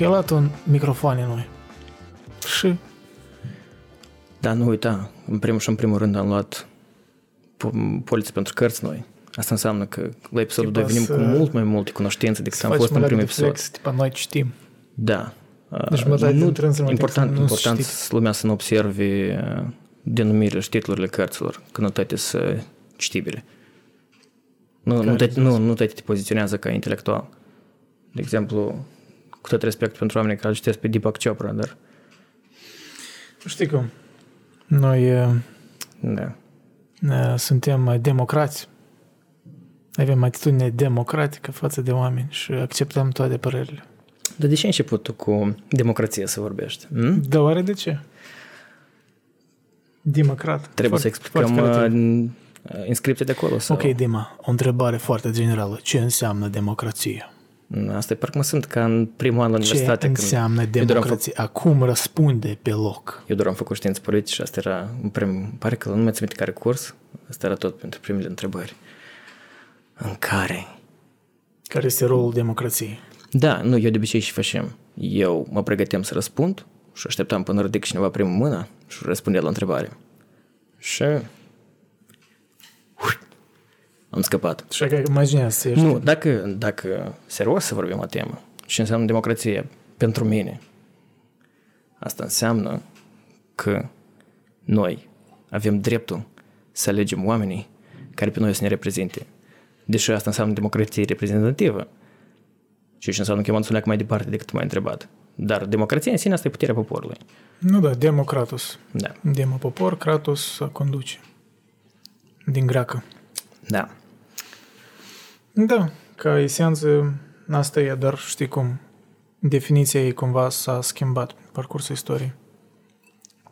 Dacă ai luat un microfon noi. Și Dar nu uita, în primul și în primul rând am luat po- poliță pentru cărți noi. Asta înseamnă că la episodul Tipa 2 venim să- cu mult mai multe cunoștințe decât să am faci fost în mă primul de episod. flex, tipa, noi citim. Da. Deci Uh, jumătate nu, din trânsul mă important, text nu important știți. să lumea să nu observe uh, denumirile și știtlurile cărților, că nu toate sunt citibile. Nu, nu, Care toate, nu, nu toate te poziționează ca intelectual. De exemplu, cu tot respect pentru oamenii care îl citesc pe Deepak Chopra, dar Știi cum? Noi uh, da. uh, suntem uh, democrați. Avem atitudine democratică față de oameni și acceptăm toate părerile. Dar de ce ai început tu cu democrație să vorbești? Hm? Dar oare de ce? Democrat. Trebuie să Foarte- explicăm foarte creativ. uh, inscripția de acolo. Sau... Ok, Dima, o întrebare foarte generală. Ce înseamnă democrație? Asta e parcă mă sunt ca în primul an la Ce universitate. înseamnă eu doar, am făcut, democrație? Acum răspunde pe loc. eu doar am făcut științe politice și asta era, în prim, pare că nu mai țin minte care curs, asta era tot pentru primele întrebări. În care? Care este rolul democrației? Da, nu, eu de obicei și facem. Eu mă pregăteam să răspund și așteptam până ridic cineva primul mână și răspundea la întrebare. Și... Ui, am scăpat. Și că imaginează să ești Nu, dacă, dacă serios să vorbim o temă, ce înseamnă democrație pentru mine, asta înseamnă că noi avem dreptul să alegem oamenii care pe noi să ne reprezinte. Deși asta înseamnă democrație reprezentativă. Și ce înseamnă că eu mă mai departe decât m-ai întrebat. Dar democrația în sine asta e puterea poporului. Nu da, democratus. Da. Demo popor, kratos conduce. Din greacă. Da. Da, ca esență, asta e, dar știi cum, definiția ei cumva s-a schimbat pe parcursul istoriei.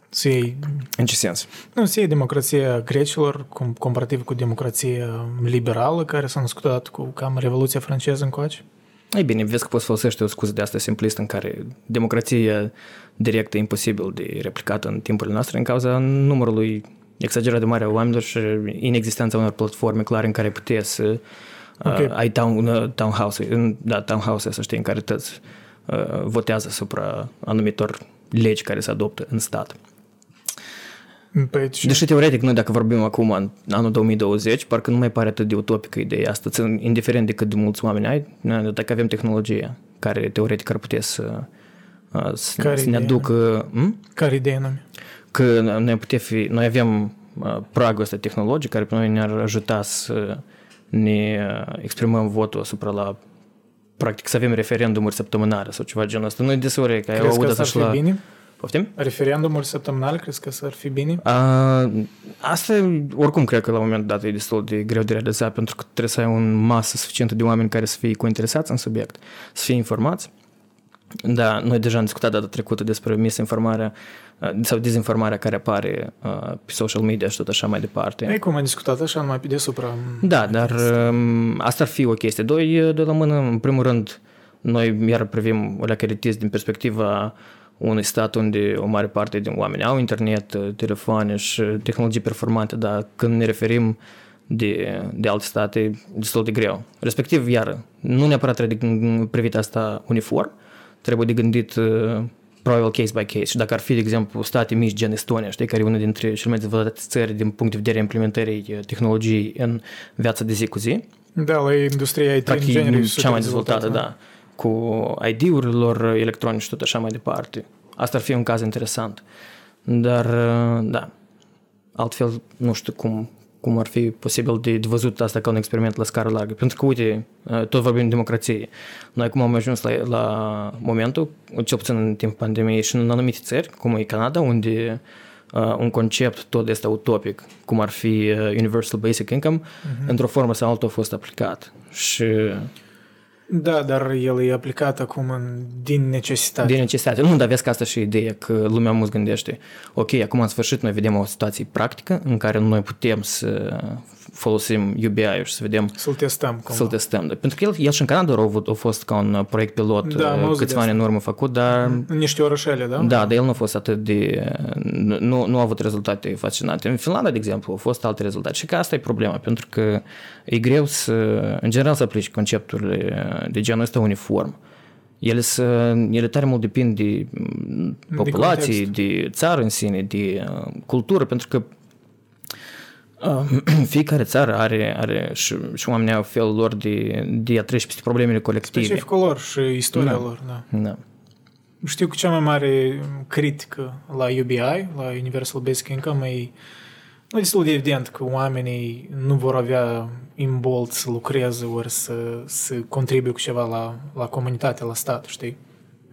Să iei, În ce sens? nu, să iei democrația grecilor, cum, comparativ cu democrația liberală, care s-a născut odată cu cam Revoluția franceză încoace. Ei bine, vezi că poți folosește o scuză de asta simplistă în care democrația directă e imposibil de replicat în timpurile noastre în cauza numărului exagerat de mare a oamenilor și inexistența unor platforme clare în care puteai să Ok. uh, ai town, uh, townhouse în, da, townhouse să știi, în care toți uh, votează asupra anumitor legi care se adoptă în stat. Păi, și, Deși teoretic noi dacă vorbim acum în anul 2020, parcă nu mai pare atât de utopică ideea asta, țin- indiferent de cât de mulți oameni ai, na, dacă avem tehnologie care teoretic ar putea să, uh, să, Care să ne idee? aducă... Hm? care idee nume? Că noi, putea fi, noi avem uh, pragul ăsta tehnologic care pe noi ne-ar ajuta să ne uh, exprimăm votul asupra la practic să avem referendumuri săptămânale sau ceva genul ăsta. Noi deseori că eu Crezi aud că asta asta ar și fi la... bine? Poftim? Referendumul săptămânal, crezi că s-ar fi bine? A, asta oricum cred că la un moment dat e destul de greu de realizat pentru că trebuie să ai o masă suficientă de oameni care să fie cointeresați în subiect, să fie informați. Da, noi deja am discutat data trecută despre misinformarea uh, sau dezinformarea care apare uh, pe social media și tot așa mai departe. Ei, cum am discutat așa, numai pe deasupra. Da, dar um, asta ar fi o chestie. Doi, de la mână, în primul rând, noi iar privim o leacă elitist din perspectiva unui stat unde o mare parte din oameni au internet, telefoane și tehnologii performante, dar când ne referim de, de alte state, e destul de greu. Respectiv, iar, nu neapărat trebuie de privit asta uniform, trebuie de gândit uh, probabil case by case. Și dacă ar fi, de exemplu, state mici gen Estonia, știi, care e una dintre cele mai dezvoltate țări din punct de vedere a implementării uh, tehnologiei în viața de zi cu zi, Da, la industria IT în practic genere e cea super mai dezvoltată, da, cu ID-urilor electronice și tot așa mai departe. Asta ar fi un caz interesant. Dar, uh, da, altfel nu știu cum, cum ar fi posibil de, de văzut asta ca un experiment la scară largă. Pentru că, uite, uh, tot vorbim de democrație. Noi acum am ajuns la, la momentul, cel puțin în timpul pandemiei și în anumite țări, cum e Canada, unde uh, un concept tot este utopic, cum ar fi uh, Universal Basic Income, uh-huh. într-o formă sau altă a fost aplicat. Și Da, dar el e aplicat acum în, din necesitate. din necesitate. Nu, dar vezi că asta și ideea, că lumea mulți gândește, ok, acum în sfârșit noi vedem o situație practică în care noi putem să folosim UBI-ul și să vedem, Să-l testăm cumva. să-l testăm. Pentru că el, el și în Canada a, avut, a fost ca un proiect pilot Da, am uh, auzit câțiva de ani în urmă făcut, dar În niște orășele, da? da, dar el nu a fost atât de... Nu, nu a avut rezultate fascinante. În Finlanda, de exemplu, au fost alte rezultate. Și că asta e problema, pentru că e greu să, în general, să aplici concepturile de genul ăsta uniform. Ele, să, ele tare mult depind de mm, populație, context. de țară în sine, de uh, cultură, pentru că uh, fiecare țară are, are și, și oamenii au felul lor de, de a trece peste problemele colective. Specificul lor și istoria Da. lor, da. Da. Știu că cea mai mare critică la UBI, la Universal Basic Income, e nu e destul de evident că oamenii nu vor avea imbold să lucreze ori să, să contribuie cu ceva la, la comunitate, la stat, știi?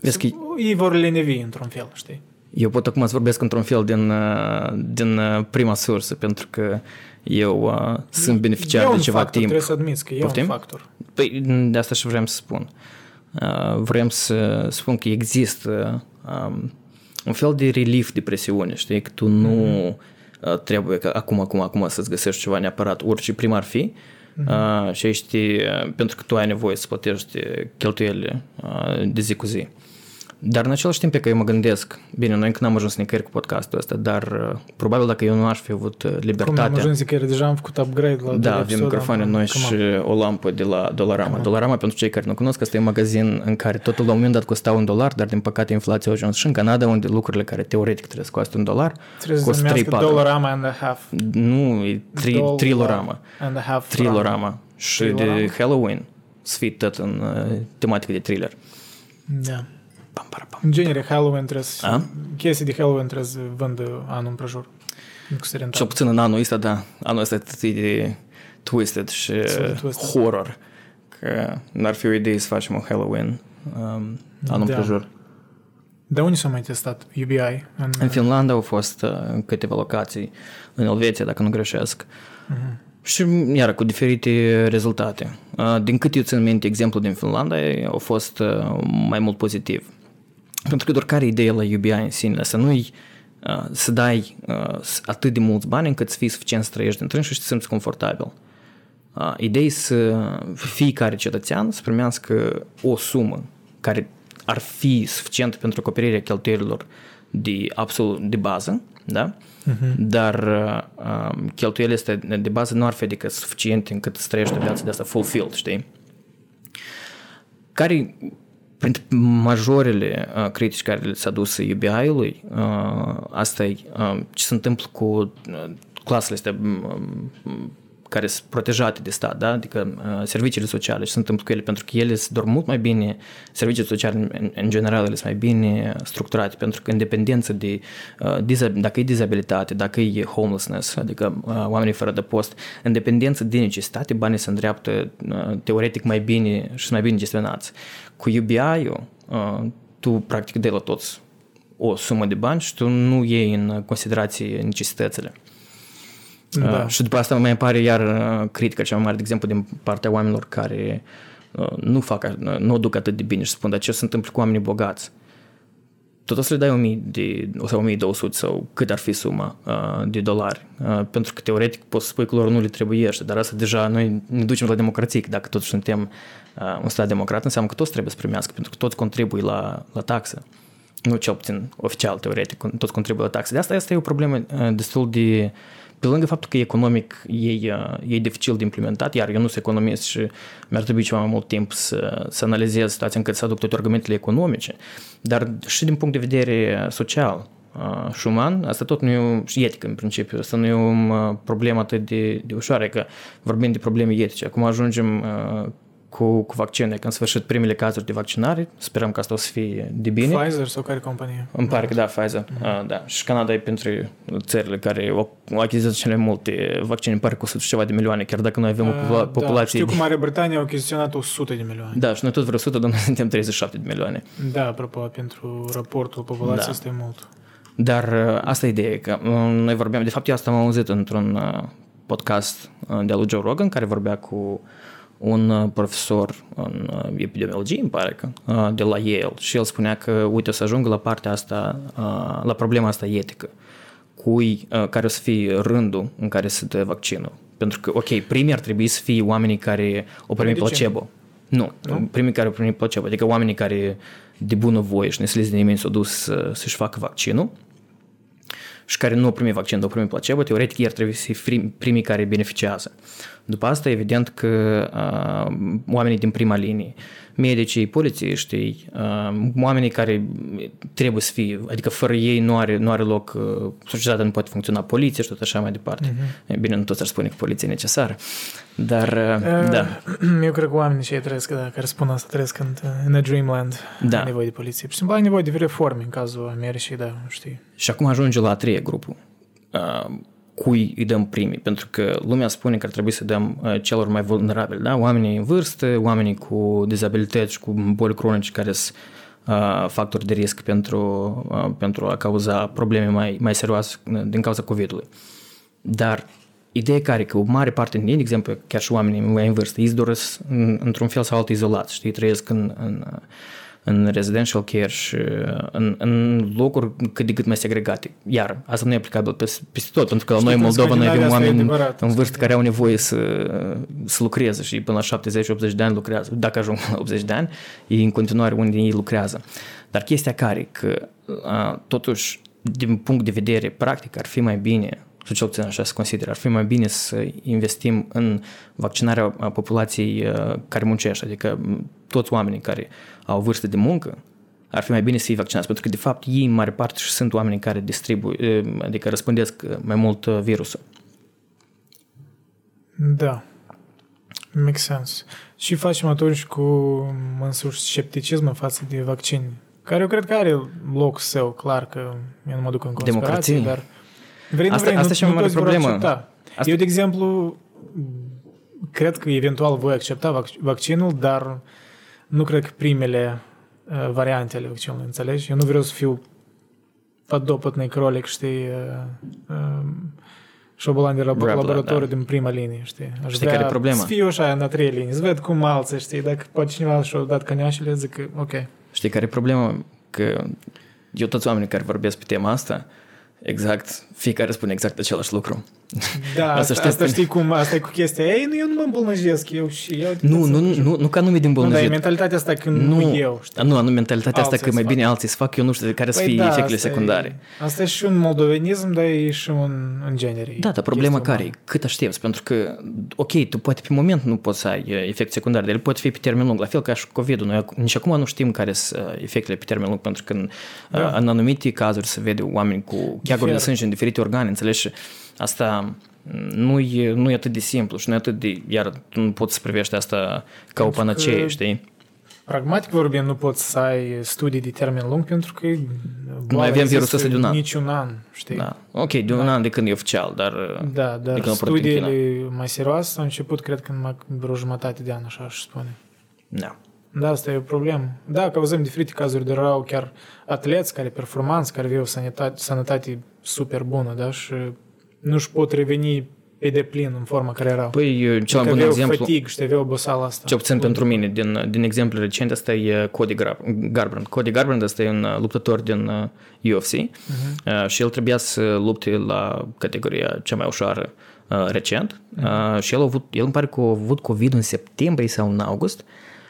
Vezi că Ei vor lenevi într-un fel, știi? Eu pot acum să vorbesc într-un fel din, uh, din uh, prima sursă, pentru că eu uh, sunt e beneficiar un de ceva factor, timp. trebuie să admiți că e Poftim? un factor. Păi de asta și vrem să spun. Uh, vrem să spun că există um, un fel de relief de presiune, știi? Că tu nu uh, trebuie că acum, acum, acum să-ți găsești ceva neapărat, orice prim ar fi, uh, și ești, uh, pentru că tu ai nevoie să plătești cheltuielile uh, de zi cu zi. Dar în același timp pe că eu mă gândesc, bine, noi încă n-am ajuns nicăieri cu podcastul ăsta, dar uh, probabil dacă eu nu aș fi avut uh, Cum am libertatea... ajuns că deja am făcut upgrade la Da, doi avem episoade, microfoane am- noi come și on. o lampă de la Dollarama. Dollarama, pentru cei care nu cunosc, asta e un magazin în care totul la un moment dat costa un dolar, dar din păcate inflația a ajuns și în Canada, unde lucrurile care teoretic trebuie să coste un dolar, Trebuie să costă se 3 numească Dollarama and a half. Nu, e tri- Dollar Trilorama. And a half. Trilorama. Și de Trilorama? Halloween. Sfit tot în uh, tematică de thriller. Da. Pam, para, pam. În genere, Halloween trebuie să... A? Chestii de Halloween trebuie să vândă anul împrejur. Nu că se Cel rentabil. puțin în anul ăsta, da. Anul ăsta e atât de twisted și de twisted. horror. Că n-ar fi o idee să facem un Halloween um, anul Da. împrejur. Dar unde s-a mai testat UBI? În, În Finlanda au fost uh, câteva locații, în Elveția, dacă nu greșesc. Și, iară, cu diferite rezultate. Uh, Din cât eu țin minte, exemplul din Finlanda e- a fost uh, mai mult pozitiv. Pentru că doar care idee la UBI în sine, să nu-i uh, să dai uh, s- atât de mulți bani încât să fii suficient să trăiești din și să te simți confortabil. Uh, Ideea e să fiecare cetățean să primească o sumă care ar fi suficientă pentru acoperirea cheltuielilor de absolut de bază, da? Dar uh, um, cheltuielile astea de bază nu ar fi adică suficiente încât să trăiești o viață de asta fulfilled, știi? care printre majorele uh, critici care s-a dus UBI-ului, uh, asta e uh, ce se întâmplă cu uh, clasele astea um, um, care sunt protejate de stat, da? adică uh, serviciile sociale, ce se întâmplă cu ele, pentru că ele sunt doar mult mai bine, serviciile sociale în, în general ele sunt mai bine structurate, pentru că în dependență de uh, diza- dacă e dizabilitate, dacă e homelessness, adică uh, oamenii fără de post, în dependență de necesitate, banii se îndreaptă uh, teoretic mai bine și sunt mai bine gestionați. Cu UBI-ul, uh, tu practic dai la toți o sumă de bani și tu nu iei în considerație necesitățile. Da. Uh, și după asta mai apare iar uh, critica cea mai mare, de exemplu, din partea oamenilor care uh, nu fac, uh, nu o duc atât de bine și spun, dar ce se întâmplă cu oamenii bogați? Tot o să le dai 1000 de, sau 1200 sau cât ar fi suma uh, de dolari. Uh, pentru că teoretic poți să spui că lor nu le trebuiește, dar asta deja noi ne ducem la democrație, că dacă totuși suntem uh, un stat democrat, înseamnă că toți trebuie să primească, pentru că toți contribuie la, la taxă. Nu cel puțin oficial, teoretic, toți contribuie la taxe. De asta asta e o problemă uh, destul de pe lângă faptul că economic e, e dificil de implementat, iar eu nu sunt economist și mi-ar trebui ceva mai mult timp să, să analizez situația încât să aduc toate argumentele economice, dar și din punct de vedere social uh, și uman, asta tot nu e, și etic în principiu, asta nu e o problemă atât de, de ușoară, că vorbim de probleme etice. Acum ajungem uh, cu, cu vaccine, că în sfârșit primele cazuri de vaccinare, sperăm că asta o să fie de bine. Pfizer sau care companie? Îmi pare că da, Pfizer. Mm-hmm. Uh, da. Și Canada e printre țările care au au achiziționat cele multe vaccine, îmi pare că 100 și ceva de milioane, chiar dacă noi avem o popula- Da, populație... știu de- că Marea Britanie a achiziționat 100 de milioane. Da, și noi tot vreo 100, dar noi suntem 37 de milioane. Da, apropo, pentru raportul populației Da. este mult. Dar uh, asta e ideea, că uh, noi vorbeam, de fapt eu asta am auzit într-un uh, podcast uh, de-al lui Joe Rogan, care vorbea cu un uh, profesor în uh, epidemiologie, îmi pare că, uh, de la Yale și el spunea că, uite, o să ajungă la partea asta, uh, la problema asta etică, cui, uh, care o să fie rândul în care se dă vaccinul. Pentru Pentru că, ok, primii ar trebui să fie oamenii care o primit placebo. Nu, nu, primii care au primit placebo, adică oamenii care de bună voie și neslezi de nimeni s-au dus să-și facă vaccinul și care nu au primit vaccin, dar au primit placebo, teoretic ei ar trebui să fie primii care beneficiază. După asta, evident că uh, oamenii din prima linie, medicii, polițiștii, uh, oamenii care trebuie să fie, adică fără ei nu are, nu are loc, uh, societatea nu poate funcționa, poliția și tot așa mai departe. Uh-huh. Bine, nu toți ar spune că poliția e necesară, dar uh, da. Eu cred că oamenii cei trăiesc, da, care spun asta, trăiesc în, în a dreamland, da. ai nevoie de poliție. Și ai nevoie de reforme în cazul Americii, da, știi. Și acum ajunge la a treia grupă. Uh, cui îi dăm primii, pentru că lumea spune că ar trebui să dăm uh, celor mai vulnerabili, da? oamenii în vârstă, oamenii cu dizabilități și cu boli cronice care sunt uh, factori de risc pentru, uh, pentru a cauza probleme mai, mai serioase din cauza COVID-ului. Dar ideea care că o mare parte din ei, de exemplu, chiar și oamenii mai în vârstă, ei doresc într-un fel sau alt izolați, știi, trăiesc în, în în residential care și în, în locuri cât de cât mai segregate. Iar asta nu e aplicabil peste tot, pentru că la noi în Moldova noi avem oameni în vârstă care au nevoie să, să lucreze și până la 70-80 de ani lucrează. Dacă ajung la 80 de ani, ei în continuare unde ei lucrează. Dar chestia care, că a, totuși, din punct de vedere practic, ar fi mai bine sau cel puțin așa se consideră, ar fi mai bine să investim în vaccinarea populației care muncește, adică toți oamenii care au vârstă de muncă, ar fi mai bine să fie vaccinați, pentru că de fapt ei în mare parte și sunt oamenii care distribuie, adică răspândesc mai mult virusul. Da. Make sense. Și facem atunci cu însuși scepticism față de vaccin, care eu cred că are loc său, clar că eu nu mă duc în conspirație, Democrație. dar vrei, asta, vrei, asta nu, și nu mai problemă. Asta... Eu, de exemplu, cred că eventual voi accepta vaccinul, dar nu cred că primele uh, variante ale vaccinului, înțelegi? Eu nu vreau să fiu подопытный кролик, știi, uh, uh, șobolan de laboratoriu da. din prima linie, știi? Aș știi care e problema? Să fiu așa în a treia linie, să ved cum alții, știi? Dacă poate cineva și-a dat căneașele, zic că ok. Știi care e problema? Că eu toți oamenii care vorbesc pe tema asta, exact, fiecare spune exact același lucru. Da, asta, asta, asta știi cum, asta e cu chestia, ei, nu, eu nu mă îmbolnăjesc, eu și eu... Nu, nu, nu, nu, nu ca nume din îmbolnăjit. Nu, dar e mentalitatea asta că nu, nu eu, știi? Nu, nu, mentalitatea asta că mai bine alții să fac, eu nu știu de care să păi fie da, efectele secundare. E, asta e și un moldovenism, dar e și un, în genere. Da, dar problema care e? Cât aștepți? Pentru că, ok, tu poate pe moment nu poți să ai efect secundar, dar el poate fi pe termen lung, la fel ca și COVID-ul. Noi nici acum nu știm care sunt efectele pe termen lung, pentru că în, da. în anumite cazuri se vede oameni cu cheaguri de sânge în diferite organe, înțelegi? Asta nu e, nu e atât de simplu și nu e atât de... Iar tu nu poți să privești asta ca pentru o panacee, știi? Pragmatic vorbind, nu poți să ai studii de termen lung pentru că noi avem virusul ăsta de un an. Niciun an, știi? Da. Ok, de un da. an de când e oficial, dar... Da, dar studiile mai serioase au început, cred că în vreo jumătate de an, așa aș spune. Da. Da, asta e o problemă. Da, cauzăm diferite cazuri de rău, chiar atleți care performanți, care aveau sănătate, sănătate super bună, da, și nu-și pot reveni pe deplin în forma care erau. Păi, cel mai bun exemplu... fatig și aveau oboseala asta. Cel puțin pentru mine, din, din exemplu recent, asta e Cody Garbrandt. Cody Garbrandt asta e un luptător din UFC uh-huh. Mhm. și el trebuia să lupte la categoria cea mai ușoară recent uh-huh. și el, a avut, el îmi pare că a avut COVID în septembrie sau în august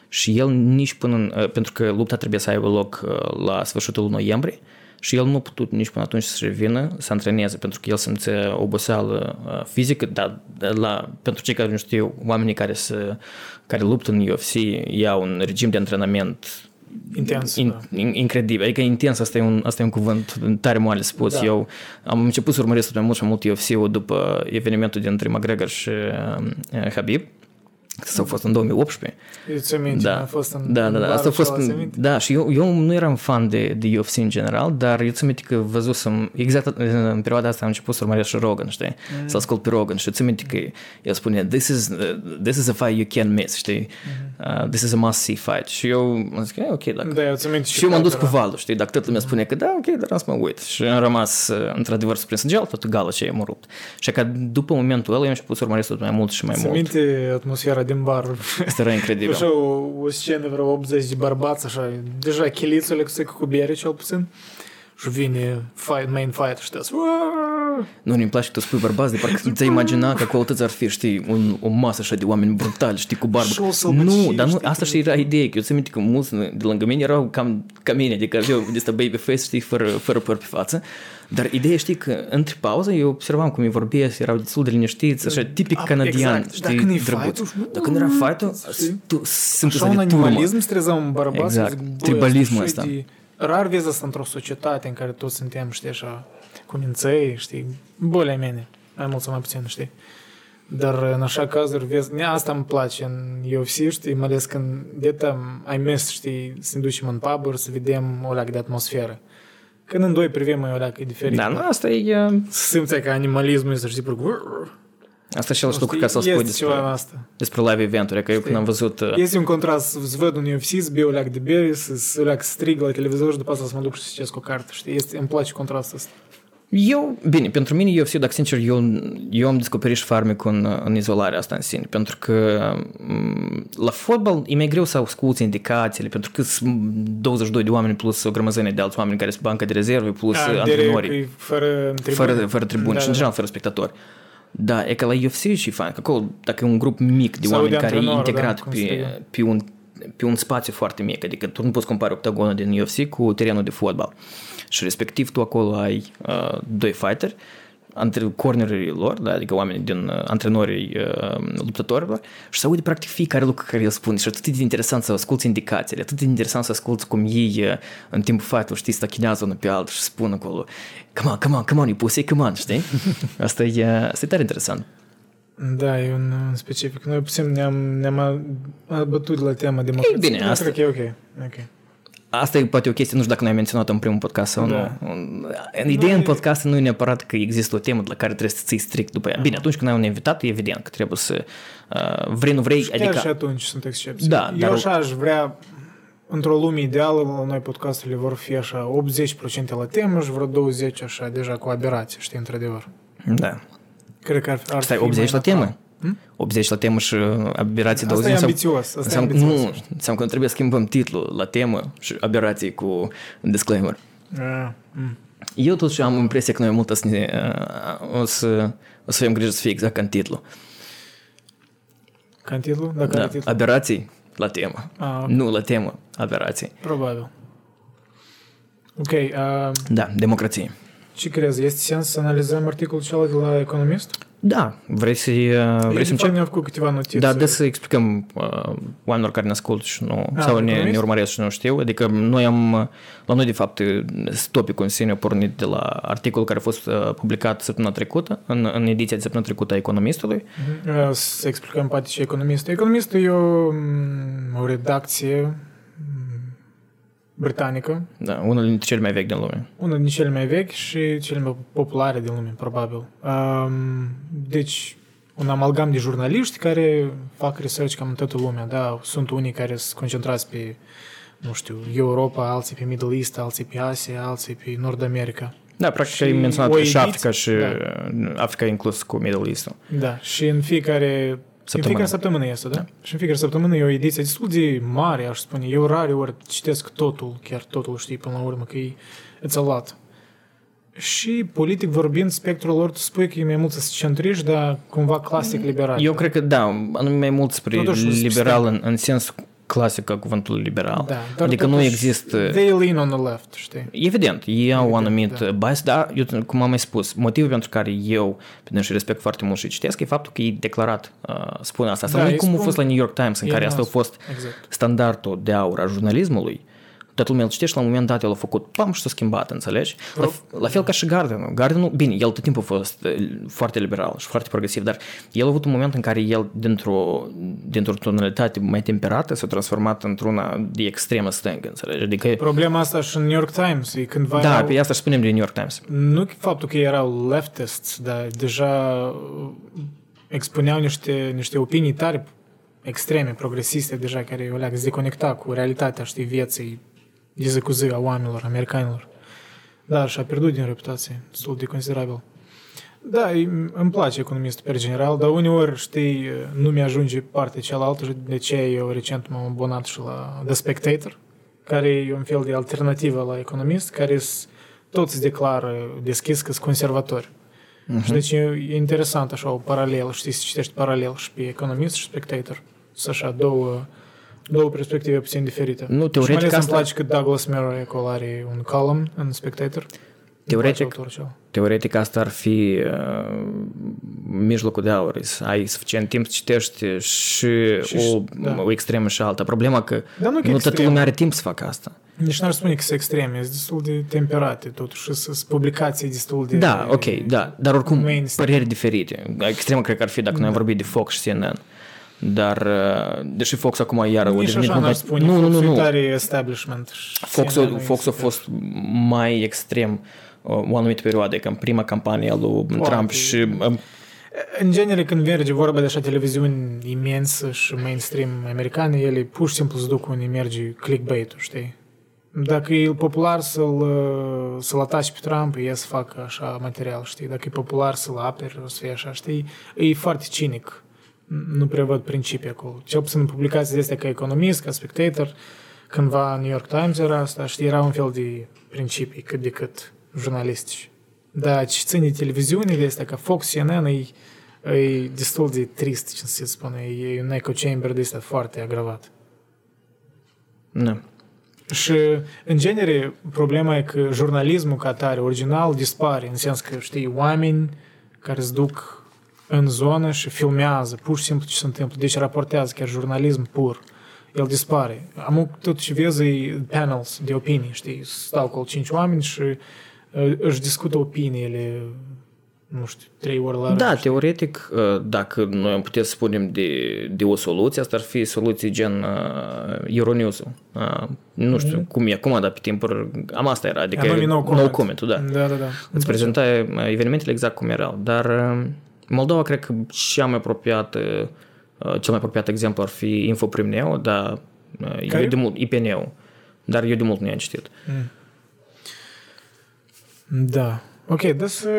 și el nici până în, pentru că lupta trebuie să aibă loc la sfârșitul noiembrie și el nu a putut nici până atunci să revină, să antreneze, pentru că el simțea oboseală fizică, dar la, pentru cei care nu știu, oamenii care, se, care luptă în UFC iau un regim de antrenament Intens, in, da. incredibil. Adică intens, asta e un, asta e un cuvânt tare moale spus. Da. Eu am început să urmăresc mai mult și mai mult UFC-ul după evenimentul dintre McGregor și uh, Habib. Asta a fost în 2018. Îți aminte, da. a fost în Da, da, da. Asta a fost în, da, și eu, eu nu eram fan de, de UFC în general, dar eu ți aminte că văzusem, exact în perioada asta am început să urmăresc și Rogan, știi? Mm. Să ascult pe Rogan și ți aminte că el spune, this is, uh, this is a fight you can't miss, știi? Mm. Uh, this is a must see fight. Și eu am zis, ok, dacă... Da, eu ți aminte și eu m-am dus cu valul, știi? Dacă toată lumea spune că da, ok, dar am să mă uit. Și am rămas, uh, într-adevăr, surprins în gel, toată gala ce i-am rupt. Și că după momentul ăla eu am început să urmăresc tot mai mult și mai mult. Ți atmosfera din bar Asta era incredibil. Așa o, o scenă, vreo 80 de bărbați, așa, deja chilițele cu cu bere, cel puțin. Și vine fight, main fight și tăți, Nu, îmi place că tu spui bărbați, de parcă ți-ai imagina că acolo tăți ar fi, știi, un, o masă așa de oameni brutali, știi, cu barbă. Show Nu, sălbăcie, dar nu, știi, asta cum și era ideea, că eu ți aminte că mulți de lângă mine erau cam ca mine, adică aveau de asta baby face, știi, fără, fără păr pe față. Dar ideea, știi, că între pauză eu observam cum îi vorbesc, erau destul de liniștiți, așa, tipic Ah, canadian, exact. Dar știi, când e drăguț. fight-ul, nu- Dar când era fight-ul, știi? tu sunt Așa un de turmă. animalism se trezea un bărbat. Exact. să zic, băi, Tribalismul asta ăsta. și de- Rar vezi asta într-o societate în care toți suntem, știi, așa, cu minței, știi, bolea mele, mai mult sau mai puțin, știi. Dar în așa cazuri vezi, ne, asta îmi place în UFC, știi, mai ales când de ai mers, știi, să ne ducem în pub să vedem o leacă de atmosferă. Când în doi privim e o leacă diferit. Da, nu, asta e, uh, Simți că animalismul ăsta, știi, pentru asta și același lucru ca să-l spui Este despre, ceva în asta. despre live eventuri, că eu când am văzut uh, Este un contrast să văd un UFC, să beau o leac de bere, să, să leac strig la televizor și după asta să mă duc și să citesc o carte, știi? Este, îmi place contrastul ăsta. Eu, bine, pentru mine UFC, dacă sincer, eu, eu am descoperit și farmecul în, în izolarea asta în sine, pentru că m, la fotbal e mai greu să asculti indicațiile, pentru că sunt 22 de oameni plus o grămăzănă de alți oameni care sunt banca de rezerve, plus Ah, antrenorii, direct, e fără tribune. fără, fără tribuni Da, și în da. general fără spectatori. Da, e că la UFC și fain, că acolo, dacă e un grup mic de Sau oameni de care e antrenor, integrat da, cum pe, strigă. pe, un, pe un spațiu foarte mic, adică tu nu poți compara octagonul din UFC cu terenul de fotbal. Și respectiv tu acolo ai uh, doi fighteri, între cornerii lor, da, adică oamenii din uh, antrenorii uh, luptătorilor și să aude practic fiecare lucru care el spune și atât de interesant să asculti indicațiile, atât de interesant să asculti cum ei uh, în timpul fight-ului, știi, stachinează unul pe altul și spun acolo come on, come on, come on, you pussy, come on, știi? Asta e, asta e tare interesant. Da, e un, un specific. Noi puțin ne-am, ne-am bătut la tema democrației. bine, Dar asta- Cred că e ok. ok. Asta e poate o chestie, nu știu dacă noi am menționat în primul podcast sau Da. nu. În ideea în podcast nu e neapărat că există o temă de la care trebuie să ții strict după ea. Bine, atunci când ai un invitat, e evident că trebuie să uh, vrei, nu vrei, Și chiar adică... și atunci sunt excepții. Da, Eu dar- așa aș vrea, într-o lume ideală, la noi podcasturile vor fi așa 80% la temă și vreo 20% așa deja cu aberație, știi, într-adevăr. Da. Cred că ar, ar Stai, fi 80 la mai natural. temă? 80 la temă și uh, aberații Asta 20 e sau- ambițios, asta e înseamnă, ambițios. Nu, înseamnă că trebuie să schimbăm titlul la temă și aberații cu disclaimer. Ah, mm. Eu totuși am impresia că noi mult o să, ne, uh, o să, o să avem grijă să fie exact ca în titlu. Ca în titlu? Da, care Da, e titlu? aberații la temă. Ah, ok. Nu la temă, aberații. Probabil. Ok, uh, Da, democrație. ce crezi? Este sens să analizăm articolul celălalt de la Economist? Da, vrei să vrei să Eu, încep? ne-am făcut câteva notițe. Da, de să explicăm uh, oamenilor care ne ascultă și nu, Ah, sau ne, economist? ne urmăresc și nu știu. Adică noi am, uh, la noi de fapt topicul în sine a pornit de la articolul care a fost uh, publicat săptămâna trecută, în, în ediția de săptămâna trecută a Economistului. Mhm. Uh, Să explicăm poate ce economistul. Economistul e o, mm, o redacție mm, britanică, Da, unul dintre cele mai vechi din lume. una din cele mai vechi și cele mai populare din lume, probabil. Um, Deci, un amalgam de jurnaliști care fac research cam în toată lumea, da? Sunt unii care sunt concentrați pe, nu știu, Europa, alții pe Middle East, alții pe Asia, alții pe Nord America. Da, practic Și ai menționat o și ediție- Africa și da. Africa inclus cu Middle East-ul. Da, și în fiecare Săptămână. În fiecare săptămână este, da? Și în fiecare săptămână e o ediție destul de mare, aș spune. Eu rare ori citesc totul, chiar totul, știi, până la urmă, că e it's a lot. Și politic vorbind, spectrul lor, tu spui că e mai mult să centriști, dar cumva clasic liberal. Eu cred că da, anume mai mult spre Totuși, liberal stai. în, în sens clasic al cuvântului liberal. Da, dar adică nu totuși, există... They lean on the left, știi? Evident, ei au un Evident, anumit da. bias, dar eu, cum am mai spus, motivul pentru care eu pe și respect foarte mult și citesc e faptul că ei declarat uh, spune asta. Asta Da, nu e ei cum a spun- fost la New York Times, în ei care nu asta a au fost Exact. standardul de aur a jurnalismului. Toată lumea îl citește, la un moment dat el a făcut pam și s-a schimbat, înțelegi? La, la fel ca și Gardenul. Gardenul, bine, el tot timpul a fost eh, foarte liberal și foarte progresiv, dar el a avut un moment în care el, dintr-o, dintr-o tonalitate mai temperată, s-a transformat într-una de extremă stângă, înțelegi? Adică, Problema asta și în New York Times, e cândva da, erau- pe asta și spunem de New York Times. Nu faptul că erau leftists, dar deja uh, expuneau niște, niște opinii tare extreme, progresiste deja, care o leagă, se deconecta cu realitatea, știi, vieții de zi cu zi a oamenilor, americanilor. Da, și a pierdut din reputație, destul de considerabil. Da, îi- îmi place economistul pe general, dar uneori, știi, nu mi-ajunge partea cealaltă și de ce eu recent m-am abonat și la The Spectator, care e un fel de alternativă la economist, care s- toți se declară deschis că sunt conservatori. Uh-huh. Și deci e, e interesant așa o paralel, știi, să citești paralel și pe Economist și Spectator. Să așa două, două perspective puțin diferite. Nu, teoretic și mai ales asta- îmi place că Douglas Murray acolo are un column în Spectator. Îmi place Teoretic- autorul acela. Teoretic asta ar fi uh, mijlocul de aur, să ai suficient timp să citești și, Și- o, da. o extremă și alta. Problema că Dar nu că nu toată extrem. lumea are timp să facă asta. Nici n-ar spune că sunt extreme, sunt destul de temperate, totuși sunt publicații destul de... Da, ok, da, dar oricum Mainstream. păreri diferite. Extremă cred că ar fi dacă noi am vorbit de Fox și CNN. Dar, uh, deși Fox acum iară... o Nici devenit așa mult n-aș mai- spune, Nu, nu, nu, Fox-ul e nu. tare establishment. și Fox-ul, CNN-ul Fox a este- fost mai extrem uh, o anumită perioadă, că în prima campanie a lui Trump și um, În genere, când merge vorba de așa televiziuni imensă și mainstream americane, ele pur și simplu se duc unde merge clickbait-ul, știi? Dacă e popular să-l, uh, să-l ataci pe Trump, e să facă așa material, știi? Dacă e popular să-l aperi, o să fie așa, știi? E foarte cinic. Nu prea văd principii acolo. Cel puțin în publicații astea ca economist, ca spectator, cândva New York Times era asta, știi, era un fel de principii cât de cât jurnalistici. Da, ce ține televiziunile astea, ca Fox, CNN, e, e destul de trist, ce să spune, e un echo chamber de ăsta foarte agravat. nu. Și, în genere, problema e că jurnalismul ca tare, original, dispare, în sens că, știi, oameni care se duc în zonă și filmează pur și simplu ce se întâmplă, deci raportează chiar jurnalism pur. El dispare. Am tot și vezi e panels de opinii, știi, stau acolo cinci oameni și uh, își discută opiniile, nu știu, trei ori la rând, Da, știi? teoretic, uh, dacă noi am putea să spunem de, de o soluție, asta ar fi soluții gen uh, Euronews-ul. Uh, nu știu cum e acum, dar pe timpuri, am asta era, adică Anume no no comment. comment da. Da, da, da. Îți prezentai uh, evenimentele exact cum erau, dar uh, Moldova cred că cea mai apropiată, uh, cel mai apropiat exemplu ar fi Infoprimneu, dar uh, Care? eu de mult, IPNeu, dar eu de mult nu i-am citit. Da. Ok, dar să,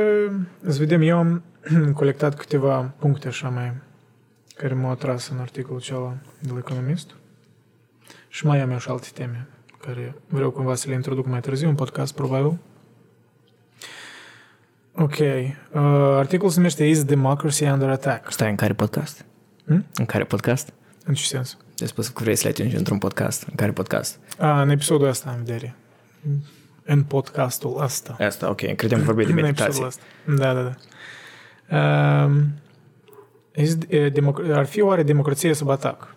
să vedem. Eu am colectat câteva puncte așa mai care m-au atras în articolul acela de la Economist. Și mai am eu și alte teme care vreau cumva să le introduc mai târziu în podcast, probabil. Ok. Uh, articolul se numește Is Democracy Under Attack? Stai, în care podcast? Hmm? În care podcast? În ce sens? Ai spus că vrei să le atingi într-un podcast. În care podcast? A, în episodul ăsta în vedere. În podcastul ăsta. Asta, ok. Credeam că vorbeai de În meditație. episodul ăsta. Da, da, da. Um, is, e, democ- ar fi oare democrație sub atac?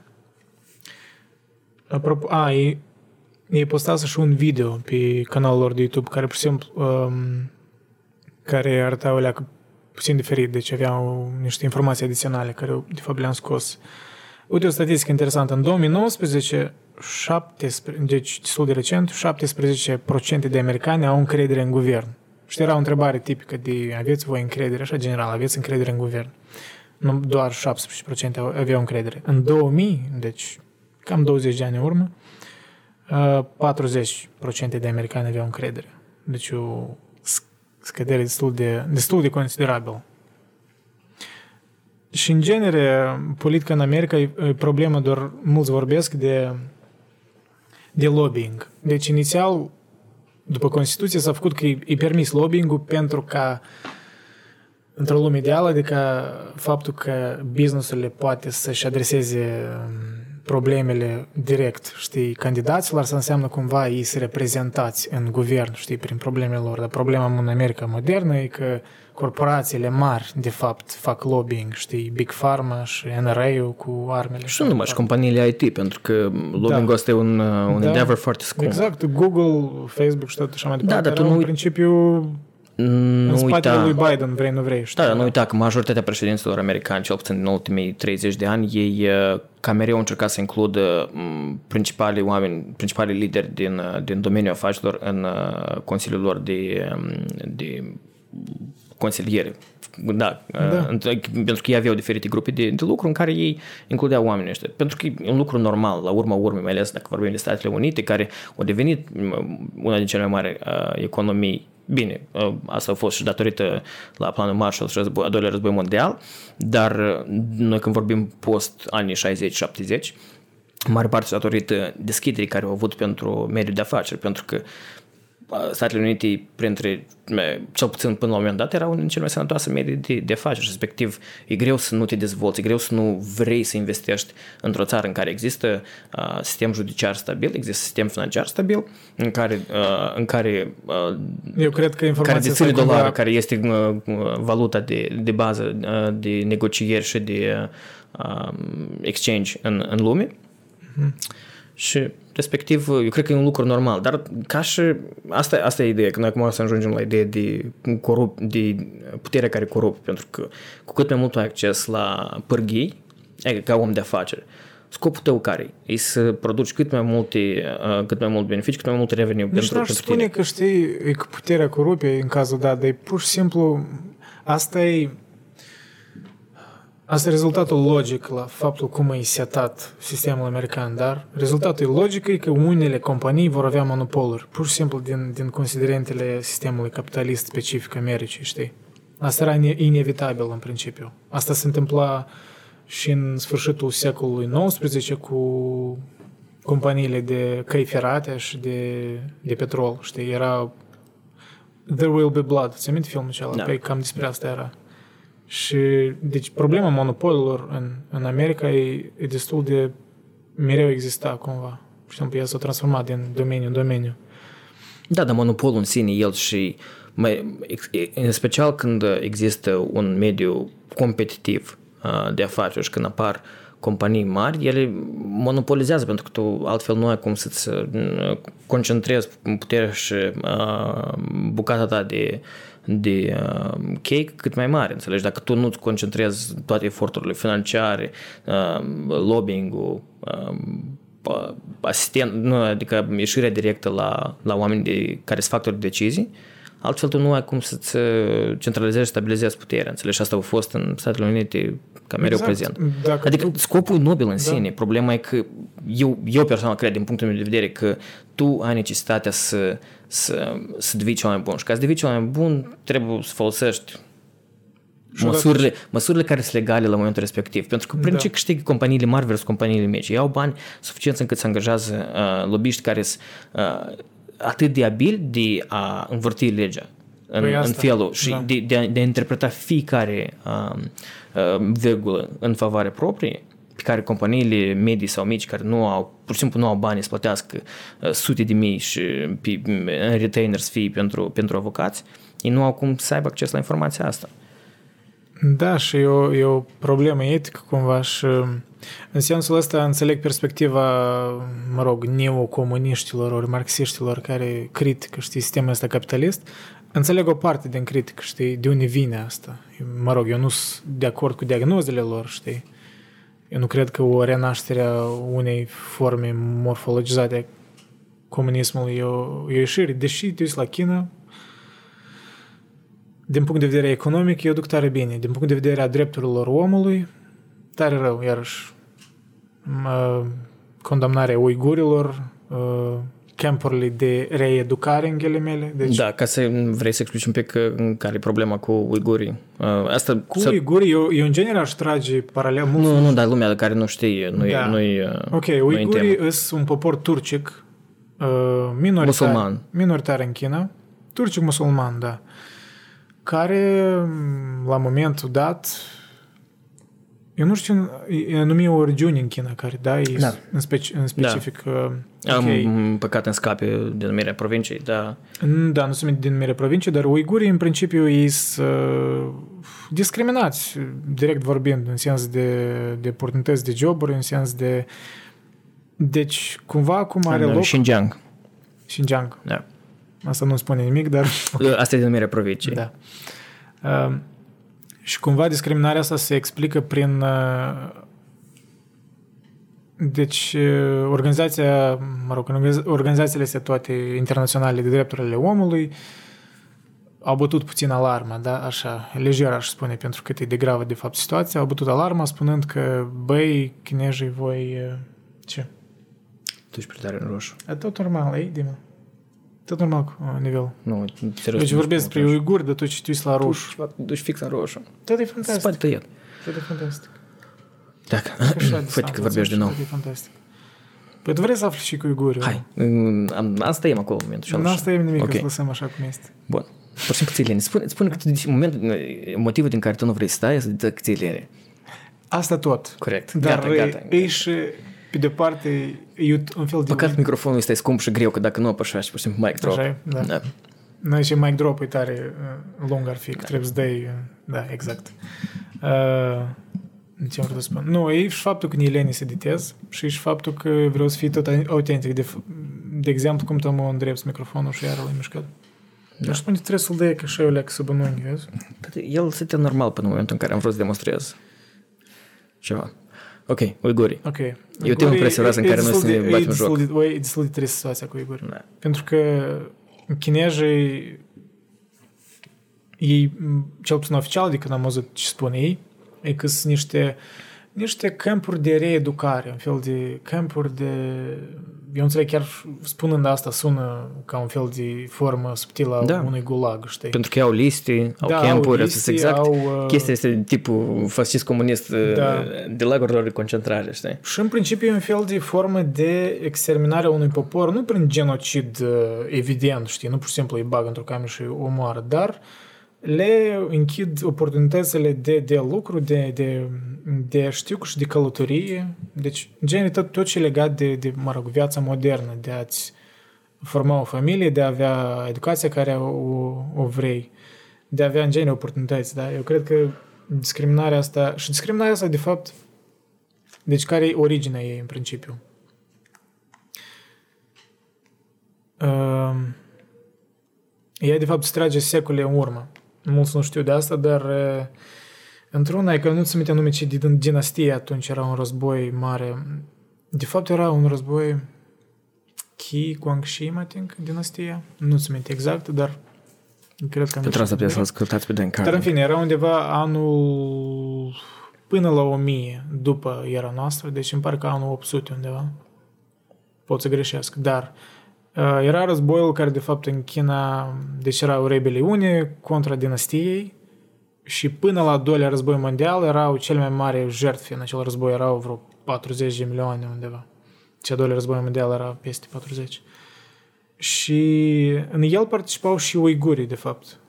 Apropo, a, e, e postat și un video pe canalul lor de YouTube care, pur și simplu, um, care arăta o leacă puțin diferit, deci aveau niște informații adiționale care, de fapt, le-am scos. Uite o statistică interesantă. În 2019, 17, deci destul de recent, 17% de americani au încredere în guvern. Și era o întrebare tipică de aveți voi încredere, așa general, aveți încredere în guvern. Nu, doar 17% aveau încredere. În 2000, deci cam 20 de ani în urmă, uh, 40% de americani aveau încredere. Deci o sc- scădere destul de, destul de considerabil. Și în genere, politica în America e e problemă, doar mulți vorbesc de, de lobbying. Deci inițial, după Constituție, s-a făcut că e, e permis lobbying-ul pentru ca într-o lume ideală, adică faptul că businessurile poate să-și adreseze um, problemele direct, știi, candidaților, să înseamnă cumva ei să reprezentați în guvern, știi, prin problemele lor. Dar problema în America modernă e că corporațiile mari, de fapt, fac lobbying, știi, Big Pharma și NRA-ul cu armele. Și nu numai și companiile IT, pentru că lobbying-ul ăsta e un, uh, un Da. endeavor foarte scump. Exact, Google, Facebook și tot așa mai departe. dar tu erau nu în uit- principiu Nu în spatele uita, lui Biden, vrei, nu vrei. știi? da, nu uita că majoritatea președinților americani, cel puțin în ultimii 30 de ani, ei uh, ca mereu au încercat să includă m, principalii oameni, principalii lideri din, uh, din domeniul afacerilor în uh, consiliul lor de, um, de consiliere. Da, Da. uh, pentru că ei aveau diferite grupe de, de lucru în care ei includeau oamenii ăștia. Pentru că e un lucru normal, la urma urmei, mai ales dacă vorbim de Statele Unite, care au devenit m, una din cele mai mari uh, economii Bine, uh, asta a fost și datorită la planul Marshall și război, a doilea război mondial, dar uh, noi când vorbim post anii 60-70, în mare parte datorită deschiderii care au avut pentru mediul de afaceri, pentru că Statele Unite, printre, cel puțin până la un moment dat, era unul din cele mai sănătoase medii de, de afaceri, respectiv e greu să nu te dezvolți, e greu să nu vrei să investești într-o țară în care există uh, sistem judiciar stabil, există sistem financiar stabil, în care, uh, în care uh, Eu cred că informația care deține asta dolarul, cumva- care este uh, valuta de, de bază uh, de negocieri și de uh, exchange în, în lume. Și respectiv, eu cred că e un lucru normal, dar ca și, asta, asta e ideea, că noi acum o să ajungem la ideea de, corup, de putere care corup, pentru că cu cât mai mult ai acces la pârghii, adică ca om de afaceri, scopul tău care e? E să produci cât mai multe, uh, cât mai mult beneficii, cât mai mult revenue Nici pentru, n-aș pentru spune tine. că știi, e că puterea corupe în cazul dat, dar e pur și simplu, asta e, asta e rezultatul logic la faptul cum e setat sistemul american, dar rezultatul logic e că unele companii vor avea monopoluri, pur și simplu din, din considerentele sistemului capitalist specific Americii, știi? Asta era ine- inevitabil în principiu. Asta se întâmpla și în sfârșitul secolului XIX cu companiile de căi ferate și de, de petrol, știi, era There Will Be Blood, ți aminte filmul acela? Da. Păi cam despre asta era. Și, deci, problema monopolilor în, în America e, e destul de mereu exista cumva. Și ea s-a transformat din domeniu în domeniu. Da, dar monopolul în sine, el și mai, ex- în special când există un mediu competitiv uh, de afaceri și când apar companii mari, ele monopolizează pentru că tu altfel nu ai cum să-ți uh, concentrezi puterea și uh, bucata ta de, de uh, cake cât mai mare, înțelegi? Dacă tu nu-ți concentrezi toate eforturile financiare, uh, lobbying-ul, uh, pa- asistent, nu, adică ieșirea directă la, la oameni de, care sunt factori de decizii, altfel tu nu ai cum să-ți uh, centralizezi și stabilizezi puterea, înțelegi? Și asta a fost în Statele Unite ca mereu Exact. prezent. Dacă Adică tu- scopul e nobil în sine. Problema e că eu, eu personal cred, din punctul meu de vedere, că tu ai necesitatea să, să, să devii cel mai bun. Și ca să devii cel mai bun, trebuie să folosești măsurile, măsurile care sunt legale la momentul respectiv. Pentru că prin Da. ce câștigă companiile mari versus companiile mici? Iau bani suficienți încât să angajează uh, lobiști care sunt uh, atât de abili de a învârti legea în, Păi în asta, felul și da. de, de, a, de a interpreta fiecare uh, uh, virgulă în favoare proprie pe care companiile medii sau mici care nu au, pur și simplu nu au bani să plătească uh, sute de mii și pe, în retainers fee pentru, pentru avocați, ei nu au cum să aibă acces la informația asta. Da, și e o, e o problemă etică cumva și în sensul ăsta înțeleg perspectiva, mă rog, neocomuniștilor ori marxiștilor care critică, știi, sistemul ăsta capitalist. Înțeleg o parte din critică, știi, de unde vine asta. Mă rog, eu nu sunt de acord cu diagnozele lor, știi. Eu nu cred că o renaștere a unei forme morfologizate a comunismului e o, e o ieșire. Deși te uiți la China, din punct de vedere economic, eu duc tare bine. Din punct de vedere a drepturilor omului, tare rău, iarăși. Mă, condamnarea uigurilor, uh, campurile de reeducare în ghilimele. Deci, Da, ca să vrei să explici un pic uh, care e problema cu uigurii. Uh, Asta cu să- uigurii, eu, eu în genere aș trage paralel mult. Nu, nu, dar lumea care nu știe, nu e, Da. nu e, Ok, nu e în uigurii temă. sunt un popor turcic, uh, minoritar, Musulman. minoritar în China, turcic musulman, da, care m, la momentul dat, eu nu știu, e anumit o regiune în China care, da, e Da. în, speci, în specific, uh, Am ok, păcat în scape denumirea provinciei, dar Mm, Da, nu sunt din mere provincie, dar uigurii în principiu ei sunt uh, discriminați, direct vorbind, în sens de, de oportunități de joburi, în sens de... Deci, cumva acum are în loc Xinjiang. Xinjiang. Da. Asta nu spune nimic, dar... Asta e denumirea provinciei. Da. Uh, și cumva discriminarea asta se explică prin... Uh, deci, uh, organizația, mă rog, organiz- organizațiile astea toate internaționale de drepturile omului au bătut puțin alarma, da, așa, lejer aș spune, pentru că e de gravă de fapt situația, au bătut alarma spunând că, băi, chinezii voi... uh, Ce? Tu ești prea tare în roșu. E tot normal, ei, Dima? Tot normal cu uh, nivel. Nu, serios. Deci nu vorbesc știu, despre uiguri, dar tu citiți la Tu roșu. ceva, duci fix la roșu. Tot e Spate fantastic. tăiat. Tot e fantastic. Dacă, Așa de fă că s-a vorbești din nou. învățat și tot e fantastic. Păi tu vrei să afli și cu uigurii? Hai, mm, am, asta e acolo în momentul și Nu asta e nimic, Ok. să lăsăm așa cum este. Bun. Pur și simplu câți lene. Spune, spune că tu, deci, momentul, motivul din care tu nu vrei să stai este de câți lene. Asta tot. Corect. Dar Gata, gata. e și, pe de parte, e un fel de... Păcat microfonul este scump și greu, că dacă nu apășași, pur și simplu mic drop. Așa e, da. da. Noi și mic drop e tare uh, lung ar fi, că trebuie să dai... uh, Da, exact. Uh, ce am vrut să spun? Nu, e și faptul că nu e lene să editez și e și faptul că vreau să fii tot autentic. De, f- de exemplu, cum tu mă îndrepți microfonul și iar l-ai mișcat. Da. Dar spune, trebuie să-l dai că și eu leac sub un unghi, vezi? Poate El se normal până în momentul în care am vrut să demonstrez ceva. Ok, uigurii. Ok. E o temă prețioasă în care noi să ne batem joc. joc. E destul de trist situația cu Igor. Da. Pentru că chinezii, ei, cel puțin oficial, de când am văzut ce spun ei, e că sunt niște, niște campuri de reeducare, un fel de campuri de... Eu înțeleg, chiar spunând asta sună ca un fel de formă subtilă a Da. unui gulag, știi? Pentru că au liste, au Da, au campuri, liste, exact. au, uh, Chestia este tipul fascist comunist Da. de lagurilor de concentrare, știi? Și în principiu e un fel de formă de exterminare a unui popor, nu prin genocid uh, evident, știi, nu pur și simplu îi bag într-o cameră și o omoară, dar le închid oportunitățile de, de lucru, de, de, de știu și de călătorie. Deci, în genere, tot, tot ce e legat de, de, mă rog, viața modernă, de a-ți forma o familie, de a avea educația care o, o vrei, de a avea, în genere, oportunități, da? Eu cred că discriminarea asta, și discriminarea asta, de fapt, deci care e originea ei în principiu? Uh, ea de fapt se trage secole în urmă. Mulți nu știu de asta, dar uh, într-una, e că nu-ți aminte nume ce din dinastie atunci era un război mare. De fapt era un război Qi Guangxi, mă think, dinastia. Nu-ți aminte exact, dar cred că am Pentru asta greșit. trebuie să ascultați pe Dan Dar în Carlin. fine, era undeva anul până la 1000 după era noastră, deci îmi pare că anul 800 undeva. Pot să greșesc, dar uh, era războiul care de fapt în China, deci era o rebeliune contra dinastiei și până la al doilea război mondial erau cele mai mari jertfe în acel război, erau vreo 40 de milioane undeva. Cea doilea război mondial era peste 40. Și în el participau și uigurii, de fapt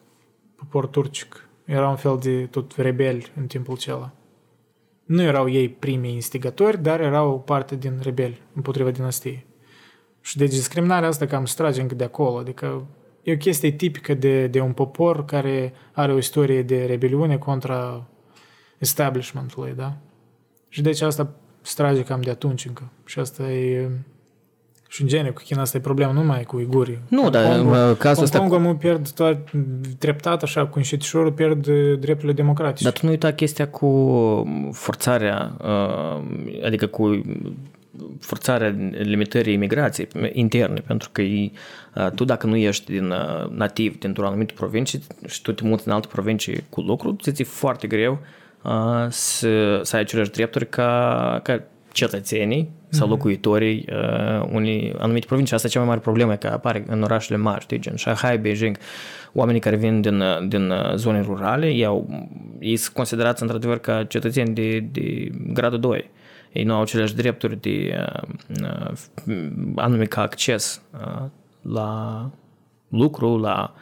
popor turcic. Era un fel de tot rebeli în timpul acela. Nu erau ei primii instigatori, dar erau o parte din rebeli împotriva dinastiei. Și deci discriminarea asta cam se trage încă de acolo. Adică e o chestie tipică de, de un popor care are o istorie de rebeliune contra establishmentului, da? Și deci asta se trage cam de atunci încă. Și asta e... Și în genere, cu China asta e problema nu numai cu uigurii. Nu, Hong dar Kongul- în cazul ăsta... Hong Kongul pierd toat, treptat, așa, cu înșetișorul, pierd uh, drepturile democratice. Dar tu nu uita chestia cu forțarea, uh, adică cu forțarea limitării imigrației interne, pentru că e, uh, tu dacă nu ești din uh, nativ dintr-o anumită provincie și tu te muți în alte provincii cu lucru, ți e foarte greu uh, să, să ai aceleași drepturi ca, ca cetățenii sau locuitorii uh, unei anumite provincii. Asta e cea mai mare problemă, că apare în orașele mari, știi, gen Shanghai, Beijing, oamenii care vin din, uh, din uh, zone rurale, ei, au, ei sunt considerați într-adevăr ca cetățeni de, de gradul 2. Ei nu au aceleași drepturi de uh, uh, anume ca acces uh, la lucru, la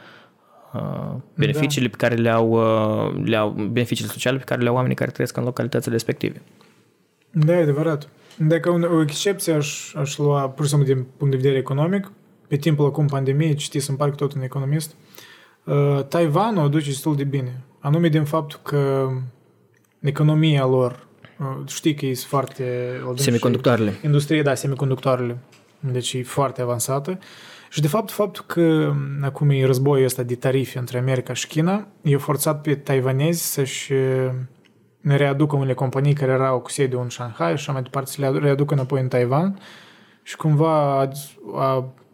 uh, beneficiile pe care le au, uh, le au, beneficiile sociale pe care le au oamenii care trăiesc în localitățile respective. Da, e adevărat. Dacă un, o excepție aș, aș lua, pur și simplu, din punct de vedere economic, pe timpul acum pandemiei, citisem parcă tot un economist, uh, Taiwanul o duce destul de bine. Anume din faptul că economia lor, uh, știi că e foarte... o dăm și- Semiconductoarele. Industrie, da, semiconductoarele. Deci e foarte avansată. Și de fapt, faptul că acum e războiul ăsta de tarife între America și China, i-a forțat pe taiwanezi să-și uh, readucă unele companii care erau cu sediu în Shanghai și așa mai departe, să le readucă înapoi în Taiwan și cumva a, a,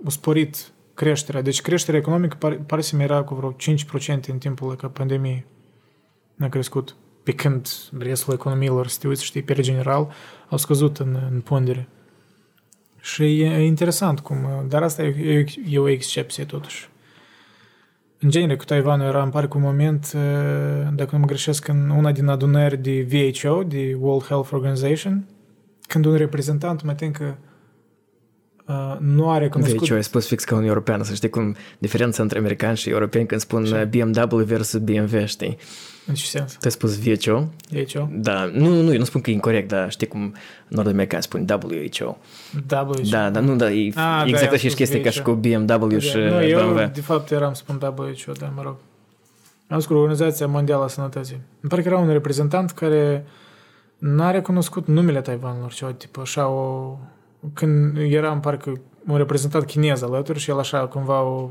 a sporit creșterea. Deci creșterea economică pare, pare să mi era cu vreo 5% în timpul ca pandemiei. A crescut. Pe când restul economiilor, să te uiți, știi, pe general, au scăzut în, în pondere. Și e interesant cum, dar asta e, e o excepție totuși. În genere, cu Taiwan era, îmi pare, cu un moment, dacă nu mă greșesc, în una din adunări de WHO, de World Health Organization, când un reprezentant, mă tem că uh, nu are cunoscut... Deci, eu ai spus fix ca un european, să știi cum diferența între americani și europeni când spun Ce? BMW versus BMW, știi? În ce sens? Tu ai spus VHO? WHO? Da, nu, nu, eu nu spun că e incorrect, dar știi cum nord-americani spun WHO. WHO. Da, dar nu, da, e da, exact i-am și spus chestia ca și VHO. cu BMW și nu, eu BMW. de fapt eram să spun WHO, dar mă rog. Am spus Organizația Mondială a Sănătății. Îmi pare că era un reprezentant care n-a recunoscut numele Taiwanului, ceva tip așa o... Când era, îmi pare că un reprezentant chinez alături și el așa cumva o,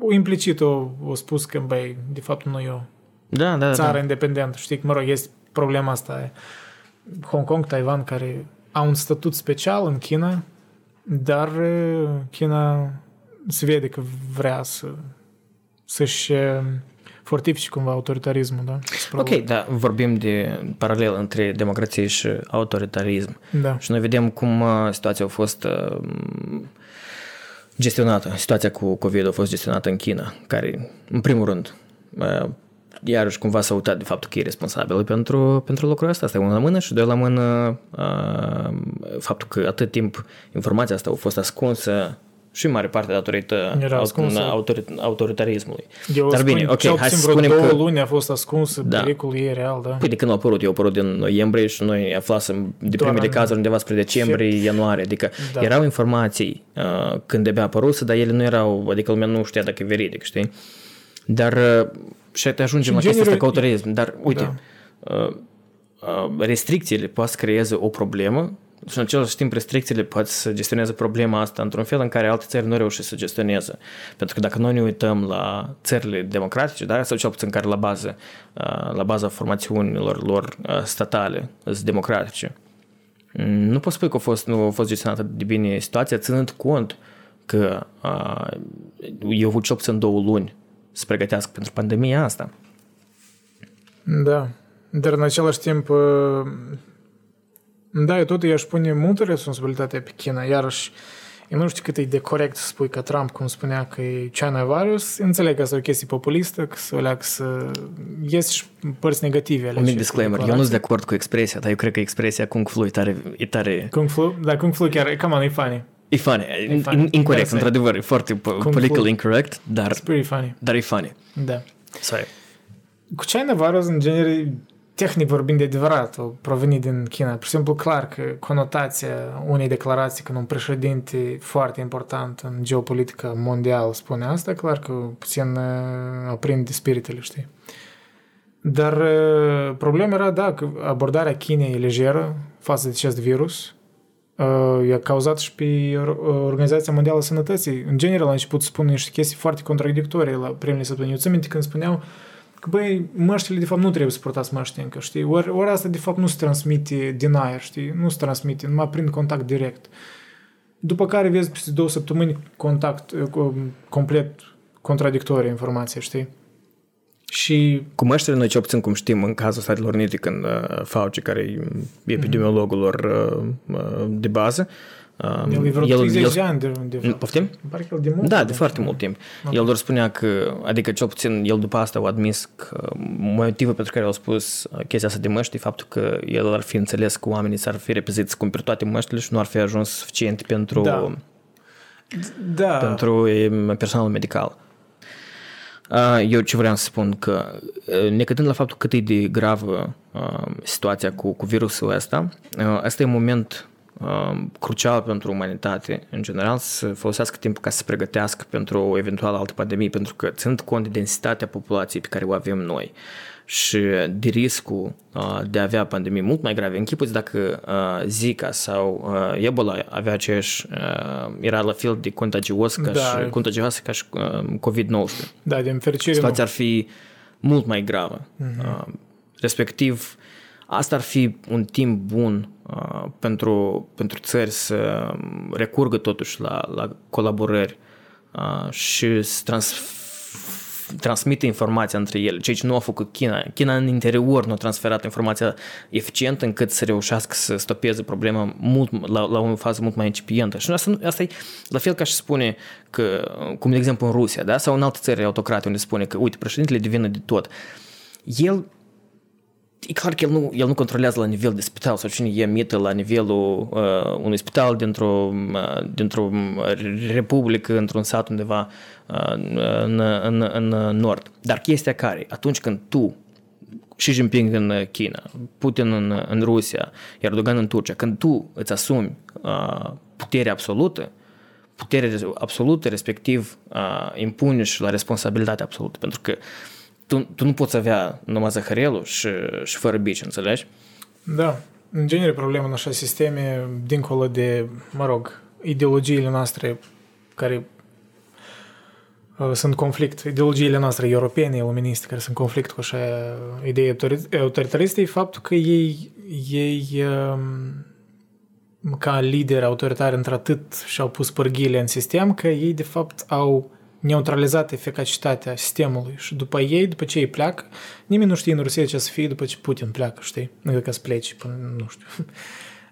o implicit o, o spus că, băi, de fapt nu eu Da, da, țară da. independentă. Știi, că, mă rog, este problema asta. Hong Kong, Taiwan, care au un statut special în China, dar uh, China se vede că vrea să, să-și uh, fortifice cumva autoritarismul, da? Să Ok, da, vorbim de paralel între democrație și autoritarism. Da. Și noi vedem cum uh, situația a fost uh, gestionată, situația cu COVID a fost gestionată în China, care, în primul rând, uh, iarăși cumva s-a uitat de faptul că e responsabil pentru, pentru lucrul ăsta. Asta e una la mână și doi la mână uh, faptul că atât timp informația asta a fost ascunsă și în mare parte datorită Era ascunsă. autori- autoritarismului. Eu Dar spun, bine, ok, cel hai să puțin vreo spunem două că... luni a fost ascuns Da. pericolul ei real, da? Păi de când a apărut, eu a apărut din noiembrie și noi aflasem de Doar primele în- cazuri undeva spre decembrie, ianuarie, adică Da. erau informații uh, când de-abia apăruse, dar ele nu erau, adică lumea nu știa dacă e veridic, știi? Dar uh, și te ajungem Și la în chestia asta genere- cu autorism, dar uite, uh, uh, restricțiile poate să creeze o problemă și în același timp restricțiile pot să gestioneze problema asta într-un fel în care alte țări nu reușesc să gestioneze. Pentru că dacă noi ne uităm la țările democratice, dar sau cel puțin care la bază, uh, la baza formațiunilor lor uh, statale sunt democratice, mm, nu pot spune că a fost, nu a fost gestionată de bine situația, ținând cont că uh, eu avut cel puțin două luni să pregătească pentru pandemia asta. Da. Dar în același timp, uh, da, eu tot i-aș pune multă responsabilitate pe China. Iarăși, eu nu știu cât e de corect să spui că Trump, cum spunea că e China virus, înțeleg că asta e o chestie populistă, că să o leacă să... Ies și părți negative ale Un mic acestei disclaimer, eu nu sunt de acord cu expresia, dar eu cred că expresia Kung Flu e tare, e tare Kung Fu, da, Kung Fu chiar, come on, e funny. E funny, e funny. incorrect, Da, într-adevăr, e foarte po- Kung political Fu. incorrect, dar, It's pretty funny. dar e funny. Da. Sorry. Cu China virus, în genere, tehnic vorbind de adevărat, o provenit din China. Pur și simplu, clar că conotația unei declarații când un președinte foarte important în geopolitică mondială spune asta, clar că puțin uh, aprinde spiritele, știi? Dar uh, problema era, da, că abordarea Chinei e lejeră față de acest virus. Uh, i-a cauzat și pe Or- Organizația Mondială a Sănătății. În general, a început să spună niște chestii foarte contradictorii la primele săptămâni. Eu țin minte când spuneau că, băi, măștile, de fapt, nu trebuie să purtați măști încă, știi? Ori, ori asta, de fapt, nu se transmite din aer, știi? Nu se transmite, numai prin contact direct. După care vezi peste două săptămâni contact uh, cu- complet contradictorie informație, știi? Și Cu măștile, noi ce puțin cum știm, în cazul Statelor Unite, când uh, Fauci, care e epidemiologul lor uh, uh, de bază, uh, el e vreo 30 de ani de, de fapt. Poftim? Îmi pare că el de mult. Da, de foarte mult timp. El doar spunea că, adică cel puțin el după asta a admis că motivul pentru care au spus uh, chestia asta de măști e faptul că el ar fi înțeles că oamenii s-ar fi repezit să cumpere toate măștile și nu ar fi ajuns suficient pentru, Da. Da. pentru e, personalul medical. Uh, Eu ce vreau să spun că uh, necătând la faptul cât e de gravă uh, situația cu, cu virusul ăsta, uh, ăsta e un moment uh, crucial pentru umanitate în general să folosească timpul ca să se pregătească pentru o eventuală altă pandemie, pentru că ținând cont de densitatea populației pe care o avem noi și de riscul uh, de a avea pandemii mult mai grave. Închipuți dacă uh, Zika sau uh, Ebola avea aceeași, uh, era la fel de contagios ca Da. și, contagioasă ca și uh, COVID-19 Da, din fericire situația nu. ar fi mult mai gravă. Mhm. Uh, respectiv, asta ar fi un timp bun uh, pentru, pentru țări să recurgă totuși la, la colaborări uh, și să trans, transmită informația între ele, ceea ce nu a făcut China. China în interior nu a transferat informația eficient încât să reușească să stopeze problema mult, la, la o fază mult mai incipientă. Și asta, asta e la fel ca și spune că, cum de exemplu în Rusia, da? sau în alte țări autocrate unde spune că, uite, președintele devine de tot. El e clar că el nu, el nu controlează la nivel de spital sau cine emită la nivelul uh, unui spital dintr-o, uh, dintr-o republică, într-un sat undeva uh, în, în, în nord. Dar chestia care, atunci când tu Xi Jinping în China, Putin în, în Rusia, Erdogan în Turcia, când tu îți asumi uh, puterea absolută, putere absolută, respectiv uh, impuni și la responsabilitate absolută, pentru că tu, tu nu poți avea numai zahărelul și, și fără bici, înțelegi? Da. În genere, problema în așa sisteme, dincolo de, mă rog, ideologiile noastre care uh, sunt conflict, ideologiile noastre europene, luministe, care sunt conflict cu așa idei autoritariste, e faptul că ei, ei um, ca lideri autoritari într-atât și-au pus pârghile în sistem, că ei de fapt au neutralizat eficacitatea sistemului și după ei, după ce ei pleacă, nimeni nu știe în Rusia ce să fie după ce Putin pleacă, știi? Nu ca să pleci până, nu știu.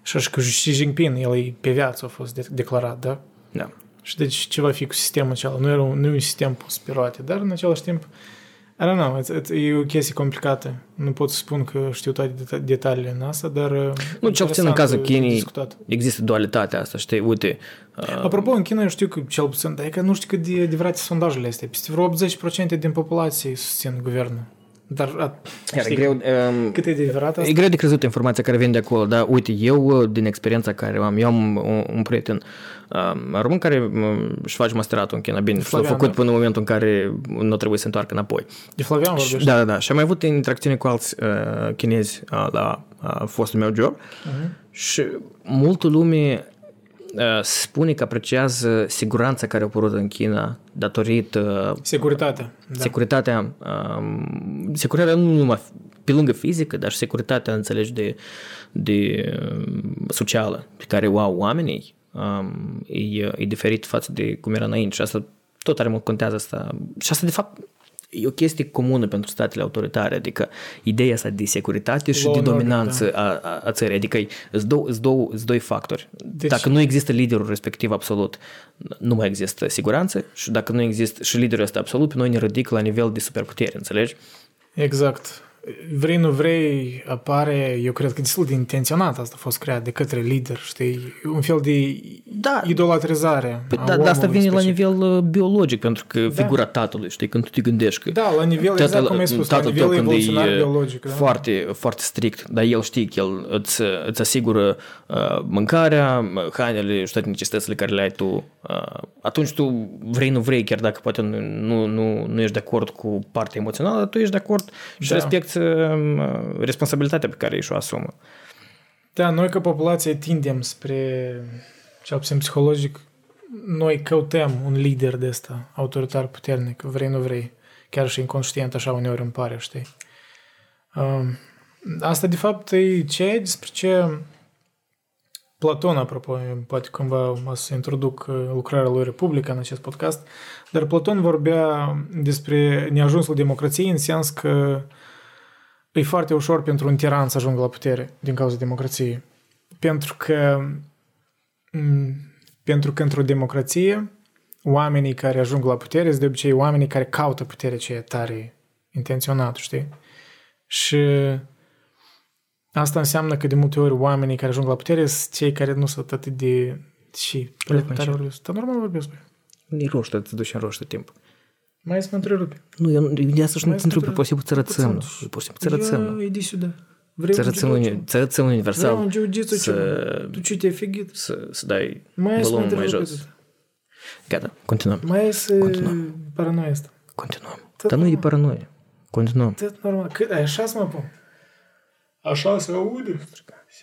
și așa că Xi Jinping, el e pe viață a fost declarat, da? Da. Și deci ce va fi cu sistemul acela? Nu, era un, nu e un sistem pus pe roate, dar în același timp I don't know, it's, it's, e o chestie complicată. Nu pot să spun că știu toate detaliile în asta, dar... Uh, nu, cel puțin în cazul Chinei există dualitatea asta, știi, uite... Uh... Apropo, în China eu știu că cel puțin, dar e că nu știu cât de adevărate sondajele astea. Peste vreo 80% din populație susțin guvernul. Dar Iar, e greu, um, cât e de adevărat asta? E greu de crezut informația care vine de acolo, dar uite, eu, uh, din experiența care am, eu am un, un prieten um, român care um, își face masteratul în China, bine, și l-a făcut da. până în momentul în care nu trebuie să întoarcă înapoi. De Flavian vorbești? Da, da, da. Și am mai avut interacțiune cu alți uh, chinezi uh, la uh, fostul meu job uh-huh. și multă lume Uh, spune că apreciază siguranța care a apărut în China datorită... Securitatea. Da. Securitatea, um, securitatea nu numai pe lângă fizică, dar și securitatea, înțelegi, de, de um, socială pe care o au oamenii um, e, e diferit față de cum era înainte și asta tot are mult contează asta. Și asta, de fapt, e o chestie comună pentru statele autoritare, adică ideea asta de securitate și Law de dominanță da. a, a, a țării, adică sunt două, două, doi factori. Deci, dacă nu există liderul respectiv absolut, nu mai există siguranță și dacă nu există și liderul ăsta absolut, pe noi ne ridică la nivel de superputere, înțelegi? Exact vrei, nu vrei, apare, eu cred că destul de intenționat asta a fost creat de către lider, știi, un fel de da. idolatrizare. Păi, da, dar asta vine specific. la nivel uh, biologic, pentru că da. figura tatălui, știi, când tu te gândești că... Da, la nivel, tatăl, exact cum ai spus, la nivel evoluționar e biologic. Da? Foarte, foarte strict, dar el știe că el îți, îți asigură uh, mâncarea, hainele și toate necesitățile care le ai tu. Uh, atunci tu vrei, nu vrei, chiar dacă poate nu, nu, nu, nu ești de acord cu partea emoțională, tu ești de acord și da. respecti Uh, responsabilitatea pe care și-o asumă. Da, noi ca populație tindem spre, cel puțin psihologic, noi căutăm un lider de ăsta, autoritar puternic, vrei, nu vrei. Chiar și inconștient, așa uneori îmi pare, știi? Um, asta, de fapt, e ce despre ce Platon, apropo, poate cumva o să introduc uh, lucrarea lui Republica în acest podcast, dar Platon vorbea despre neajunsul democrației în sens că e foarte ușor pentru un tiran să ajungă la putere din cauza democrației. Pentru că, pentru că într-o democrație, oamenii care ajung la putere sunt de obicei oamenii care caută puterea ce e tare intenționat, știi? Și asta înseamnă că de multe ori oamenii care ajung la putere sunt cei care nu sunt atât de... Și... Tare vorbesc. Dar normal vorbesc, băi. Nu-i roștă, îți duci în roștă timp. Має смотрирупі. Ну, я, я ж не центрую припустимо после Припустимо церацину. Я, іди сюди. Церацин універсал. Время джиу-джитсу, с... Э, тут чуть офигит. С, с, да, и Має смотрирупі. Гада, континуум. Має с э, параноїст. Континуум. Та ну і параноя. Континуум. Це нормально. А я сейчас помню. А сейчас я уйду.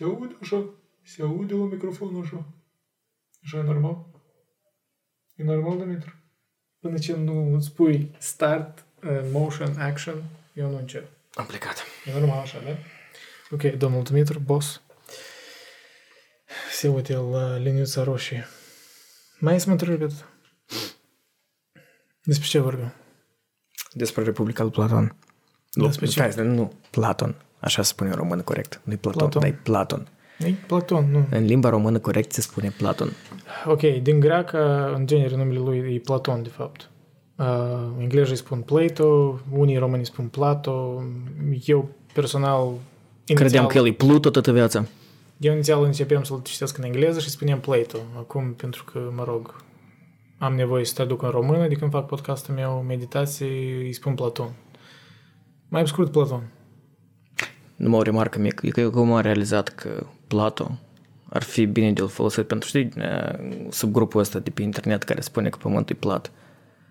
Я уйду, що? Я уйду у микрофона що? Що, нормал? И нормал, Дмитрий. Până ce nu îți spui start, uh, motion, action, eu nu încep. Am plecat. E normal așa, da? Ok, domnul Dumitru, boss. Se uite la liniuța roșie. Mai să mă întrebi Despre ce vorbim? Despre Republica lui Platon. Despre ce? Stai, nu, Platon. Așa se spune în română corect. Nu-i Platon, Platon. dar e Platon. E Platon, nu. În limba română corect se spune Platon. Ok, din greacă, în genere, numele lui e Platon, de fapt. Uh, englezii spun Plato, unii români spun Plato. Eu, personal, Credeam că el e Pluto toată viața. Eu inițial începeam să-l citesc în engleză și spuneam Plato. Acum, pentru că, mă rog, am nevoie să traduc în română, de când fac podcastul meu, meditații, îi spun Platon. Mai scurt, Platon. Numai o remarcă mică, e că eu cum am realizat că Plato ar fi bine de-l folosit pentru, știi, subgrupul ăsta de pe internet care spune că pământul e plat.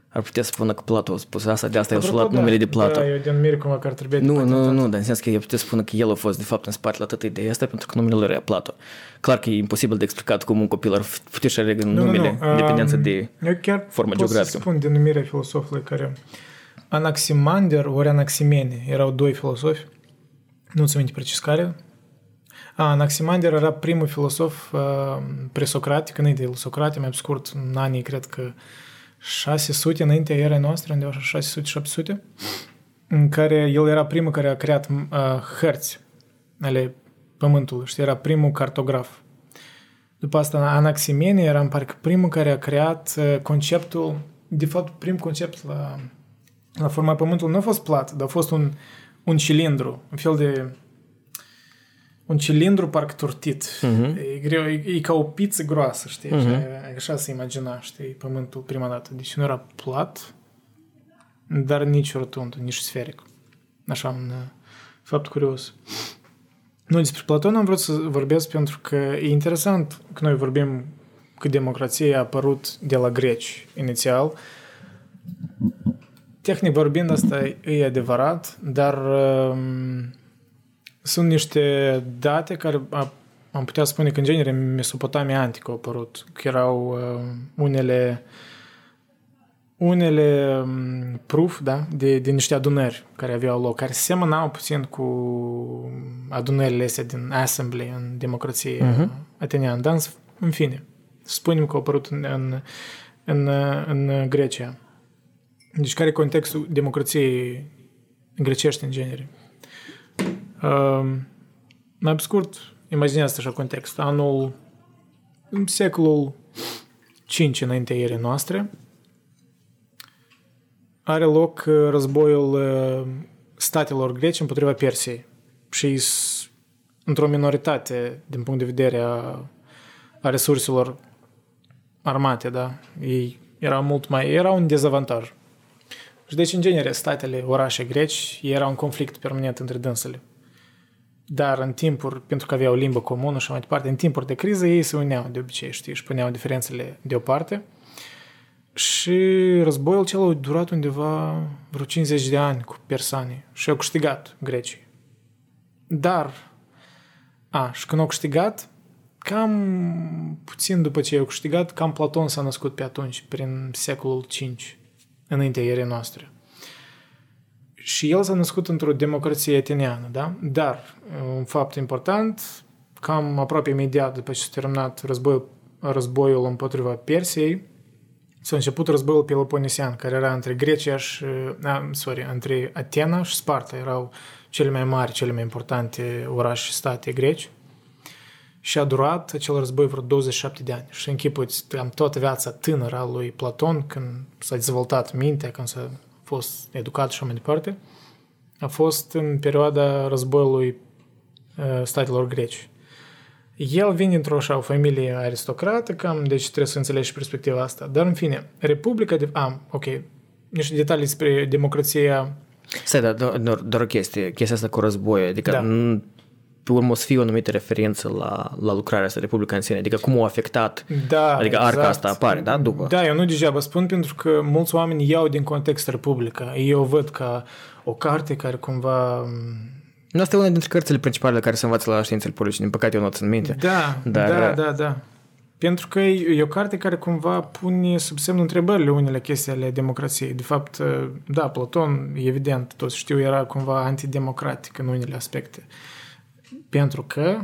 Ar putea să spună că Plato a spus asta, de asta el și-a luat numele de Plato. Da, eu de mir cum că ar trebui Nu, nu, nu, dar în sens că el putea spune că el a fost de fapt în spatele atât ideea asta pentru că numele lui era Plato. Clar că e imposibil de explicat cum un copil ar putea să alegă numele în dependență de eu chiar forma pot geografică. să spun denumirea filosofului care Anaximander ori Anaximene erau doi filosofi, nu-ți minte precis care. A, Anaximander era primul filosof uh, presocratic, înainte de Socrate, mai scurt, în anii, cred că 600 înaintea erei noastre, undeva 600-700, în care el era primul care a creat uh, hărți ale pământului, și era primul cartograf. După asta, Anaximene era în parcă primul care a creat uh, conceptul, de fapt, primul concept la, la forma pământului nu a fost plat, dar a fost un, un cilindru, un fel de un cilindru parcă turtit. Uh-huh. E greu, e, e ca o pizza groasă, știi? Uh-huh. Așa, așa se imagina, știi, pământul prima dată. Deci nu era plat, dar nici rotund, nici sferic. Așa, un fapt curios. Nu, despre Platon am vrut să vorbesc pentru că e interesant că noi vorbim că democrația a apărut de la greci inițial. Tehnic vorbind, asta e adevărat, dar um, sunt niște date care am putea spune că în genere în Mesopotamia antică au apărut, că erau uh, unele unele um, proof, da, de, de niște adunări care aveau loc, care semănau puțin cu adunările astea din Assembly în democrație uh-huh. ateniană, dar în fine, spunem că au apărut în, în, în, în Grecia. Deci care e contextul democrației grecești în genere? Uh, mai pe scurt, imaginează așa context. Anul, în secolul 5 înaintea erei noastre, are loc războiul statelor greci împotriva Persiei și într-o minoritate din punct de vedere a, a resurselor armate, da? Ei erau mult mai, era un dezavantaj. Și deci, în genere, statele, orașe greci, era un conflict permanent între dânsele. Dar în timpuri, pentru că aveau limbă comună și mai departe, în timpuri de criză ei se uneau de obicei, știi, și puneau diferențele deoparte. Și războiul cel a durat undeva vreo 50 de ani cu persanii și au câștigat grecii. Dar, a, și când au câștigat, cam puțin după ce au câștigat, cam Platon s-a născut pe atunci, prin secolul 5, înaintea erei noastre. Și el s-a născut într-o democrație eteniană, da? Dar, un fapt important, cam aproape imediat după ce s-a terminat războiul, războiul împotriva Persiei, s-a început războiul Peloponesian, care era între Grecia și, a, sorry, între Atena și Sparta. Erau cele mai mari, cele mai importante orașe și state greci. Și a durat acel război vreo 27 de ani. Și închipuți, am toată viața tânără a lui Platon, când s-a dezvoltat mintea, când s-a fost educat și mai departe, a fost în perioada războiului uh, statelor greci. El vine dintr-o așa o familie aristocrată, cam, deci trebuie să înțelegi și perspectiva asta. Dar, în fine, Republica de... Ah, ok, niște detalii despre democrația... Stai, dar doar, doar o chestie, chestia asta cu război, adică da. Pe urmă o să fie o anumită referință la, la lucrarea asta, Republica în sine, adică cum o afectat, da, adică exact. arca asta apare, da, după? Da, eu nu degeaba spun pentru că mulți oameni iau din context Republica. Eu văd ca o carte care cumva nu asta e una dintre cărțile principale care se învață la științele politice. Din păcate eu nu o țin minte. Da, Dar... da, da, da. Pentru că e o carte care cumva pune sub semnul întrebările unele chestii ale democrației. De fapt, da, Platon, evident, toți știu, era cumva antidemocratic în unele aspecte. Pentru că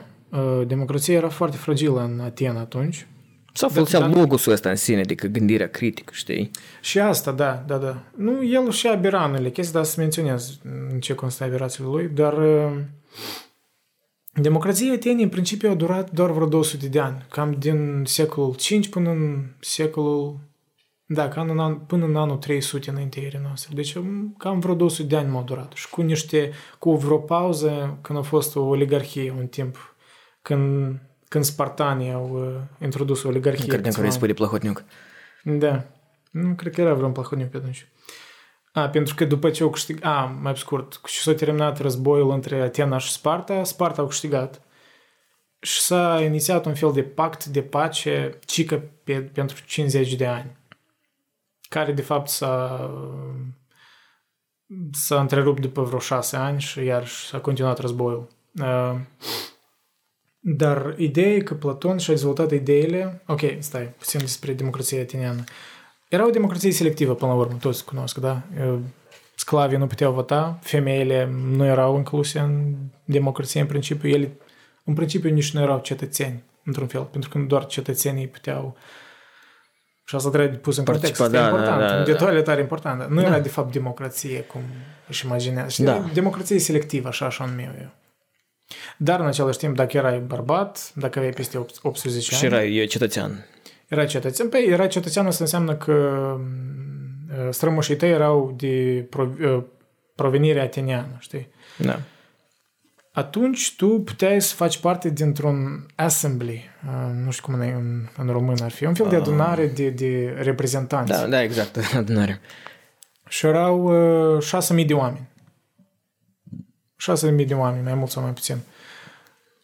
democrația era foarte fragilă în Atena atunci. Sau folosea da, logosul ăsta în sine, adică gândirea critică, știi? Și asta, da, da, da. Nu, el și abera unele chestii, dar să menționez în ce constă aberațiile lui, dar uh, democrația Atenei în principiu a durat doar vreo 200 de ani, cam din secolul 5 până în secolul Da, ca în an, până în anul 300 înaintea noastre. Deci cam vreo 200 de ani m-au durat. Și cu niște, cu vreo pauză, când a fost o oligarhie un timp, când, când spartanii au uh, introdus o oligarhie. Credeam că vrei spui de Plahotniuc. Da. Nu cred că era vreun Plahotniuc pe atunci. A, pentru că după ce au câștigat, a, mai pe scurt, și s-a terminat războiul între Atena și Sparta, Sparta au câștigat. Și s-a inițiat un fel de pact de pace cică pe, pentru 50 de ani care de fapt s-a, s-a întrerupt după vreo șase ani și iar s-a continuat războiul. Uh, dar ideea e că Platon și-a dezvoltat ideile... Ok, stai, puțin despre democrația ateniană. Era o democrație selectivă până la urmă, toți cunosc, da? Uh, sclavii nu puteau vota, femeile nu erau incluse în democrație în principiu, ele în principiu nici nu erau cetățeni, într-un fel, pentru că doar cetățenii puteau uh, și asta trebuie pus în context. Da, e important. Da, da, detaliile tare importante. Nu da. era de fapt democrație, cum își imaginează. Da. Democrație selectivă, așa, așa numim eu. Dar în același timp, dacă erai bărbat, dacă aveai peste 18 ani... Și erai cetățean. Era cetățean. Păi, era cetățean, asta înseamnă că mm, strămoșii tăi erau de provenire ateniană, știi? Da atunci tu puteai să faci parte dintr-un assembly, uh, nu știu cum în, în român ar fi, un fel de ah. adunare de, de reprezentanți. Da, da, exact, adunare. Și erau uh, 6.000 de oameni. 6.000 de oameni, mai mult sau mai puțin.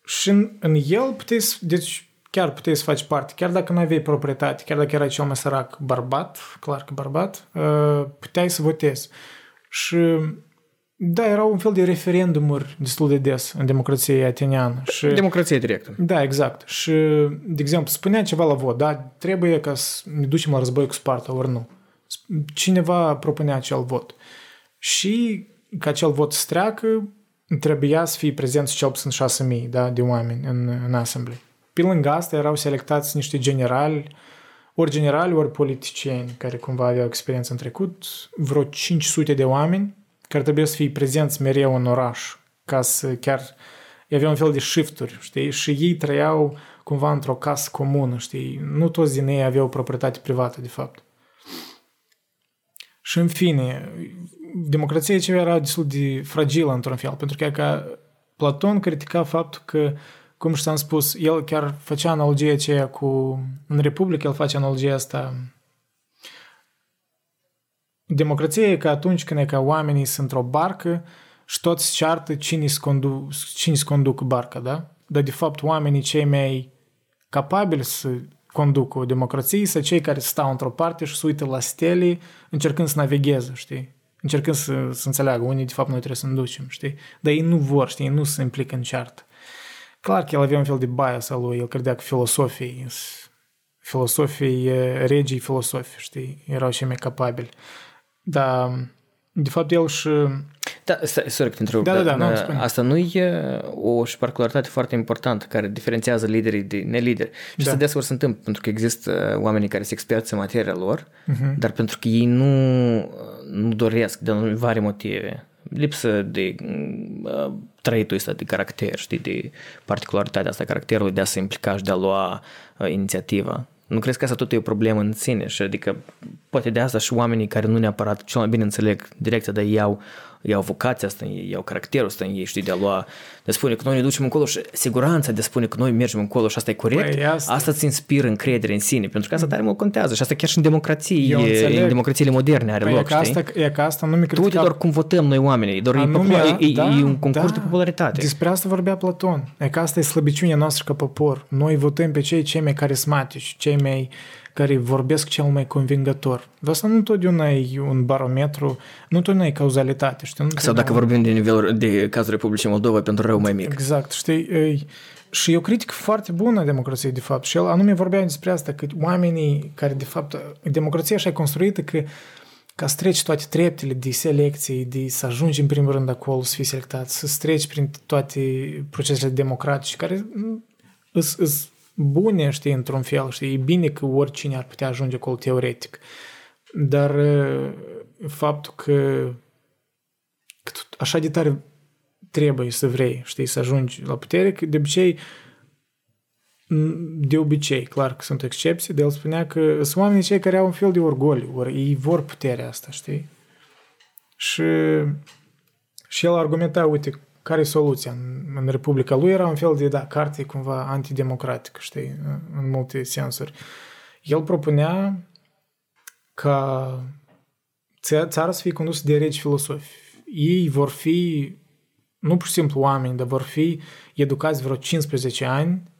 Și în, în el puteai, deci chiar puteai să faci parte, chiar dacă nu aveai proprietate, chiar dacă erai cel mai sărac bărbat, clar că bărbat, uh, puteai să votezi. Și da, era un fel de referendumuri destul de des în democrația ateniană. Și, democrație directă. Da, exact. Și, de exemplu, spunea ceva la vot, da, trebuie ca să ne ducem la război cu Sparta, ori nu. Cineva propunea acel vot. Și ca acel vot să treacă, trebuia să fie prezenți cel puțin 6.000 da, de oameni în, în asamblea. Pe lângă asta erau selectați niște generali, ori generali, ori politicieni care cumva aveau experiență în trecut, vreo 500 de oameni care trebuie să fie prezenți mereu în oraș, ca să chiar avea un fel de shifturi, știi? Și ei trăiau cumva într-o casă comună, știi? Nu toți din ei aveau proprietate privată, de fapt. Și în fine, democrația ce era destul de fragilă într-un fel, pentru că ca Platon critica faptul că, cum și am spus, el chiar făcea analogia aceea cu, în Republică, el face analogia asta Democrația e că atunci când e ca oamenii sunt într-o barcă și toți ceartă cine se conduc, cine conduc barca, da? Dar de fapt oamenii cei mai capabili să conducă o democrație sunt cei care stau într-o parte și se uită la stele încercând să navigheze, știi? Încercând să, să înțeleagă unii de fapt noi trebuie să ne ducem, știi? Dar ei nu vor, știi? Ei nu se implică în ceartă. Clar că el avea un fel de bias al lui, el credea că filosofii, filosofii, regii filosofii, știi? Erau cei mai capabili. Da, de fapt el și... Da, sorry că te întreb. Da, da, da, nu, spune. Asta nu e o particularitate foarte importantă care diferențiază liderii de nelideri. Și da. asta deseori se întâmplă pentru că există oamenii care se experți în materia lor, uh-huh. dar pentru că ei nu, nu doresc de vari motive lipsă de uh, trăitul ăsta de caracter, știi, de particularitatea asta caracterului de a se implica și de a lua uh, inițiativa. Nu crezi că asta tot e o problemă în sine și adică poate de asta și oamenii care nu neapărat cel mai bine înțeleg direcția, dar iau iau vocația asta în ei, iau caracterul ăsta în ei, știi, de a lua, de a spune că noi ne ducem încolo și siguranța de a spune că noi mergem încolo și asta e corect, păi asta. asta îți inspiră încredere în sine, pentru că asta tare mult contează și asta chiar și în democrații, în democrațiile moderne are păi loc, e ca asta, E ca asta nu mi Tu uite doar cum votăm noi oamenii, doar Anume, e, e, da, e, un concurs da, de popularitate. Despre asta vorbea Platon. E că asta e slăbiciunea noastră ca popor. Noi votăm pe cei cei mai carismatici, cei mai care vorbesc cel mai convingător. Dar asta nu întotdeauna e un barometru, nu întotdeauna e cauzalitate. Știi? Nu Sau dacă vorbim de nivel de cazul Republicii Moldova pentru rău mai mic. Exact, știi? E, și e o critică foarte bună a democrației, de fapt. Și el anume vorbea despre asta, că oamenii care, de fapt, democrația așa e construită că ca să treci toate treptele de selecție, de să ajungi în primul rând acolo, să fii selectat, să treci prin toate procesele democratice care sunt bune, știi, într-un fel, știi, e bine că oricine ar putea ajunge acolo teoretic. Dar faptul că, că așa de tare trebuie să vrei, știi, să ajungi la putere, că de obicei de obicei, clar că sunt excepții, de el spunea că sunt oamenii cei care au un fel de orgoliu, ori ei vor puterea asta, știi? Și, și el argumenta, uite, care e soluția? În, în Republica lui era un fel de, da, carte cumva antidemocratică, știi, în multe sensuri. El propunea ca țara să fie condusă de regi filosofi. Ei vor fi, nu pur și simplu oameni, dar vor fi educați vreo 15 ani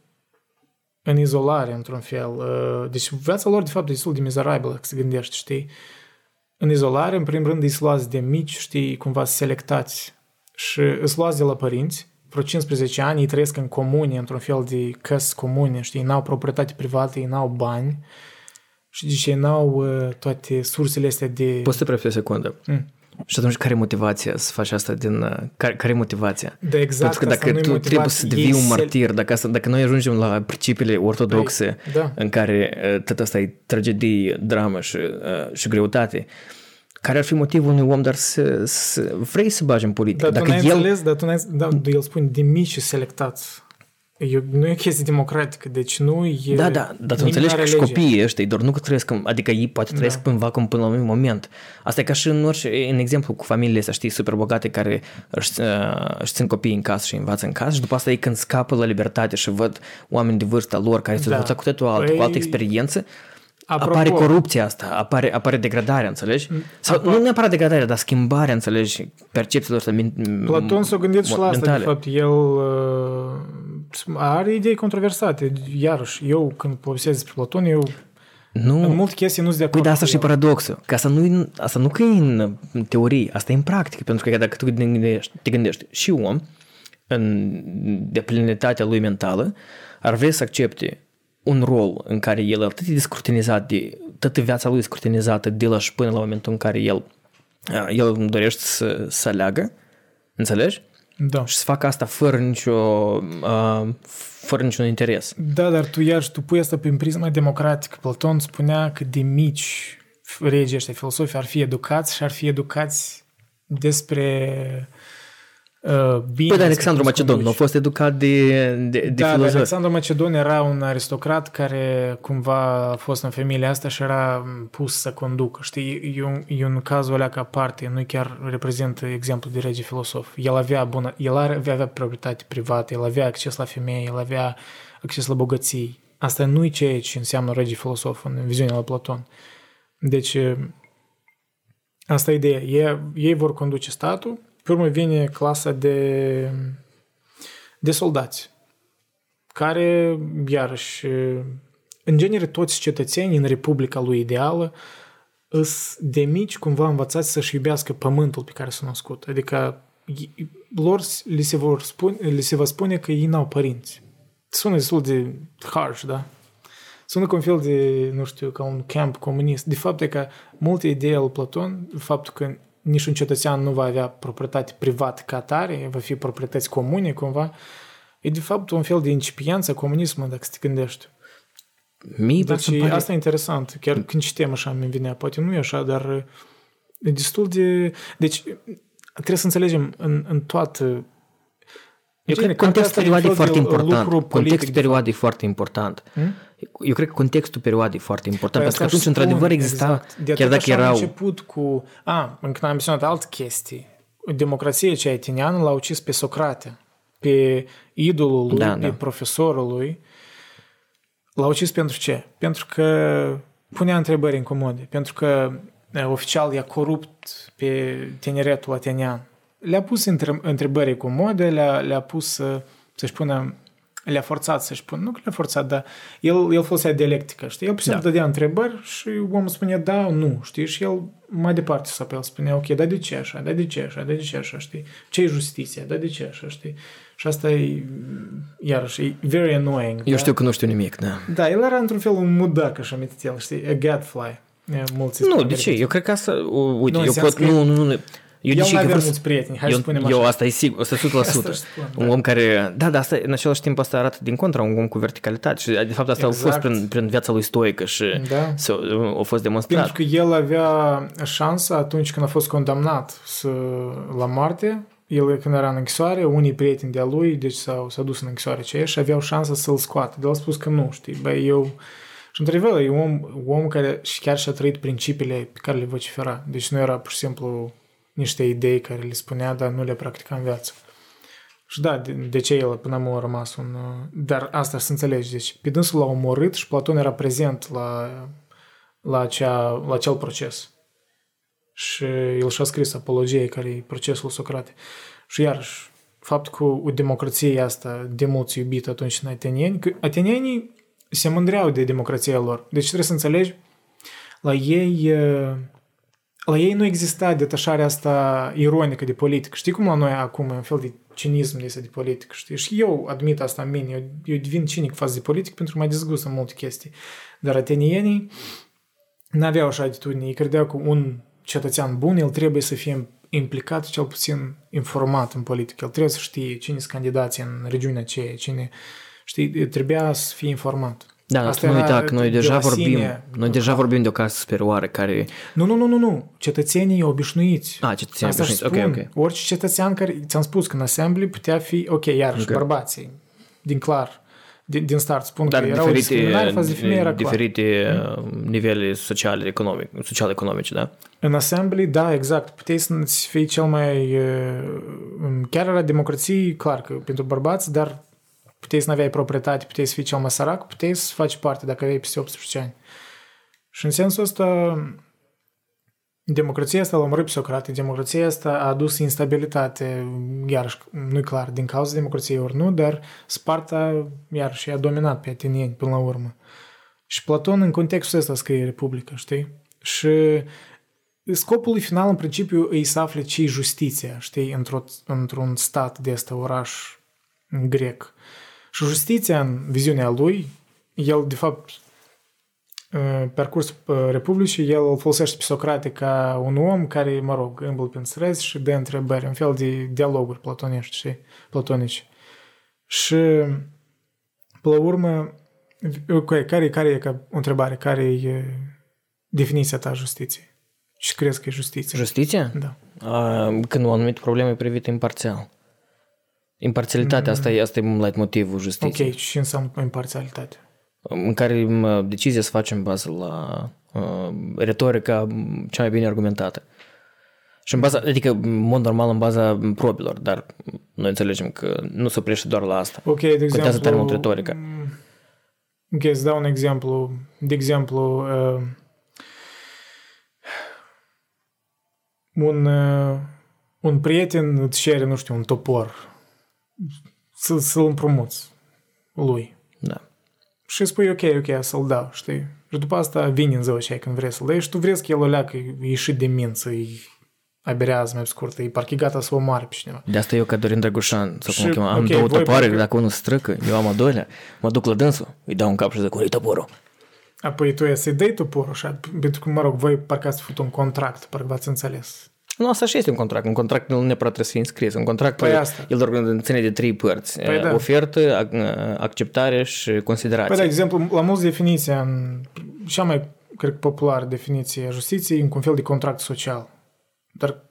în izolare, într-un fel. Uh, deci viața lor, de fapt, e destul de mizerabilă, dacă se gândește, știi? În izolare, în primul rând, îi luați de mici, știi, cumva selectați și îți luați de la părinți, vreo 15 ani, ei trăiesc în comune, într-un fel de căs comune, știi, n-au proprietate privată, ei n-au bani și deci ei n-au uh, toate sursele astea de... Poți să te o secundă? Mm. Și atunci care e motivația să faci asta din... Uh, care, care e motivația? Da, exact. Pentru că dacă tu trebuie să devii un martir, dacă, asta, dacă noi ajungem la principiile ortodoxe păi, da. în care uh, tot asta e tragedie, dramă și, uh, și greutate, care ar fi motivul unui om, dar să, să vrei să bagi în politică? Dar dacă tu n-ai el... înțeles, dar tu n-ai, da, el spune de mici selectați. E, nu e chestie democratică, deci nu e... Da, da, dar tu înțelegi că și copiii ăștia, doar nu că trăiesc, adică ei poate trăiesc da. în vacuum până la un moment. Asta e ca și în orice, în exemplu cu familiile astea, știi, super bogate care își, uh, își țin copiii în casă și învață în casă și după asta ei când scapă la libertate și văd oameni de vârsta lor care se da. cu totul alt, păi... cu altă experiență, Apropo, apare corupția asta, apare, apare degradarea, înțelegi? Sau Apa... nu neapărat degradarea, dar schimbarea, înțelegi, percepțiilor ăsta Platon s-a gândit și la asta, de fapt, el uh, are idei controversate. Iarăși, eu când povestesc despre Platon, eu nu. În multe chestii nu sunt de acord. Păi, dar asta și paradoxul. Că asta nu, asta nu că e în teorie, asta e în practică. Pentru că dacă tu te gândești, te gândești și om, în deplinitatea lui mentală, ar vrea să accepte un rol în care el atât de scrutinizat, de, toată viața lui scrutinizată de la și până la momentul în care el, el dorește să, să aleagă, înțelegi? Da. Și să facă asta fără nicio, uh, fără niciun interes. Da, dar tu iar tu pui asta prin prisma democratică. Platon spunea că de mici regii ăștia filosofi ar fi educați și ar fi educați despre Uh, bine păi, dar Alexandru Macedon nu a fost educat de, de, de da, filozof. Alexandru Macedon era un aristocrat care cumva a fost în familia asta și era pus să conducă. Știi, e un, e un caz o ca parte, nu chiar reprezintă exemplu de rege filosof. El avea, bună, el avea, avea proprietate privată, el avea acces la femei, el avea acces la bogății. Asta nu e ceea ce înseamnă rege filosof în viziunea lui Platon. Deci, asta e ideea. Ei, ei vor conduce statul, pe urmă vine clasa de, de soldați, care, iarăși, în genere toți cetățenii în Republica lui ideală îs de mici cumva învățați să-și iubească pământul pe care s-au născut. Adică lor li se, vor spune, li se va spune că ei n-au părinți. Sună destul de harsh, da? Sună ca un fel de, nu știu, ca un camp comunist. De fapt, e că multe idei al Platon, faptul că niciun cetățean nu va avea proprietate privată ca atare, va fi proprietăți comune cumva, e de fapt un fel de incipiență comunismului, dacă te gândești. Mie deci pare... asta e interesant. Chiar când citem așa mi vine, poate nu e așa, dar e destul de... Deci trebuie să înțelegem în, în toată eu cred că contextul perioadei e foarte important. Contextul perioadei e foarte important. Hmm? Eu cred că contextul perioadei e foarte important, păi pentru că atunci, într-adevăr, exista, exact. de chiar dacă erau... început cu... A, încă n-am menționat alte chestii. Democrația cea etiniană l-a ucis pe Socrate, pe idolul lui, da, pe da. profesorul lui. L-a ucis pentru ce? Pentru că punea întrebări incomode, pentru că oficial i-a corupt pe tineretul atenian le-a pus întrebări cu modă, le-a, le-a pus să, să-și pună le-a forțat să-și pună, nu că le-a forțat, dar el, el folosea dialectică, știi? El pur da. dădea întrebări și omul spunea da, nu, știi? Și el mai departe să el spunea, ok, dar de ce așa, dar de ce așa, dar de ce așa, știi? Ce e justiția, dar de ce așa, știi? Și asta e, iarăși, e very annoying. Eu da? știu că nu știu nimic, da. Da, el era într-un fel un mudac, așa amintit el, știi? A gadfly. Mulți nu, de ce? Eu cred că asta, uite, nu, eu pot, nu, nu, nu, eu El nu avea mulți prieteni, hai eu, să spunem așa. Eu asta e sigur, 100%. asta spun, un da. om care, da, dar asta în același timp asta arată din contra un om cu verticalitate și de fapt asta exact. a fost prin, prin viața lui stoică și da. s-a, a fost demonstrat. Pentru că el avea șansa atunci când a fost condamnat să, la moarte, el când era în închisoare, unii prieteni de-a lui, deci s-au, s-au dus în închisoare aceea și aveau șansa să-l scoată. Dar el a spus că nu, știi, băi, eu... Și într-adevăr, e om, om care și chiar și-a trăit principiile pe care le vocifera. Deci nu era pur și simplu niște idei care le spunea, dar nu le practica în viață. Și da, de, de ce el până acum a rămas un... Dar asta să înțelegi. Deci pe dânsul l-a omorât și Platon era prezent la, la, acea, la acel proces. Și el și-a scris apologie care e procesul Socrate. Și iarăși, faptul că o democrație asta de mulți iubită atunci în atenieni, că atenienii se mândreau de democrația lor. Deci trebuie să înțelegi, la ei, la ei nu exista detașarea asta ironică de politică. Știi cum la noi acum un fel de cinism este de politică, știi? Și eu admit asta în mine, eu, eu devin cinic față de politică pentru că mă dezgustă multe chestii. Dar atenienii n-aveau așa atitudine, ei credeau că un cetățean bun, el trebuie să fie implicat, cel puțin informat în politică. El trebuie să știe cine sunt candidații în regiunea aceea, cine, știi, trebuia să fie informat. Da, Asta nu uita că noi deja vorbim, sine, noi deja vorbim de o casă superioară care... Nu, nu, nu, nu, nu. Cetățenii obișnuiți. Ah, cetățenii Asta obișnuiți, ok, ok. Orice cetățean care, ți-am spus că în assembly putea fi, ok, iarăși, okay. bărbații, din clar, din, din start spun Dar că erau discriminare față de femei, era diferite clar. Uh, nivele sociale, economic, social-economice, da? În assembly, da, exact. Puteai să fii cel mai... Uh, chiar era democrație, clar că pentru bărbați, dar puteai să nu aveai proprietate, puteai să fii cel mai sărac, puteai să faci parte dacă aveai peste 18 ani. Și în sensul ăsta, democrația asta l-a omorât pe Socrate, democrația asta a adus instabilitate, iarăși, nu-i clar, din cauza democrației ori nu, dar Sparta, iarăși, a dominat pe atenieni până la urmă. Și Platon în contextul ăsta scrie Republica, știi? Și scopul final, în principiu, îi să afle ce justiția, știi, într-o, într-un stat de ăsta, oraș grec. Și justiția, în viziunea lui, el, de fapt, pe parcursul Republicii, el îl folosește pe Socrate ca un om care, mă rog, îmbăl prin străzi și dă întrebări, un fel de dialoguri platonești și platonici. Și, pe la urmă, care, care e ca o întrebare? Care e definiția ta a justiției? Ce crezi că e justiție? Justiția? Da. A, când o anumită problemă e privită imparțial. Imparțialitatea, mm. asta e, asta e motivul justiției. Ok, ce înseamnă imparțialitate? În care decizia se face în bază la uh, retorica cea mai bine argumentată. Și în baza, adică, în mod normal, în baza probilor, dar noi înțelegem că nu se oprește doar la asta. Ok, de exemplu... Contează tare mult retorica. Ok, să dau un exemplu. De exemplu, uh, un, uh, un prieten îți cere, nu știu, un topor să, să-l împrumuți lui. Da. Și spui, ok, ok, să-l dau, știi? Și după asta vine în ziua aceea când vrei să-l dai și tu vrei că el o leacă, e ieșit de mință, e aberează mai scurt, e parcă gata să o moare pe cineva. De asta eu ca Dorin Drăgușan, sau cum chema, am okay, două topoare, parcă... dacă unul străcă, eu am a doilea, mă duc la dânsul, îi dau un cap și zic, unde toporul? Apoi tu să-i dai toporul, așa, pentru că, mă rog, voi parcă ați făcut un contract, parcă v-ați înțeles. Nu, asta și este un contract. Un contract nu neapărat trebuie să fie înscris. Un contract păi asta. el doar ține de trei părți. Păi da. Ofertă, acceptare și considerație. Păi de exemplu, la mulți definiția, în cea mai, cred, populară definiție a justiției, un fel de contract social. Dar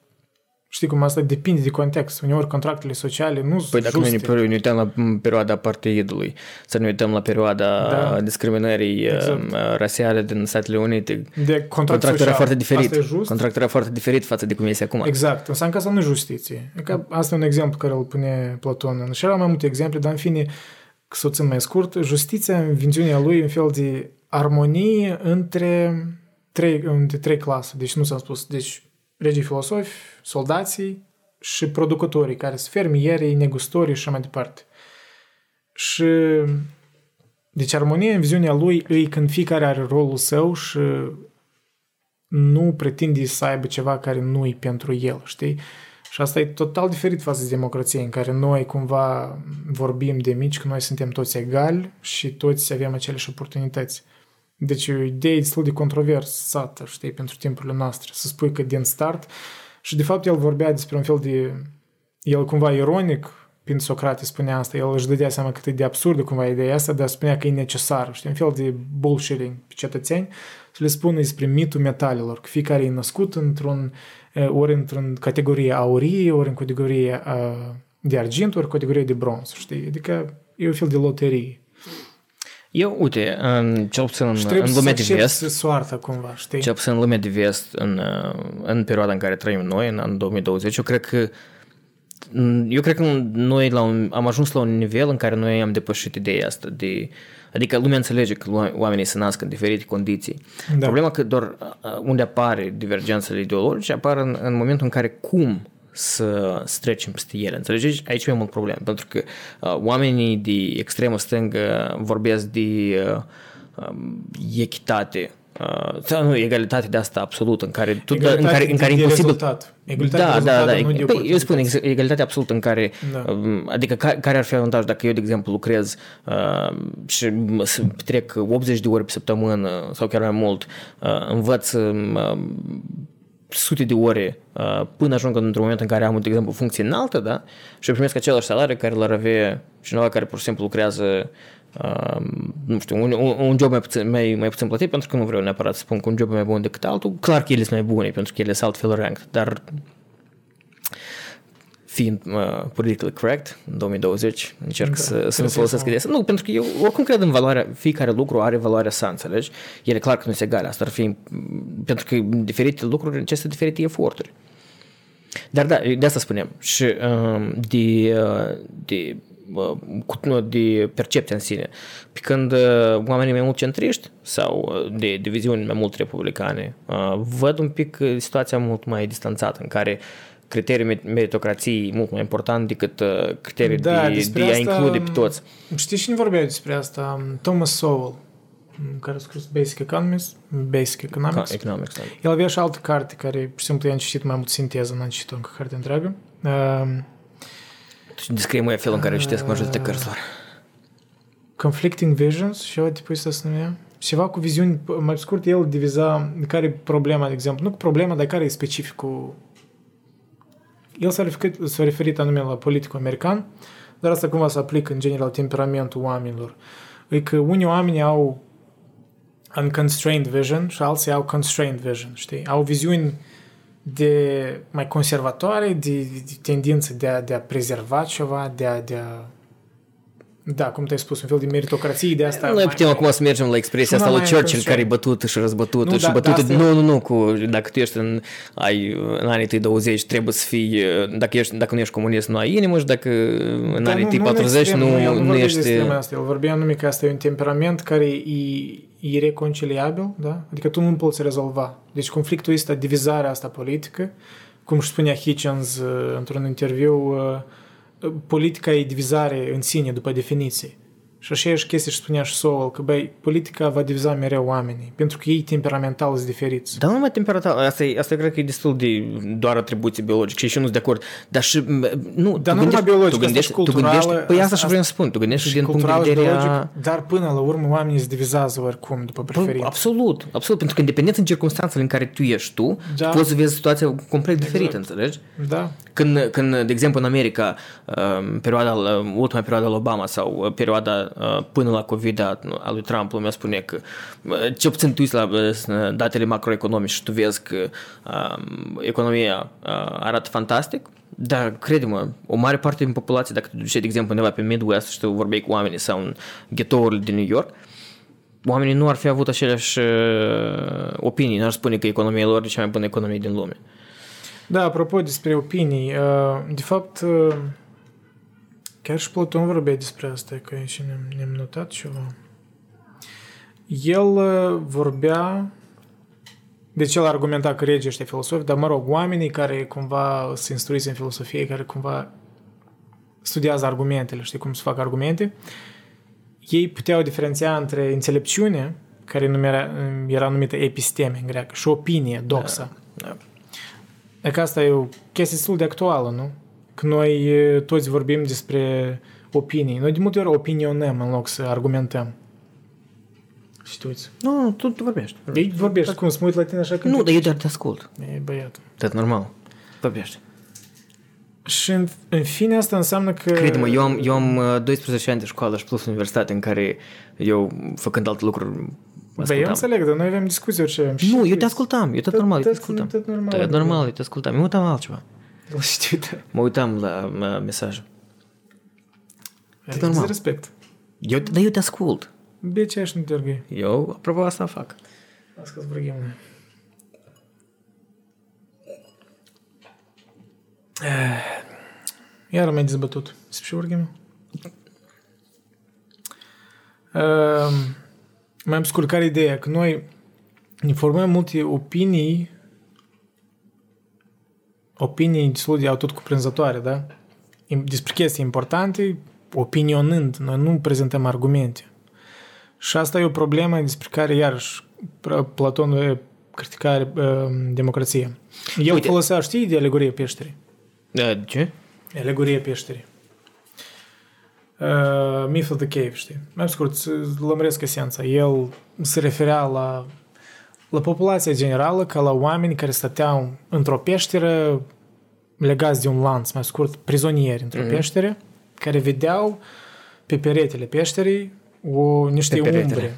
Știi cum asta depinde de context. Uneori contractele sociale nu păi dacă juste. ne uităm la perioada partidului, să ne uităm la perioada da. discriminării exact. Um, rasiale din Statele Unite, de contract contractul social. era foarte diferit. Asta e just? Contractul era foarte diferit față de cum este acum. Exact. Înseamnă că asta nu e justiție. Adică asta e un exemplu care îl pune Platon. Și erau mai multe exemple, dar în fine, să o țin mai scurt, justiția în viziunea lui în fel de armonie între trei, între trei clase. Deci nu s-a spus. Deci regii filosofi, soldații și producătorii, care sunt fermierii, negustorii și așa mai departe. Și deci armonia în viziunea lui e când fiecare are rolul său și nu pretinde să aibă ceva care nu e pentru el, știi? Și asta e total diferit față de democrație, în care noi cumva vorbim de mici că noi suntem toți egali și toți avem aceleași oportunități. Deci e o idee destul de controversată, știi, pentru timpurile noastre. Să spui că din start... Și de fapt el vorbea despre un fel de... El cumva ironic, când Socrate spunea asta, el își dădea seama cât e de absurdă cumva ideea asta, dar spunea că e necesar, știi, un fel de bullshitting pe cetățeni, să le spună despre mitul metalelor, că fiecare e născut într-un, ori într-un categorie aurie, ori în categorie de argint, ori categorie de bronz, știi, adică e un fel de loterie. Eu, uite, în, cel puțin în, în lumea de vest, soarta cumva, știi? cel puțin în lumea de vest, în, în perioada în care trăim noi, în anul 2020, eu cred că eu cred că noi la un, am ajuns la un nivel în care noi am depășit ideea asta de Adică lumea înțelege că oamenii se nasc în diferite condiții. Da. Problema că doar unde apare divergențele ideologice apar în, în momentul în care cum să, să trecem peste ele. Înțelegeți? Aici e mult problem, pentru că uh, oamenii de extremă stângă vorbesc de uh, um, echitate, uh, nu, egalitate de asta absolută, în care, tu, în care, în care e imposibil... Rezultat. Egalitate da, da, da. Păi, eu spun egalitate absolută în care, da. Um, adică care ar fi avantaj dacă eu, de exemplu, lucrez uh, și trec 80 de ore pe săptămână sau chiar mai mult, uh, învăț uh, sute de ore uh, până ajung într-un moment în care am, de exemplu, funcție înaltă, da? Și primesc același salariu care l-ar avea cineva care pur și simplu lucrează uh, nu știu, un, un job mai puțin, mai, mai puțin plătit, pentru că nu vreau neapărat să spun că un job e mai bun decât altul. Clar că ele sunt mai bune, pentru că ele sunt altfel ranked, dar fiind uh, politically correct în 2020, încerc da, să, să nu folosesc ideea Nu, pentru că eu oricum cred în valoarea, fiecare lucru are valoarea sa, înțelegi? El e clar că nu se egale, asta ar fi, pentru că diferite lucruri necesită diferite eforturi. Dar da, de asta spunem. Și um, de, uh, de uh, de percepție în sine. Pe când oamenii mai mult centriști sau de diviziuni mai mult republicane văd un pic situația mult mai distanțată în care criteriul meritocrației mult mai important decât uh, criteriul da, de, de a include pe toți. Știi cine vorbea despre asta? Thomas Sowell, care a scris Basic Economics, Basic Economics. Economics da. El avea și altă carte care, pur și simplu, i-am citit mai mult sinteză, n-am citit încă carte întreagă. Uh, tu descrie mai felul în care citesc majoritatea cărților. Conflicting Visions, și ceva tipul ăsta se numea. Ceva cu viziuni, mai scurt, el diviza care e problema, de exemplu, nu cu problema, dar care e specificul el s-a referit, s-a referit anume la politicul american, dar asta cumva se aplică în general temperamentul oamenilor. E că unii oameni au unconstrained vision și alții au constrained vision, știi? Au viziuni de mai conservatoare, de, de tendință de a, de a prezerva ceva, de a, de a da, cum te-ai spus, un fel de meritocrație de asta. Noi putem acum să mergem la expresia asta lui Churchill care e bătut și răzbătut nu, și da, bătut. Da, nu, nu, nu, cu, dacă tu ești în, ai, în anii tăi 20 trebuie să fii, dacă, ești, dacă nu ești comunist nu ai inimă și dacă în da, anii tăi 40 nu, nu, nu, nu ești... Asta. El vorbea anume că asta e un temperament care e ireconciliabil, da? Adică tu nu poți rezolva. Deci conflictul ăsta, divizarea asta politică, cum își spunea Hitchens uh, într-un interviu, uh, politica e divizare în sine, după definiție. Și așa și chestia și spunea și Sowell că, băi, politica va diviza mereu oamenii, pentru că ei temperamental sunt diferiți. Dar nu numai temperamental, asta, e, asta cred că e destul de doar atribuții biologice și eu nu sunt de acord. Dar și, nu, dar nu numai biologic, tu gândești, tu gândești, păi asta și vreau să spun, tu gândești din punct de vedere a... Dar până la urmă oamenii se divizează oricum după preferințe. Absolut, absolut, pentru că independent în circunstanțele în care tu ești tu, da. tu poți să vezi situația complet exact. diferită, înțelegi? Da. Când, când, de exemplu, în America, um, perioada, ultima perioada lui Obama sau uh, perioada Uh, până la COVID a, lui Trump, lumea spune că uh, ce puțin tu la uh, datele macroeconomice și tu vezi că um, economia arată fantastic, dar crede-mă, o mare parte din populație, dacă te duceai, de exemplu, undeva pe Midwest și tu vorbeai cu oamenii sau în ghetourile din New York, oamenii nu ar fi avut aceleași opinii, n-ar spune că economia lor e cea mai bună economie din lume. Da, apropo despre opinii, de fapt, Chiar și Platon vorbea despre asta, că și ne-am, ne-am notat ceva. El uh, vorbea, deci el argumenta că regii ăștia filosofi, dar mă rog, oamenii care cumva se instruiți în filosofie, care cumva studiază argumentele, știi cum să fac argumente, ei puteau diferenția între înțelepciune, care numera, era numită episteme în greacă, și opinie, doxa. Da, da. Adică asta e o chestie destul de actuală, nu? că noi toți vorbim despre opinii. Noi de multe ori opinionăm în loc să argumentăm. Și tu uiți. Nu, nu, tu, tu vorbești. Ei vorbești. Cum, să mă uit la tine așa când... Nu, dar eu doar te ascult. E băiat. Tot normal. Vorbești. Și în, în fine asta înseamnă că... Crede-mă, eu am, eu am uh, 12 ani de școală și plus universitate în care eu, făcând alte lucruri, Băi, eu ascultam. înțeleg, dar noi avem discuții orice avem. Nu, eu știți. te ascultam, eu tot, Tot- normal, eu te tot- ascultam. tot normal, Da, adică- normal, eu te ascultam. Eu mă uitam la altceva. Știu, da. Mă uitam la uh, mesaj. Adică normal. respect. Eu, dar eu te ascult. Bine, ce aș nu te orgui. Eu, apropo, asta fac. Las că zbrăghim. Iar am mai dezbătut. Să și urgim. Uh, mai am scurt care ideea că noi ne formăm multe opinii opinii destul de tot cuprinzătoare, da? Im- Despre chestii importante, opinionând, noi nu prezentăm argumente. Și asta e o problemă despre care, iarăși, Pr- Platon e criticare uh, democrația. El Uite. folosea, știi, de alegorie peșterii. Da, ce? Alegorie peșterii. Uh, Myth of the Cave, știi? Mai scurt, să lămuresc esența. El se referea la, la populația generală ca la oameni care stăteau într-o peșteră legați de un lanț, mai scurt, prizonieri într-o Mhm. peșteră, care vedeau pe peretele peșterii o, niște Pe peretele. umbre.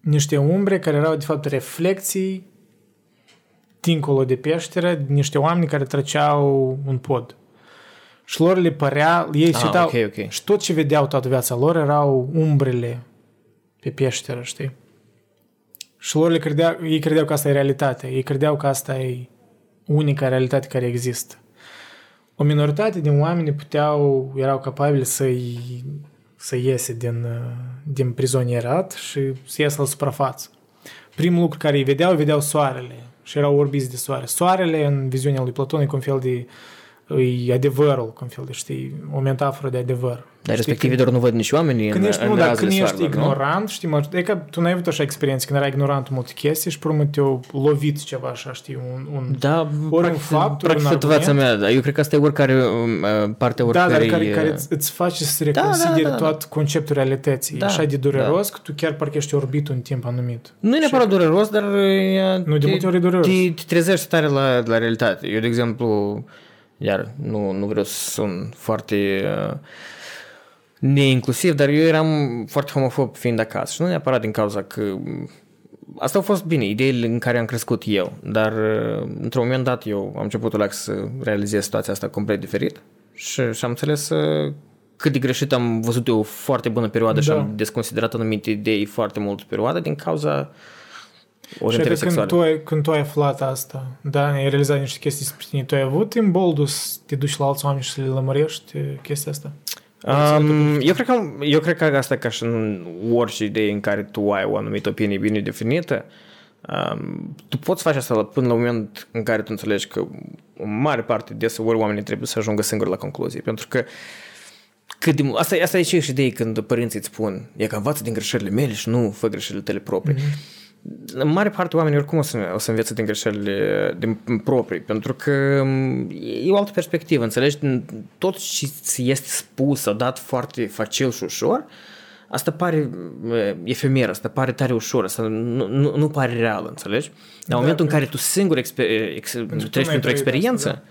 Niște umbre care erau, de fapt, reflexii dincolo de peșteră, niște oameni care treceau un pod. Și lor le părea, ei Ah, se uitau, ok, ok. și tot ce vedeau toată viața lor erau umbrele pe peșteră, știi? Și lor le credea, ei credeau că asta e realitatea, ei credeau că asta e unica realitate care există. O minoritate din oameni puteau, erau capabili să-i, să iese din, uh, din prizonierat și să iasă la suprafață. Primul lucru care îi vedeau, vedeau soarele și erau orbiți de soare. Soarele, în viziunea lui Platon, e ca un fel de e adevărul, ca un fel de, știi, o metaforă de adevăr. Dar Știi, respectiv doar nu văd nici oamenii când în, ești, în nu, dar razele când ești soarelor, nu? ignorant, știi, mă, e că tu n-ai avut așa experiență, când erai ignorant în multe chestii și pe urmă te-au lovit ceva așa, știi, un, un Da, Ori practic, un fapt, ori practic un situația argument. mea, dar eu cred că asta e oricare, um, uh, partea Da, dar oricărei... care, care uh, îți, îți face să da, reconsideri da, da. tot conceptul realității. Da, e așa de dureros că tu chiar parcă ești orbit un timp anumit. Nu e neapărat dureros, dar uh, Nu, de multe ori e dureros. te, te trezești tare la, la realitate. Eu, de exemplu, iar nu, nu vreau să sun foarte uh, neinclusiv, dar eu eram foarte homofob fiind acasă și nu neapărat din cauza că Asta au fost bine, ideile în care am crescut eu, dar uh, într-un moment dat eu am început la să realizez situația asta complet diferit și, și am înțeles uh, cât de greșit am văzut eu o foarte bună perioadă și Da. am desconsiderat anumite idei foarte mult perioadă din cauza Și orientării că când sexuale. tu, ai, când tu ai aflat asta, da, ai realizat niște chestii despre tine, tu ai avut imboldul să te duci la alți oameni și să le lămărești chestia asta? Um, eu, cred că, eu cred că asta ca și în orice idee în care tu ai o anumită opinie bine definită, um, tu poți face asta la- până la moment în care tu înțelegi că o mare parte deseori oamenii trebuie să ajungă singuri la concluzie. Pentru că cât de, mult- asta, asta e și idee când părinții îți spun e că învață din greșelile mele și nu fă greșelile tale proprii. Mm-hmm. În mare parte oamenii oricum o să, o să învețe din greșelile din proprii, pentru că m, e o altă perspectivă, înțelegi? Tot ce ți este spus sau dat foarte facil și ușor, asta pare e, efemer, asta pare tare ușor, asta nu, nu, nu pare real, înțelegi? Dar în Da, momentul în care pentru- tu singur exper, ex, tu treci n-ai printr-o trăit experiență,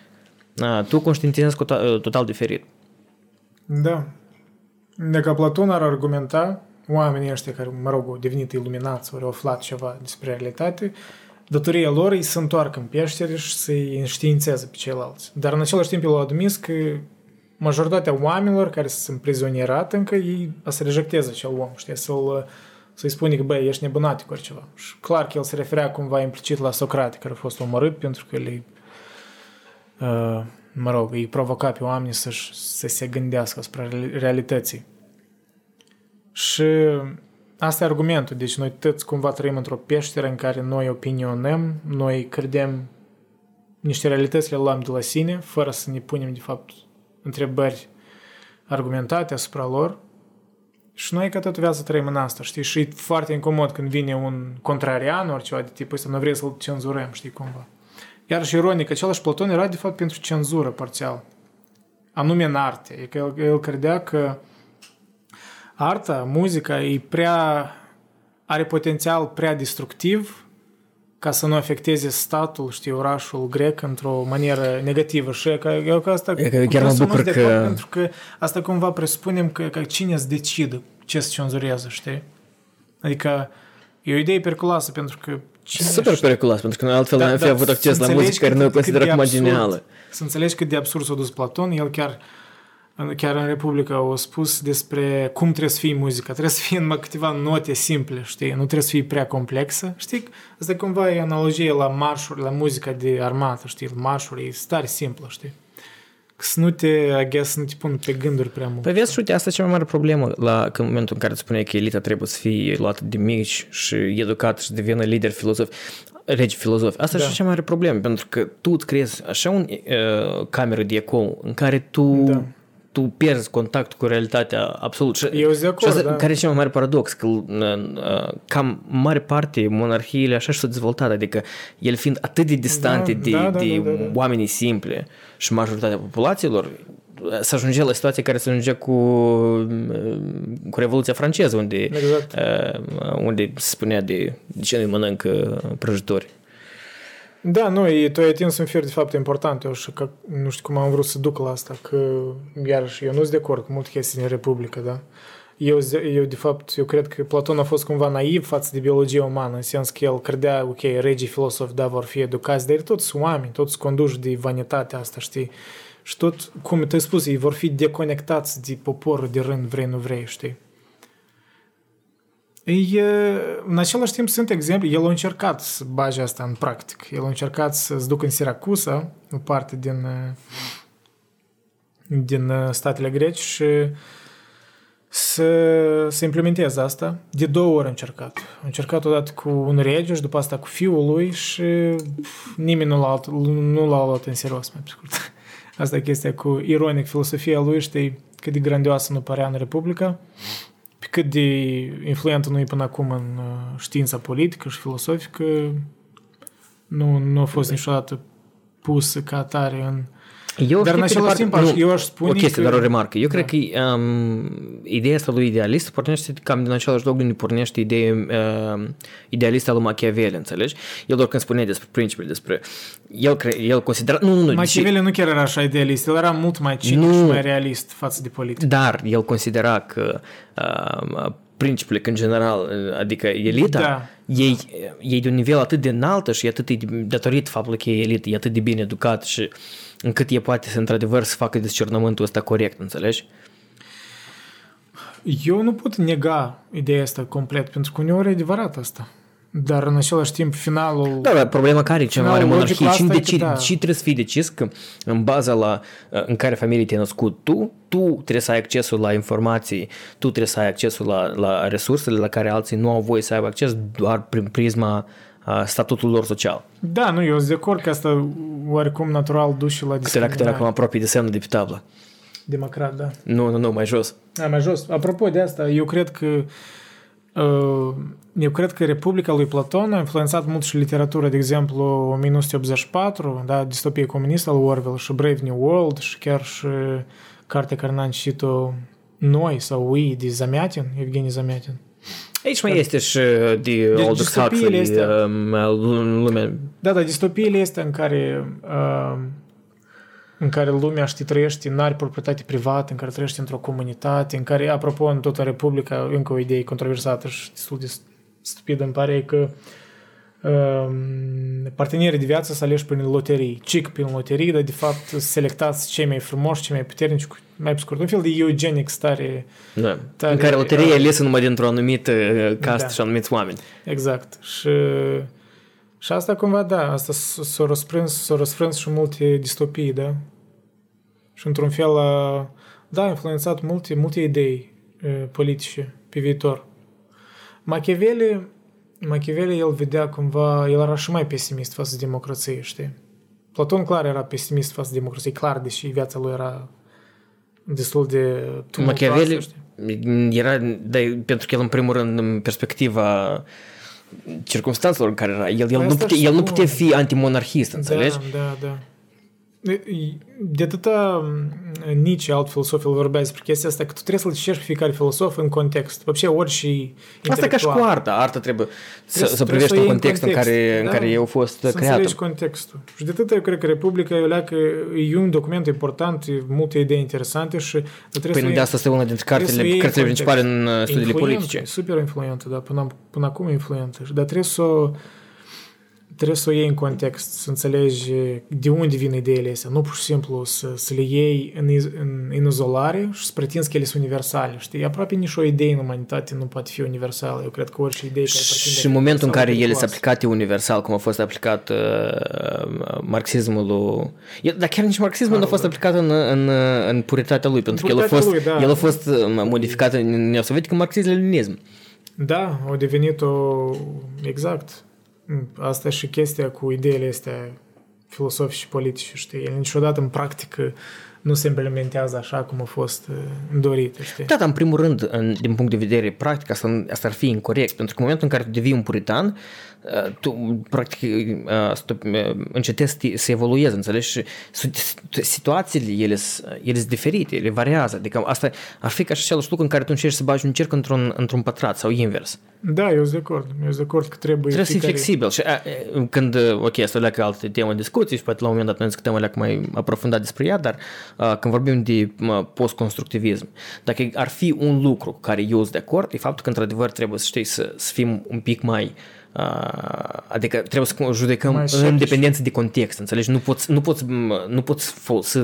asta, a, tu conștientizezi total, total diferit. Da. Dacă Platon ar argumenta, oamenii ăștia care, mă rog, au devenit iluminați, ori au aflat ceva despre realitate, datoria lor e să întoarcă în peștere și să-i înștiințeze pe ceilalți. Dar în același timp el a admis că majoritatea oamenilor care sunt prizonierat încă, ei a să rejecteze acel om, știi, să-l, să-i spune că, băi, ești nebunatic ori ceva. Și clar că el se referea cumva implicit la Socrate, care a fost omorât pentru că le uh, mă rog, îi provoca pe oameni să, să se gândească asupra reali- realității. Și asta e argumentul. Deci noi toți cumva trăim într-o peșteră în care noi opinionăm, noi credem niște realități le luăm de la sine, fără să ne punem, de fapt, întrebări argumentate asupra lor. Și noi ca tot viața trăim în asta, știi? Și e foarte incomod când vine un contrarian, ori ceva de tipul ăsta, noi vrem să-l cenzurăm, știi, cumva. Iar și ironic, același Platon era de fapt pentru cenzură parțial. Anume în arte. E că el, el credea că arta, muzica e prea, are potențial prea destructiv ca să nu afecteze statul, știi, orașul grec într-o manieră negativă și că eu că asta E că chiar mă bucur de că- acord, pentru că asta cumva presupunem că, că cine îți decide ce se cenzurează, știi? Adică e o idee periculoasă pentru că cine Super periculos, pentru că noi altfel Da, n-am fi da, avut să acces la înțelegi muzică care cât- noi cât de considerăm acum absurd. genială. Să înțelegi cât de absurd s-a dus Platon, el chiar chiar în Republica a spus despre cum trebuie să fie muzica. Trebuie să fie numai câteva note simple, știi? Nu trebuie să fie prea complexă. Știi? Asta cumva e analogie la marșuri, la muzica de armată, știi? Marșuri e stare simplă, știi? Că să nu te, I guess, să nu te pun pe gânduri prea mult. Păi vezi, și uite, asta e cea mai mare problemă la în momentul în care îți spuneai că elita trebuie să fie luată de mici și educată și să devină lider filozofi, regi filozofi. Asta Da. e cea mai mare problemă, pentru că tu îți creezi așa un uh, cameră de ecou în care tu Da. Tu pierzi contactul cu realitatea absolut. Și, Eu sunt de acord, și asta, da. care e cel mai mare paradox, că uh, uh, cam mare parte monarhiile așa și s-au dezvoltat, adică ele fiind atât de distante Da, de, da, da, de da, da, da. oamenii simple și majoritatea populațiilor, să ajunge la situația care se ajunge cu, cu Revoluția franceză, unde, Exact. uh, unde se spunea de, de ce nu mănâncă prăjitori. Da, nu, e, tu ai atins un fir de fapt important, eu și că, nu știu cum am vrut să duc la asta, că iarăși eu nu sunt de acord cu multe chestii din Republică, da? Eu, zi- eu, de fapt, eu cred că Platon a fost cumva naiv față de biologia umană, în sens că el credea, ok, regii filosofi, da, vor fi educați, dar toți sunt oameni, toți sunt conduși de vanitatea asta, știi? Și tot, cum te-ai spus, ei vor fi deconectați de poporul de rând, vrei, nu vrei, știi? E, în același timp sunt exemple, el a încercat să bage asta în practic. El a încercat să-ți ducă în Siracusa, o parte din, din statele greci și să, să implementeze asta. De două ori a încercat. A încercat odată cu un rege și după asta cu fiul lui și pf, nimeni nu l-a, nu l-a luat în serios, mai pe scurt. Asta e chestia cu ironic filosofia lui, știi cât de grandioasă nu părea în Republica, pe cât de influentă nu e până acum în uh, știința politică și filosofică, nu, nu a fost niciodată pusă ca atare în... Eu Dar în știu, pe de același timp, parte- aș, eu aș spune o chestie, că... dar o remarcă. Eu Da. cred că um, ideea asta lui idealist pornește cam din același loc de unde pornește ideea uh, idealistă a lui Machiavelli, înțelegi? El doar când spunea despre principiul, despre... El, cre, el considera... Nu, nu, nu. Machiavelli nu chiar era așa idealist, el era mult mai cinic Nu. și mai realist față de politică. Dar el considera că uh, principiile, în general, adică elita, Da. ei, ei de un nivel atât de înalt și atât de, datorită faptului că e elită, e atât de bine educat și încât e poate să, într-adevăr, să facă discernământul ăsta corect, înțelegi? Eu nu pot nega ideea asta complet, pentru că uneori e adevărat asta. Dar în același timp, finalul... Da, dar problema care e cea mai mare Finalul monarhie? logic Cine la asta e decide? că da. Și trebuie să fii decis că în baza la în care familie te-ai născut tu, tu trebuie să ai accesul la informații, tu trebuie să ai accesul la, la resursele la care alții nu au voie să aibă acces doar prin prisma a, statutului lor social. Da, nu, eu sunt de acord că asta oarecum natural duce la Câte era, câte era acum discriminare. apropie de semnul de pe tablă. Democrat, da. Nu, nu, nu, mai jos. Da, mai jos. Apropo de asta, eu cred că uh, eu cred că Republica lui Platon a influențat mult și literatura, de exemplu, 1984, da, distopie comunistă al Orwell și Brave New World și chiar și cartea care n-am citit-o noi sau We de Zamiatin, Evgeni Zamiatin. Aici mai este și de Deci Aldous distopiile Huxley, astea- um, lumea Da, da, distopiile este în care uh, în care lumea, știi, trăiește, n-are proprietate privată, în care trăiește într-o comunitate, în care, apropo, în tot în Republica, încă o idee controversată și destul de stupidă, îmi pare că uh, partenerii de viață să aleși prin loterii, cic prin loterii, dar de fapt selectați cei mai frumoși, cei mai puternici, cu- mai pe scurt, un fel de eugenic stare, da, Tare- în care loteria e uh, alesă numai dintr-o anumită uh, castă Da. și anumiți oameni. Exact. Și, și asta cumva, da, asta s- s-a răsprâns, s-a răsfrâns și multe distopii, da? Și într-un fel, a, da, a influențat multe, multe idei e, politice pe viitor. Machiavelli, Machiavelli, el vedea cumva, el era și mai pesimist față de democrație, știi? Platon clar era pesimist față de democrație, clar, deși viața lui era destul de tumultoasă, Machiavelli știi? era, da, pentru că el în primul rând în perspectiva circumstanțelor în care era, el, el, Păi nu, asta putea, el nu spun. putea fi antimonarhist, înțelegi? Da, da, da. Ă, de atâta mm, nici alt filosofil vorbea despre chestia asta, că tu trebuie să-l cerci pe fiecare filosof în context. Văpșe, orice Asta ca și cu arta. Arta trebuie, trebuie să, să privești un context, în context în care, da? în care eu fost să creată. Să contextul. Și de atâta eu cred că Republica Iuleacă e un document important, e multe idei interesante și trebuie păi să... Păi de asta este una dintre cartele, cartele principale în uh, studiile influentă, politice. Super influentă, da, până, până acum influentă. Dar trebuie să trebuie să o iei în context, să înțelegi de unde vin ideile astea, nu pur și simplu să, să le iei în, în, în izolare și să pretinzi că ele sunt universale, știi? Aproape nici o idee în umanitate nu poate fi universală. Eu cred că orice idee care Și în momentul în care ele sunt aplicate universal, cum a fost aplicat uh, marxismul lui... Dar chiar nici marxismul nu a fost aplicat în, în, în puritatea lui, pentru că el a fost, lui, da. el a fost uh, modificat în Uniunea Sovietică în marxism-leninism. Da, a devenit o... exact Asta e și chestia cu ideile astea filosofice și politice, știi? El niciodată în practică nu se implementează așa cum a fost uh, dorit, știi? Da, dar în primul rând, în, din punct de vedere practic, asta, asta ar fi incorrect, pentru că în momentul în care tu devii un puritan, uh, tu practic uh, încetezi să evoluezi, înțelegi? Și situațiile, ele, ele sunt diferite, ele variază, adică asta ar fi ca și același lucru în care tu încerci să bagi un cerc într-un, într-un pătrat sau invers. Da, eu sunt de acord. Eu sunt de acord că trebuie... Trebuie să fii flexibil. Și a, când, ok, asta leacă alte temă de discuții și poate la un moment dat noi discutăm leacă mai aprofundat despre ea, dar a, când vorbim de postconstructivism, dacă ar fi un lucru cu care eu sunt de acord, e faptul că într-adevăr trebuie să știi să, să fim un pic mai adică trebuie să judecăm în dependență de context, înțelegi? Nu poți, nu poți, nu poți folosi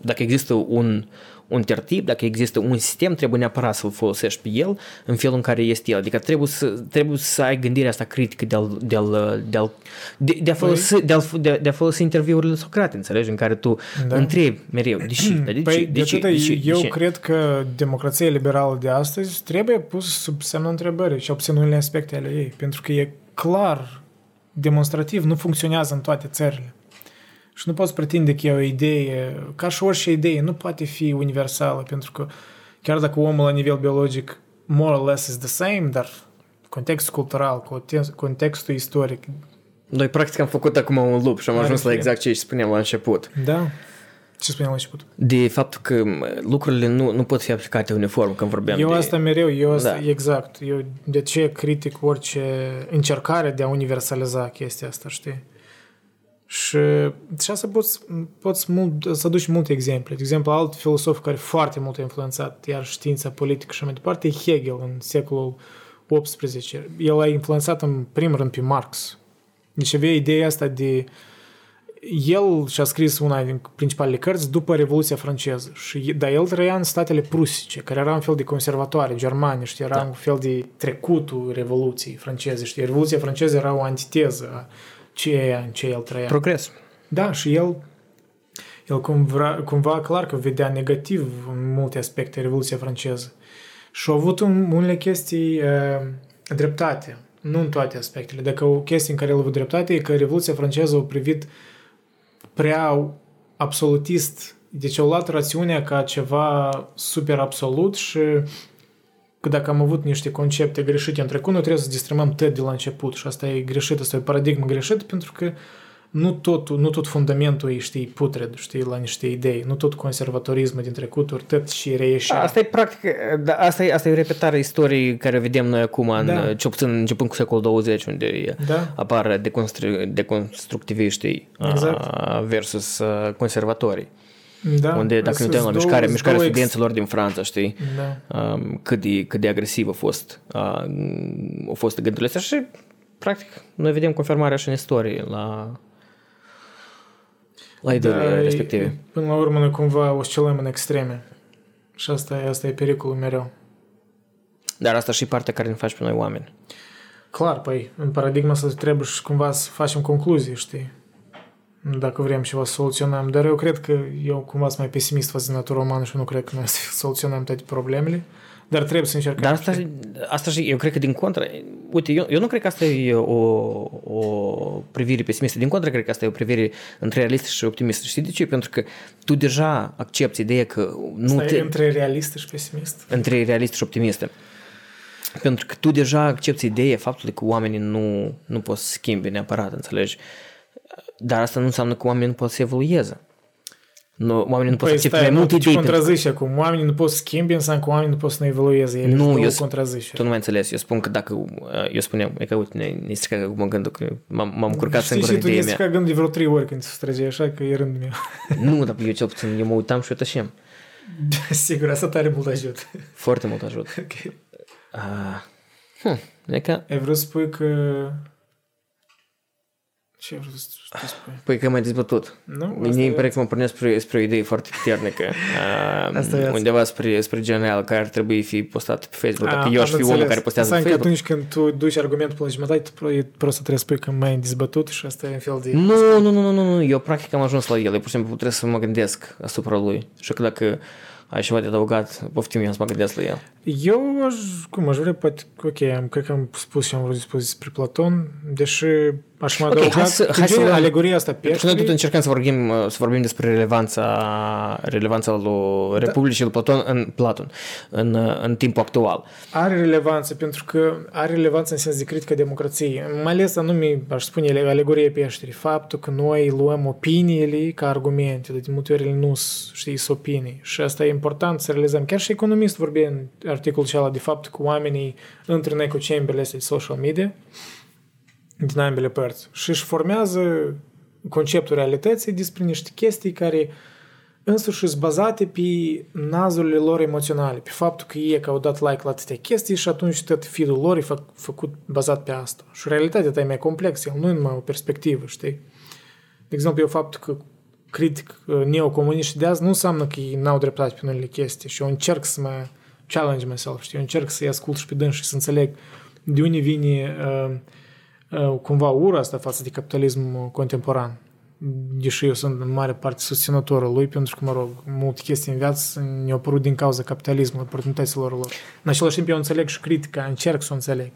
dacă există un, un tertip, dacă există un sistem, trebuie neapărat să-l folosești pe el în felul în care este el. Adică trebuie să, trebuie să ai gândirea asta critică de, a de, a de, a de, de, a folosi, de, a, de, de a folosi interviurile Socrate, înțelegi, în care tu da. întrebi mereu, de ce, de păi, ce, de, ce, de ce, Eu de ce? cred că democrația liberală de astăzi trebuie pus sub semnul întrebării și obțin unele aspecte ale ei, pentru că e clar, demonstrativ, nu funcționează în toate țările. Și nu poți pretinde că e o idee, ca și orice idee, nu poate fi universală, pentru că chiar dacă omul la nivel biologic more or less is the same, dar contextul cultural, contextul istoric. Noi practic am făcut acum un loop și am ajuns la exact ce spuneam la început. Da. Ce spuneam la început? De faptul că lucrurile nu, nu pot fi aplicate uniform când vorbeam Eu de... asta mereu, eu asta, da. exact. Eu de ce critic orice încercare de a universaliza chestia asta, știi? Și, și asta poți, poți mult, să aduci multe exemple. De exemplu, alt filosof care foarte mult a influențat iar știința politică și mai departe e Hegel în secolul XVIII. El a influențat în primul rând pe Marx. Deci avea ideea asta de... El și-a scris una din principalele cărți după Revoluția franceză. Și, dar el trăia în statele prusice, care erau un fel de conservatoare, germani, știi, era da. un fel de trecutul Revoluției franceze, știi. Revoluția franceză era o antiteză a ce, în ce el trăia. Progres. Da, și el, el cumva, cumva clar că vedea negativ în multe aspecte Revoluția franceză. Și a avut un, unele chestii uh, dreptate, nu în toate aspectele. Dacă o chestie în care el a avut dreptate e că Revoluția franceză a privit prea absolutist, deci au luat rațiunea ca ceva super absolut și că dacă am avut niște concepte greșite în trecut, noi trebuie să distrămăm tot de la început și asta e greșit, asta e paradigmă greșit pentru că nu tot, nu tot fundamentul e, știi, putred, știi, la niște idei, nu tot conservatorismul din trecuturi, tot și reieșe. Asta e practic, da, asta e, asta e repetarea istoriei care vedem noi acum, în, da. ce puțin începând cu secolul 20, unde da. apar deconstru, deconstructiviștii exact. versus conservatorii. Da, unde dacă ne uităm la mișcarea, mișcarea studenților din Franța, știi, da. um, cât, de, cât de agresiv a fost, uh, a fost gândurile astea și practic noi vedem confirmarea și în istorie la la ideile da, respective. Până la urmă noi cumva oscilăm în extreme și asta e, asta e pericolul mereu. Dar asta și partea care ne face pe noi oameni. Clar, păi, în paradigma asta trebuie și cumva să facem concluzii, știi? Dacă vrem ceva să soluționăm. Dar eu cred că eu cumva sunt mai pesimist față de natura umană și nu cred că noi să soluționăm toate problemele. Dar trebuie să încercăm. Dar asta, asta și eu cred că din contră, uite, eu, eu nu cred că asta e o, o privire pesimistă, din contră cred că asta e o privire între realistă și optimistă. Știi de ce? Pentru că tu deja accepti ideea că nu asta te... între realistă și pesimist? Între realistă și optimistă. Pentru că tu deja accepti ideea faptului că oamenii nu, nu pot să schimbi neapărat, înțelegi? Dar asta nu înseamnă că oamenii nu pot să evolueze. Nu, oamenii nu pot Păi să accepte stai, mai nu, multe tu idei. pentru- contrazici acum. Oamenii nu pot să schimbi, înseamnă că oamenii nu pot să ne evolueze. Ele Nu, două eu, s- contrazici. tu nu mai înțeles. Eu spun că dacă, uh, eu spuneam, e că uite, ne, ne strică acum gândul că m-am, m-am curcat Știi, singur și tu ideea ești mea. ca gând de vreo trei ori când se străge așa, că e rândul meu. Nu, dar eu cel puțin, eu mă uitam și eu tășeam. Sigur, asta tare mult ajută. Foarte mult ajut. Ok. Uh, hm, e ca, Ai vrut să spui că... Ce ai vrut să să spui? păi că mai dezbătut. Nu? Mie îmi pare că mă pornesc spre, spre o idee foarte puternică. Uh, Asta e viața. undeva spre, spre general care ar trebui fi postat pe Facebook. Dacă A, eu aș am fi omul înțeles. care postează pe Înseamnă că Facebook. atunci când tu duci argumentul până la jumătate, tu pro- e prost să trebuie să spui că mai ai dezbătut și asta e un fel de... Nu, nu, nu, nu, nu, nu, eu practic am ajuns la el. Eu pur și simplu trebuie să mă gândesc asupra lui. Și că dacă ai ceva de adăugat, poftim eu să mă gândesc la el. Eu aș, cum aș vrea, poate, ok, am, cred că am spus și am vrut să spus despre Platon, deși aș mai Ok, adăuga, hai să- că, hai să gen, luăm- alegoria asta Și noi tot peșterii, încercăm să vorbim, să vorbim despre relevanța, relevanța lui Republicii lui Platon în, Platon în, în timpul actual. are relevanță, pentru că are relevanță în sens de critică democrației. Mai ales anume, aș spune, alegoria peșterii. Faptul că noi luăm opiniile ca argumente, de multe ori ele nu sunt, știi, sunt opinii. Și asta e important să realizăm. Chiar și economist vorbea în articolul acela de faptul că oamenii intră în eco chamberele astea de social media din ambele părți și își formează conceptul realității despre niște chestii care însuși sunt bazate pe nazurile lor emoționale, pe faptul că ei că au dat like la atâtea chestii și atunci tot feed-ul lor e fă, făcut bazat pe asta. Și realitatea ta e mai complexă, el nu e numai o perspectivă, știi? De exemplu, eu faptul că critic uh, neocomuniști de azi nu înseamnă că ei n-au dreptate pe unele chestii și eu încerc să mă challenge myself, știi? Eu încerc să-i ascult și pe dâns și să înțeleg de unde vine uh, uh, cumva ura asta față de capitalismul contemporan. Deși eu sunt în mare parte susținătorul lui, pentru că, mă rog, multe chestii în viață ne-au apărut din cauza capitalismului, oportunităților lor. În același timp, eu înțeleg și critica, încerc să o înțeleg.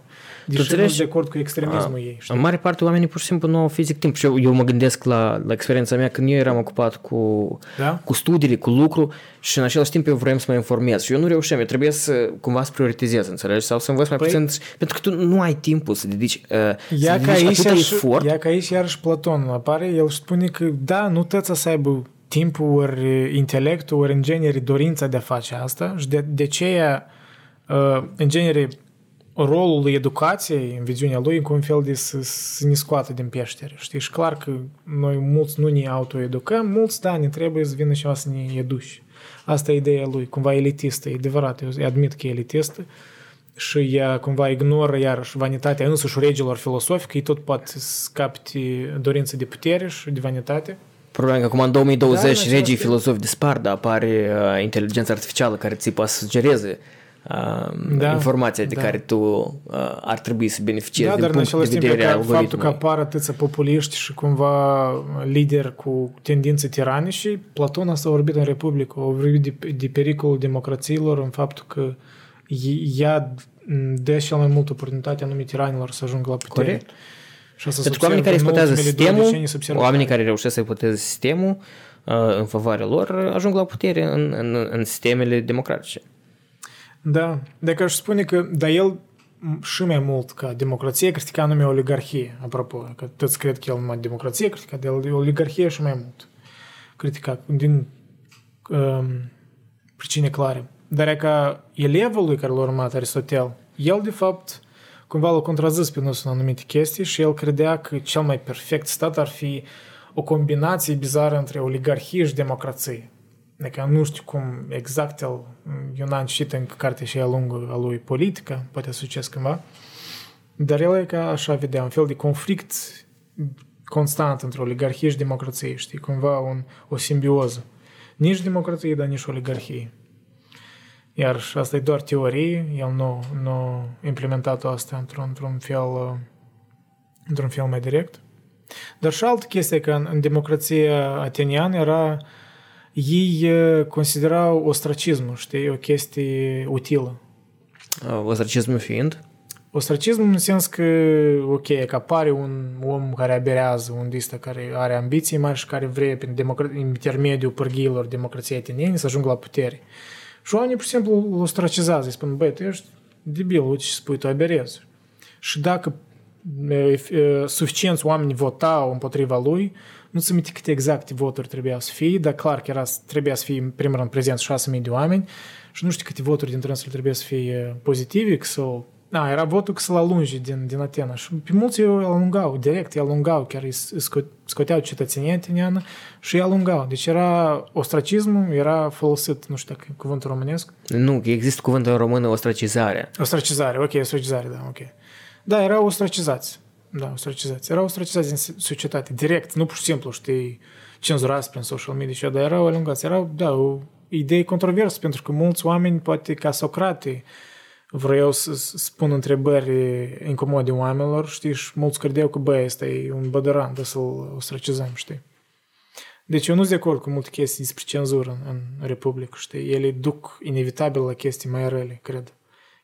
Deși nu înțelegi? sunt de acord cu extremismul ei. Știi? În mare parte oamenii pur și simplu nu au fizic timp și eu, eu mă gândesc la, la experiența mea când eu eram ocupat cu, Da? cu studiile, cu lucru și în același timp eu vreau să mă informez și eu nu reușeam, eu trebuie să cumva să prioritizez, înțelegi? Sau să învăț mai Păi- puțin, pentru că tu nu ai timpul să dedici, uh, Ia să că, dedici aici atâta iarăși, efort. ia că aici iarăși Platon apare, el spune că da, nu tăța să aibă timpul, ori intelectul, ori în genere dorința de a face asta și de, de aceea uh, în genere rolul educației în viziunea lui e cu un fel de să, să ne scoată din peștere. Știi? Și clar că noi mulți nu ne autoeducăm, mulți, da, ne trebuie să vină ceva să ne educi. Asta e ideea lui, cumva elitistă, e adevărat, eu îi admit că e elitistă și ea cumva ignoră iarăși vanitatea însuși regilor filosofică, ei tot pot să capte dorință de putere și de vanitate. Problema e că acum în 2020 Da, în același regii timp. filozofi dispar, dar apare uh, inteligența artificială care ți poate să sugereze uh, Da, informația de da. care tu uh, ar trebui să beneficiezi Da, din dar în punct același de timp, vedere a că faptul că algoritmului. apar atâția populiști și cumva lideri cu tendințe tiranice, Platon asta a vorbit în Republică, a vorbit de, de pericolul democrațiilor în faptul că ea dă cel mai mult oportunitatea anume tiranilor să ajungă la putere. Corect. Și asta Pentru se că oamenii care observă în exploatează ultimele două sistemul, decenii, se observă oamenii clar. care reușesc să exploateze sistemul uh, în favoarea lor, ajung la putere în, în, în sistemele democratice. Da, dacă aș spune că, dar el m- și mai mult ca democrație critica anume oligarhie, apropo, că toți cred că el numai democrație critica, de oligarhie și mai mult critica din um, pricine clare. Dar e ca elevul lui care l-a urmat Aristotel, el de fapt cumva l-a contrazis pe nostru în anumite chestii și el credea că cel mai perfect stat ar fi o combinație bizară între oligarhie și democrație. Adică nu știu cum exact el, eu n-am citit încă cartea și ea lungă a lui politică, poate asociez cândva, dar el e ca așa vedea, un fel de conflict constant între oligarhie și democrație, știi, cumva un, o simbioză. Nici democrație, dar nici oligarhie. Iar și asta e doar teorie, el nu, nu implementat asta într-un, într-un fel uh, într-un fel mai direct. Dar și altă chestie că în, în democrația ateniană era ei uh, considerau ostracismul, știi, o chestie utilă. Uh, Ostracismul fiind, Ostracismul în sens că, ok, că apare un om care aberează, un distă care are ambiții mari și care vrea prin democra- intermediul pârghiilor democrației ateniene să ajungă la putere. Și oamenii, pur și simplu, îl ostracizează, îi spun, băi, tu ești debil, uite ce spui, tu aberezi. Și dacă suficienți oameni votau împotriva lui, nu se minte câte exacte voturi trebuiau să fie, dar clar că era, trebuia să fie în primul rând prezenți 6.000 de oameni și nu știu câte voturi dintre ele trebuie să fie pozitive sau da, era votul că să-l alunge din, din Atena și pe mulți îi alungau, direct îi alungau, chiar îi scoteau cetățenie ateniană și îi alungau. Deci era ostracismul, era folosit, nu știu dacă cuvântul românesc. Nu, există cuvântul în română ostracizare. Ostracizare, ok, ostracizare, da, ok. Da, erau ostracizați. Da, ostracizați. Erau ostracizați din societate, direct, nu pur și simplu, știi, cenzurați prin social media, dar erau alungați. Erau, da, o idee controversă, pentru că mulți oameni, poate ca Socrate, vreau să spun întrebări incomode oamenilor, știi, și mulți credeau că, băi, ăsta e un bădăran, de să-l ostracizăm, știi. Deci eu nu sunt de acord cu multe chestii despre cenzură în, în Republică, știi. Ele duc inevitabil la chestii mai rele, cred.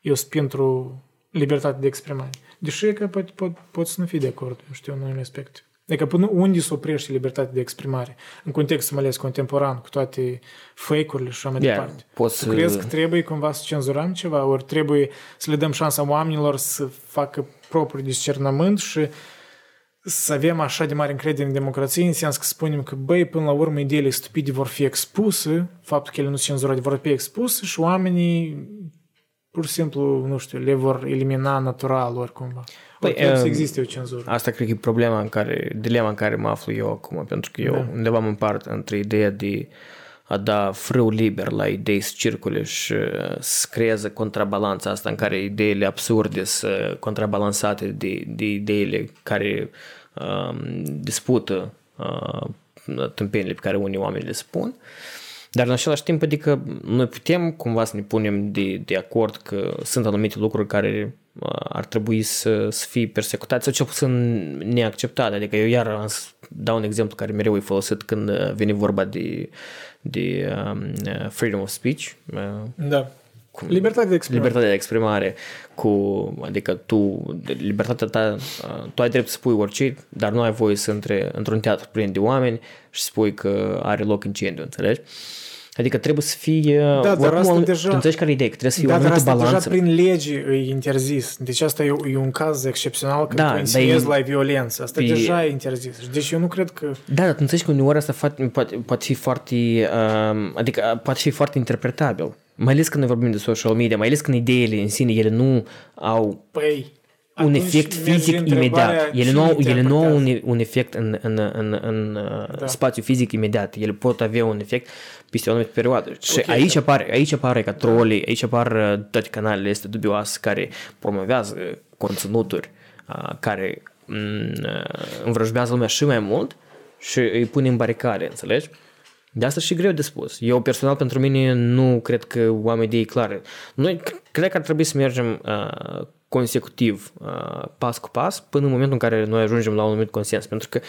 Eu sunt pentru libertate de exprimare. Deși e că pot, pot, pot să nu fii de acord, eu știu, în unele aspecte. Adică până unde se oprește libertatea de exprimare? În contextul mai ales contemporan, cu toate fake-urile și așa mai yeah, departe. Poți tu crezi că trebuie cumva să cenzurăm ceva? Ori trebuie să le dăm șansa oamenilor să facă propriul discernământ și să avem așa de mare încredere în democrație, în sens că spunem că, băi, până la urmă, ideile stupide vor fi expuse, faptul că ele nu sunt cenzurate vor fi expuse și oamenii pur și simplu, nu știu, le vor elimina natural oricumva. Păi, um, să existe o cenzură. Asta cred că e problema în care, dilema în care mă aflu eu acum, pentru că eu da. undeva mă împart între ideea de a da frâu liber la idei să circule și să creeze contrabalanța asta în care ideile absurde să contrabalansate de, de ideile care um, dispută uh, tâmpenile pe care unii oameni le spun. Dar în același timp, adică noi putem cumva să ne punem de, de acord că sunt anumite lucruri care ar trebui să, să fie persecutați sau cel puțin neacceptate. Adică eu iar am să dau un exemplu care mereu e folosit când vine vorba de, de um, freedom of speech. Da. Cu libertatea de exprimare. Libertatea de exprimare cu, adică tu, libertatea ta, tu ai drept să spui orice, dar nu ai voie să intre într-un teatru plin de oameni și spui că are loc incendiu, înțelegi? Adică trebuie să fie... Da, dar asta deja... Înțelegi care idee? Că trebuie să fie da, o anumită balanță. deja prin lege e interzis. Deci asta e, e un caz excepțional când da, tu insinuezi la violență. Asta e... deja e interzis. Deci eu nu cred că... Da, dar tu înțelegi că uneori asta poate, poate fi foarte... Uh, adică poate fi foarte interpretabil. Mai ales când noi vorbim de social media, mai ales când ideile în sine, ele nu au... Păi, un efect fizic imediat. Ele nu, au, ele nu au un, un efect în, în, în, în da. spațiu fizic imediat. Ele pot avea un efect peste o anumită perioadă. Și okay, aici, da. apare, aici apare ca trolii, aici apar uh, toate canalele astea dubioase care promovează conținuturi uh, care mm, uh, învrăjbează lumea și mai mult și îi pune în baricade, înțelegi? De asta și greu de spus. Eu personal pentru mine nu cred că o am idei clare. Noi cred că ar trebui să mergem uh, consecutiv, uh, pas cu pas, până în momentul în care noi ajungem la un anumit consens. Pentru că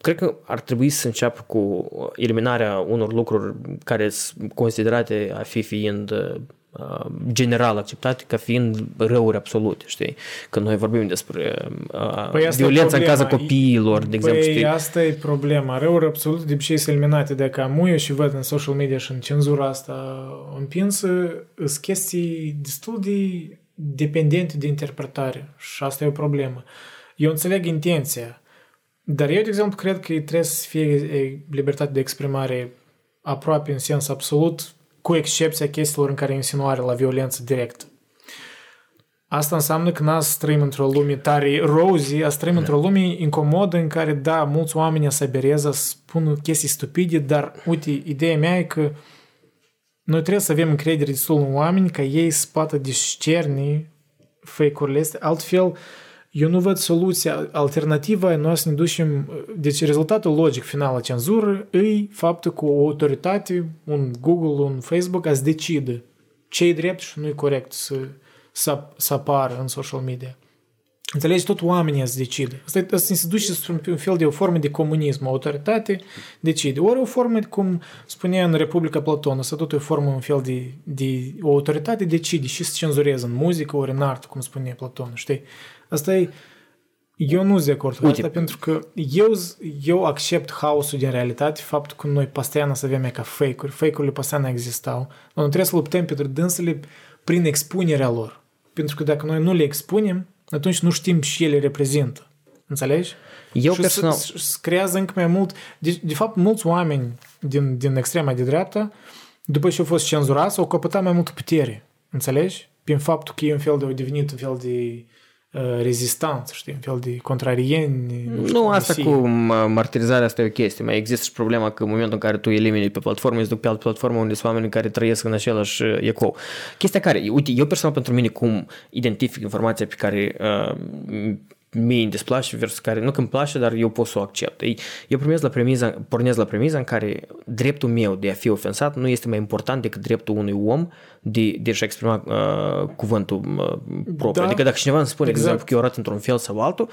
cred că ar trebui să înceapă cu eliminarea unor lucruri care sunt considerate a fi fiind uh, general acceptate ca fiind răuri absolute, știi? Când noi vorbim despre uh, păi violența în cazul copiilor, de exemplu, păi știi? asta e problema. Răuri absolute de obicei sunt eliminate de ca muie și văd în social media și în cenzura asta împinsă, sunt chestii destul de dependente de interpretare și asta e o problemă. Eu înțeleg intenția, dar eu, de exemplu, cred că trebuie să fie libertate de exprimare aproape în sens absolut, cu excepția chestiilor în care insinuare la violență directă. Asta înseamnă că n trăim într-o lume tare rosy, a trăim da. într-o lume incomodă în care, da, mulți oameni se aberează, spun chestii stupide, dar, uite, ideea mea e că noi trebuie să avem încredere destul în oameni ca ei să poată discerni fake-urile astea. Altfel, eu nu văd soluția. Alternativa, noi să ne ducem... Deci rezultatul logic final a cenzură e faptul că o autoritate, un Google, un Facebook, ați decide ce e drept și nu e corect să, să, să apară în social media. Înțelegi? Tot oamenii să decide. Asta, asta se duce spre un fel de o formă de comunism. O autoritate decide. Ori o formă, cum spunea în Republica Platon, asta tot e o formă, un fel de, de o autoritate decide și se cenzurează în muzică, ori în artă, cum spunea Platon, știi? Asta e... Eu nu sunt de acord cu asta, pentru că eu, eu accept haosul din realitate, faptul că noi pastiana să avem ca fake-uri, fake-urile pastiana existau, dar noi trebuie să luptăm pentru dânsele prin expunerea lor. Pentru că dacă noi nu le expunem, atunci nu știm și ele reprezintă. Înțelegi? Eu și personal... se, se creează încă mai mult... De, de fapt, mulți oameni din, din extrema de dreapta, după ce au fost cenzurați, au căpătat mai multă putere. Înțelegi? Prin faptul că e un fel de... au devenit un fel de uh, rezistanță, știi, un fel de contrarieni. Nu, știu, asta mesie. cu mă, martirizarea asta e o chestie. Mai există și problema că în momentul în care tu elimini pe platformă, îți duc pe altă platformă unde sunt oameni care trăiesc în același uh, ecou. Chestia care, uite, eu personal pentru mine cum identific informația pe care uh, mie îmi desplace versus care nu că îmi place, dar eu pot să o accept. Ei, Eu pornesc la, premiza, pornesc la premiza în care dreptul meu de a fi ofensat nu este mai important decât dreptul unui om de, de a-și exprima uh, cuvântul uh, propriu. Da. Adică dacă cineva îmi spune, Exact. de exemplu, că eu arăt într-un fel sau altul,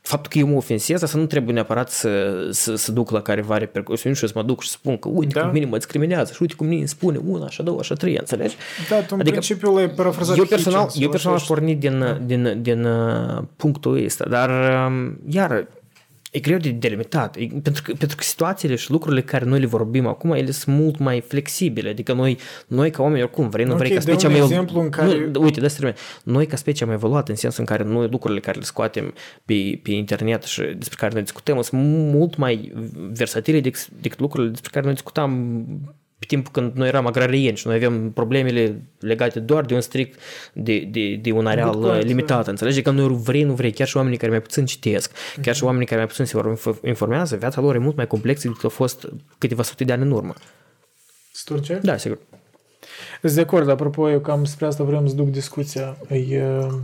faptul că eu mă ofensez, asta nu trebuie neapărat să, să, să duc la careva repercusiuni și să mă duc și să spun că uite Da. cum mine mă discriminează și uite cum mine îmi spune una, așa două, așa trei, înțelegi? Da, tu în adică, principiu l-ai parafrazat eu pe personal, Hitchens, eu personal așa aș porni din, din, din uh, punctul ăsta, dar um, iar e greu de delimitat, e, pentru, că, pentru că situațiile și lucrurile care noi le vorbim acum, ele sunt mult mai flexibile, adică noi, noi ca oameni, oricum, vrei, nu Ok, vrei, ca dă specia un mai... exemplu în care- Nu, uite, de Noi ca specie am evoluat în sensul în care noi lucrurile care le scoatem pe, pe internet și despre care noi discutăm sunt mult mai versatile decât, decât lucrurile despre care noi discutam pe timpul când noi eram agrarieni și noi aveam problemele legate doar de un strict, de, de, de un areal Good point, limitat, da. înțelegi? Că noi vrei, nu vrei, chiar și oamenii care mai puțin citesc, chiar și oamenii care mai puțin se vor- informează, viața lor e mult mai complexă decât a fost câteva sute de ani în urmă. Sturce? Da, sigur. Sunt de acord, apropo, eu cam spre asta vreau să duc discuția. E, uh,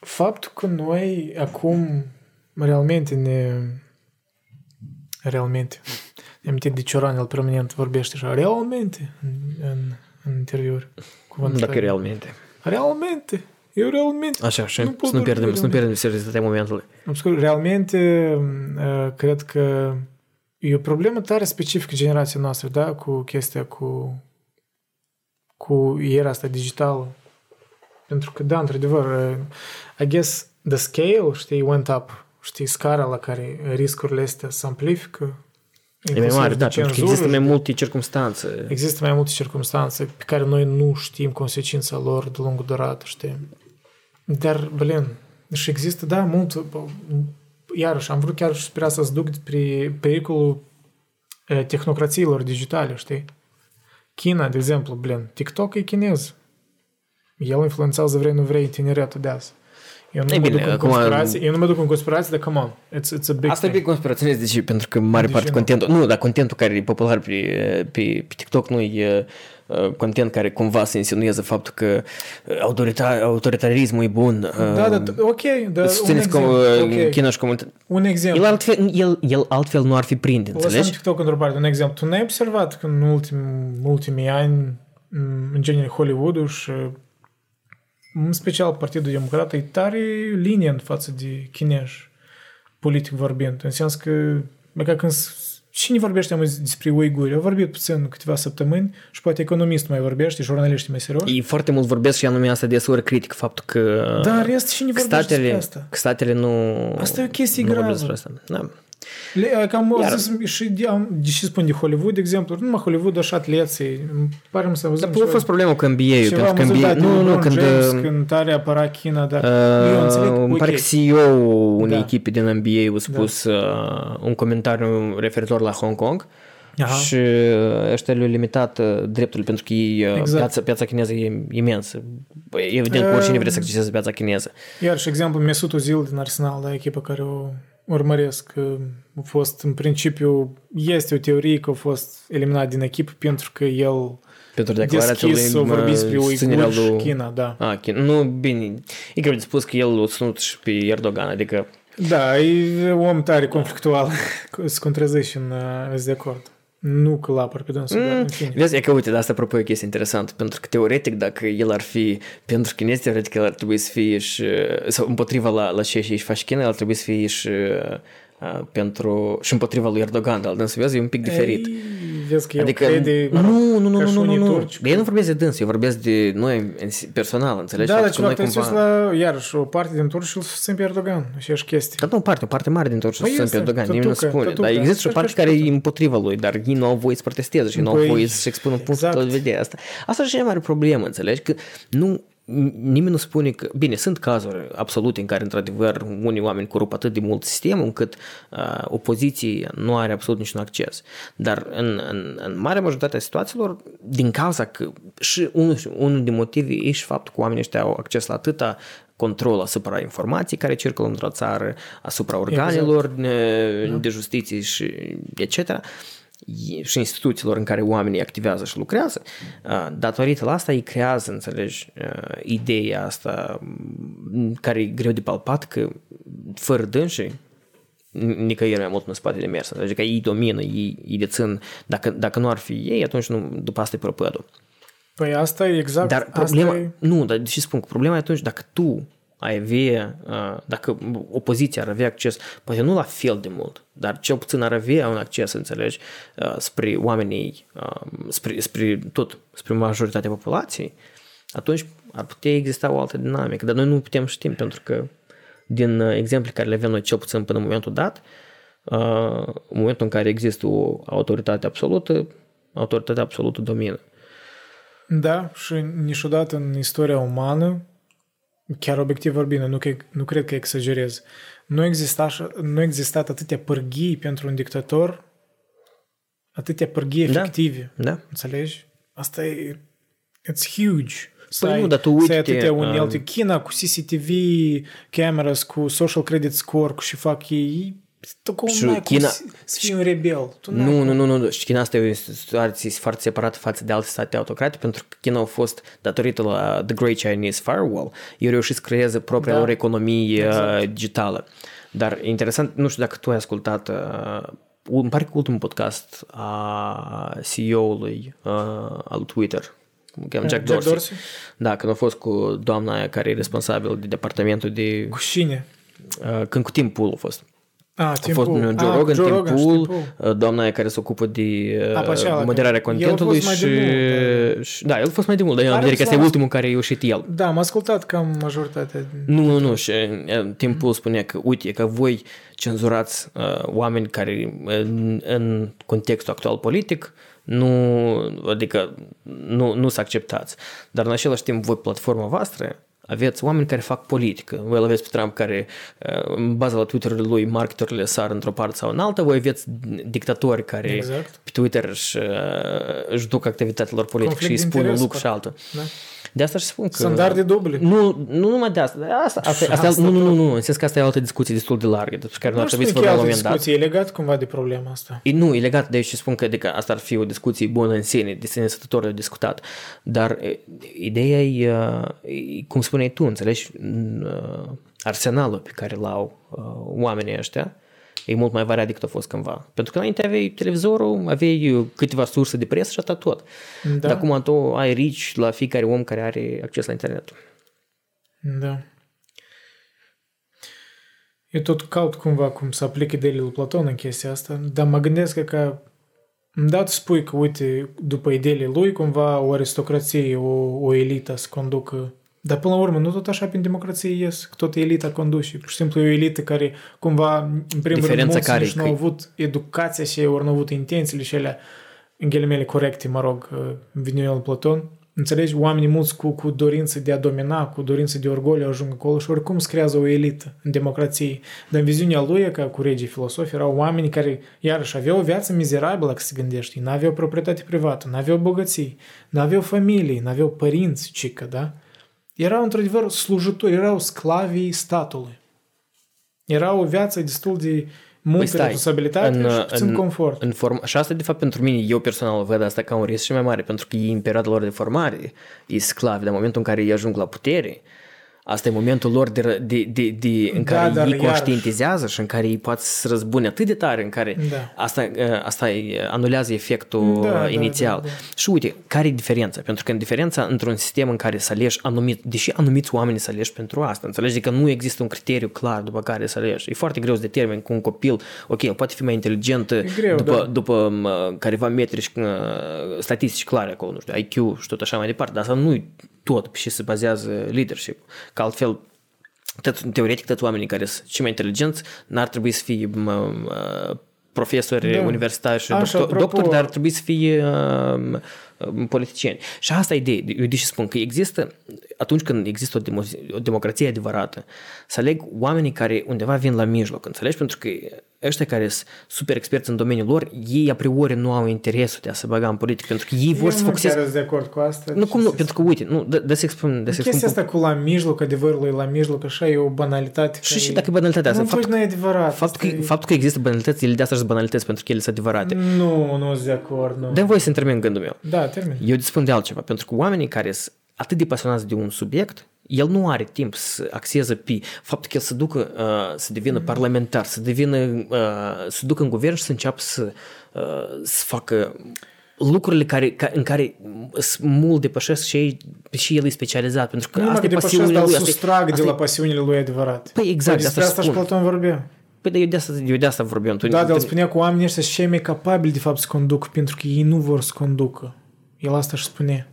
faptul că noi acum realmente ne... Realmente. Ne amintit de Cioran, el permanent vorbește așa, realmente, în, în, în interviuri. Cuvântul Dacă ăsta. realmente. Realmente. Eu realmente. Așa, și Nu nu pot să nu vorbi pierdem, să nu realmente. pierdem seriozitatea momentului. Am spus, realmente, uh, cred că e o problemă tare specifică generației noastre, da, cu chestia cu cu era asta digitală. Pentru că, da, într-adevăr, uh, I guess the scale, știi, went up, știi, scara la care riscurile astea se amplifică. E mai inclusiv mare, de da, pentru că cenzură există și mai de- multe circunstanțe. Există mai multe circunstanțe pe care noi nu știm consecința lor de lungă durată, știi? Dar, blin, și există, da, mult, bă, iarăși, am vrut chiar și spre asta să duc despre pericolul eh, tehnocrațiilor digitale, știi? China, de exemplu, blin, TikTok e chinez. El influențează, vrei, nu vrei, tineretul de azi. Eu nu Ei mă bine, duc în acum- conspirație, eu nu mă duc în conspirație, dar come on, it's, it's a big Asta e thing. big conspiraționist, de ce? Pentru că mare De parte ce nu? contentul, nu, dar contentul care e popular pe, pe, pe TikTok nu e uh, content care cumva se insinuează faptul că uh, autorita, autoritarismul e bun. uh, Da, da, ok, da, un Susțineți că exemplu, uh, ok. China și comunitate. Un exemplu. El altfel, el, el altfel nu ar fi prind, Lăsăm înțelegi? TikTok într-o parte, un exemplu. Tu n-ai observat că în ultim, ultimii ani, m, în genere Hollywood-ul și în special Partidul Democrat e tare lenient față de chinezi, politic vorbind. În sens că, e ca când s- cine vorbește mai despre uiguri? Au vorbit puțin câteva săptămâni și poate economistul mai vorbește, jurnaliștii mai serioși. Ei foarte mult vorbesc și anume asta deseori critic faptul că Dar în rest cine că vorbește despre statele, asta? că statele nu Asta e o chestie nu vorbesc gravă. despre asta. Da. Le, cam Iar- Iar... zis, și de, am, de ce spun de Hollywood, de exemplu, nu numai Hollywood, așa atleții, îmi pare să auzim Dar a fost problema cu NBA-ul, Ceva pentru că am văzut, NBA, da, de nu, nu, LeBron când, James, uh, când tare apăra China, dar Uh, eu înțeleg, Îmi ok. pare că CEO-ul unei Da. echipe din NBA a spus uh, un comentariu referitor la Hong Kong Aha. și uh, ăștia le-au limitat uh, drepturile pentru că ei, uh, Exact. piața, piața chineză e imensă. Băi, Evident că oricine vrea să acceseze piața chineză. Iar și exemplu Mesut Özil din Arsenal, da, echipa care o urmăresc, că a fost în principiu, este o teorie că a fost eliminat din echipă pentru că el Pentru declarația lui deschis a vorbit despre susținerea uiguri și lui... China, da. Ah, China. Nu, bine. E greu de spus că el a ținut și pe Erdogan, adică Da, e om tare conflictual, se contrazice în, uh, sunt de acord. Nu că l-apăr pe dânsul, dar în fine. Vezi, e că uite, de asta apropo e o chestie interesantă, pentru că teoretic dacă el ar fi pentru chinezi, teoretic el ar trebui să fie și, sau împotriva la, la ceea ce își face China, el ar trebui să fie și uh, pentru, și împotriva lui Erdogan, dar dânsul vezi, e un pic diferit. Ei, vezi că el Adică, crede, mă rog, nu, nu, nu, ca nu, și nu, unii nu, nu. turci, Eu nu vorbesc de dâns, eu vorbesc de noi în si- personal, înțelegi? Da, dar Faptul că ceva, noi te cumva... la, iarăși, o parte din turci îl susțin pe Erdogan, aceeași chestie. Dar nu o parte, o parte mare din tot ce Păi sunt pe este, Erdogan, nimeni nu tătucă, spune. tătucă. Dar există și o Așa parte și care e tătucă. împotriva lui, dar ei nu au voie să protesteze și nu au Păi, voie să-și expună punctul exact. de vedere. Asta, asta e cea mai mare problemă, înțelegi? Că nu, nimeni nu spune că, bine, sunt cazuri absolute în care, într-adevăr, unii oameni corup atât de mult sistemul încât uh, opoziție nu are absolut niciun acces. Dar în, în, în marea majoritate a situațiilor, din cauza că și unul, unul din motive e și faptul că oamenii ăștia au acces la atâta control asupra informației care circulă într-o țară, asupra organelor exact. de justiție și etc., și instituțiilor în care oamenii activează și lucrează, datorită la asta îi creează, înțelegi, ideea asta care e greu de palpat că fără dânsii nicăieri mai mult nu spate de mers. Adică ei domină, ei, ei dețin. Dacă, dacă nu ar fi ei, atunci nu, după asta e prăpădul. Păi asta e exact. Dar problema, e... nu, dar și spun că problema e atunci dacă tu ai avea, dacă opoziția ar avea acces, poate nu la fel de mult, dar cel puțin ar avea un acces, înțelegi, spre oamenii, spre, spre tot, spre majoritatea populației, atunci ar putea exista o altă dinamică, dar noi nu putem ști, pentru că din exemple care le avem noi cel puțin până în momentul dat, în momentul în care există o autoritate absolută, autoritatea absolută domină. Da, și niciodată în istoria umană chiar obiectiv vorbind, nu, că, nu cred că exagerez, nu exista, nu existat atâtea pârghii pentru un dictator, atâtea pârghii da. efective. Da. da. Înțelegi? Asta e... It's huge. Să păi ai, nu, dar tu uite, să ai atâtea unelte. Um... China cu CCTV cameras, cu social credit score, cu și fac ei tu cum și China... să fii un rebel? Tu nu, nu, nu, nu. Și China asta e o situație foarte separată față de alte state autocrate, pentru că China a fost, datorită la The Great Chinese Firewall, ei reușit să creeze propria da. lor economie uh, exact. digitală. Dar e interesant, nu știu dacă tu ai ascultat, uh, îmi pare că ultimul podcast a CEO-ului uh, al Twitter, Jack, Jack Dorsey. Dorsey. Da, când a fost cu doamna aia care e responsabil de departamentul de... Cu cine? Uh, când cu timpul a fost. A, a fost Joe ah, Rogan, Joe Rogan Pool, doamna aia care se ocupă de a, moderarea contentului și, mult, și... Da, el a fost mai de mult, dar eu am că este ultimul care a ieșit el. Da, am ascultat cam majoritatea. Nu, nu, nu, și timpul spunea că, uite, că voi cenzurați uh, oameni care în, în contextul actual politic nu, adică nu, nu să acceptați. Dar în același timp voi platforma voastră aveți oameni care fac politică. Voi îl aveți pe Trump care, uh, în baza la Twitter-ul lui, marketurile sar într-o parte sau în alta. Voi aveți dictatori care exact. pe Twitter își, uh, își duc activitatea lor politică Conflict și îi spun un lucru și altul. Da. De asta și spun că... Standarde duble. Nu, nu numai de asta. Asta, asta, asta, asta nu, nu, nu, nu, în sens că asta e o altă discuție destul de largă, despre care nu ar trebui să vorbim la un moment dat. discuție, e legat cumva de problema asta. E, nu, e legat de și spun că adică asta ar fi o discuție bună în sine, de sine stătător de discutat. Dar ideea e, e, cum spuneai tu, înțelegi, arsenalul pe care l-au oamenii ăștia, e mult mai variat decât a fost cândva. Pentru că înainte aveai televizorul, aveai câteva surse de presă și atât tot. Da. Dar acum tu ai rici la fiecare om care are acces la internet. Da. Eu tot caut cumva cum să aplic ideile lui Platon în chestia asta, dar mă gândesc că, că îmi dat spui că, uite, după ideile lui, cumva o aristocrație, o, o elită să conducă dar până la urmă, nu tot așa prin democrație ies, că tot elita conduce. Pur și simplu e o elită care cumva, în primul Diferența rând, mulți care, nu au avut educația și ori nu au avut intențiile și ele, în ghilimele corecte, mă rog, vine el Platon. Înțelegi? Oamenii mulți cu, cu dorință de a domina, cu dorință de orgoliu ajung acolo și oricum se creează o elită în democrație. Dar în viziunea lui, ca cu regii filosofi, erau oameni care, iarăși, aveau o viață mizerabilă, că se gândești. N-aveau proprietate privată, n-aveau bogății, n-aveau familii, n-aveau părinți, cică, da? Erau într-adevăr slujitori, erau sclavii statului. Era o viață destul de multă păi responsabilitate în, și puțin în, confort. În form... Și asta, de fapt, pentru mine, eu personal văd asta ca un risc și mai mare, pentru că ei, în perioada lor de formare, e sclavi, de momentul în care ei ajung la putere, Asta e momentul lor de, de, de, de în da, care ei conștientizează iarăși. și în care ei pot să răzbune atât de tare, în care da. asta, ă, asta anulează efectul da, da inițial. Da, da, da. Și uite, care e diferența? Pentru că în diferența într-un sistem în care să alegi anumit, deși anumiți oameni să alegi pentru asta, înțelegi că nu există un criteriu clar după care să alegi. E foarte greu să determini cu un copil, ok, el poate fi mai inteligent greu, după, da. după careva metrici statistici clare acolo, nu știu, IQ și tot așa mai departe, dar asta nu tot și se bazează leadership. Că altfel, tot, teoretic, toți oamenii care sunt cei mai inteligenți n-ar trebui să fie profesori da. universitari și Așa, doctor, doctori, dar ar trebui să fie uh, uh, politicieni. Și asta e ideea. Eu de ce spun că există, atunci când există o, demo- o democrație adevărată, să aleg oamenii care undeva vin la mijloc, înțelegi? Pentru că ăștia care sunt super experți în domeniul lor, ei a priori nu au interesul de a se băga în politică, pentru că ei vor Eu să nu focuseze... chiar sunt de acord cu asta. Nu, Ce cum nu? să Pentru că, uite, nu, dă, dă să expun, dă să expun Chestia asta cu la mijloc, adevărul e la mijloc, așa e o banalitate. Și, care- și dacă e banalitatea asta, nu, faptul, nu e adevărat. faptul, asta că, e- faptul că există banalități, ele de asta sunt banalități, pentru că ele sunt adevărate. Nu, nu sunt de acord, nu. Dă-mi voie să termin gândul meu. Da, termin. Eu îți spun de altceva, pentru că oamenii care sunt atât de pasionați de un subiect, el nu are timp să axeze pe faptul că el să ducă, uh, să devină parlamentar, să devină, uh, să ducă în guvern și să înceapă să, uh, să facă lucrurile care, ca, în care sunt mult depășesc și, ei, și el e specializat, pentru că Nu numai asta că e depășesc, pasiunile dar îl lui. asta e- sustrag de asta e- la pasiunile lui adevărat. Păi exact, Păi de despre asta asta și spun. Platon vorbea. Păi dar eu de asta, eu de asta vorbeam. Tu, Da, dar el tu- spunea că oamenii ăștia sunt cei mai capabili de fapt să conducă pentru că ei nu vor să conducă. El asta își spune.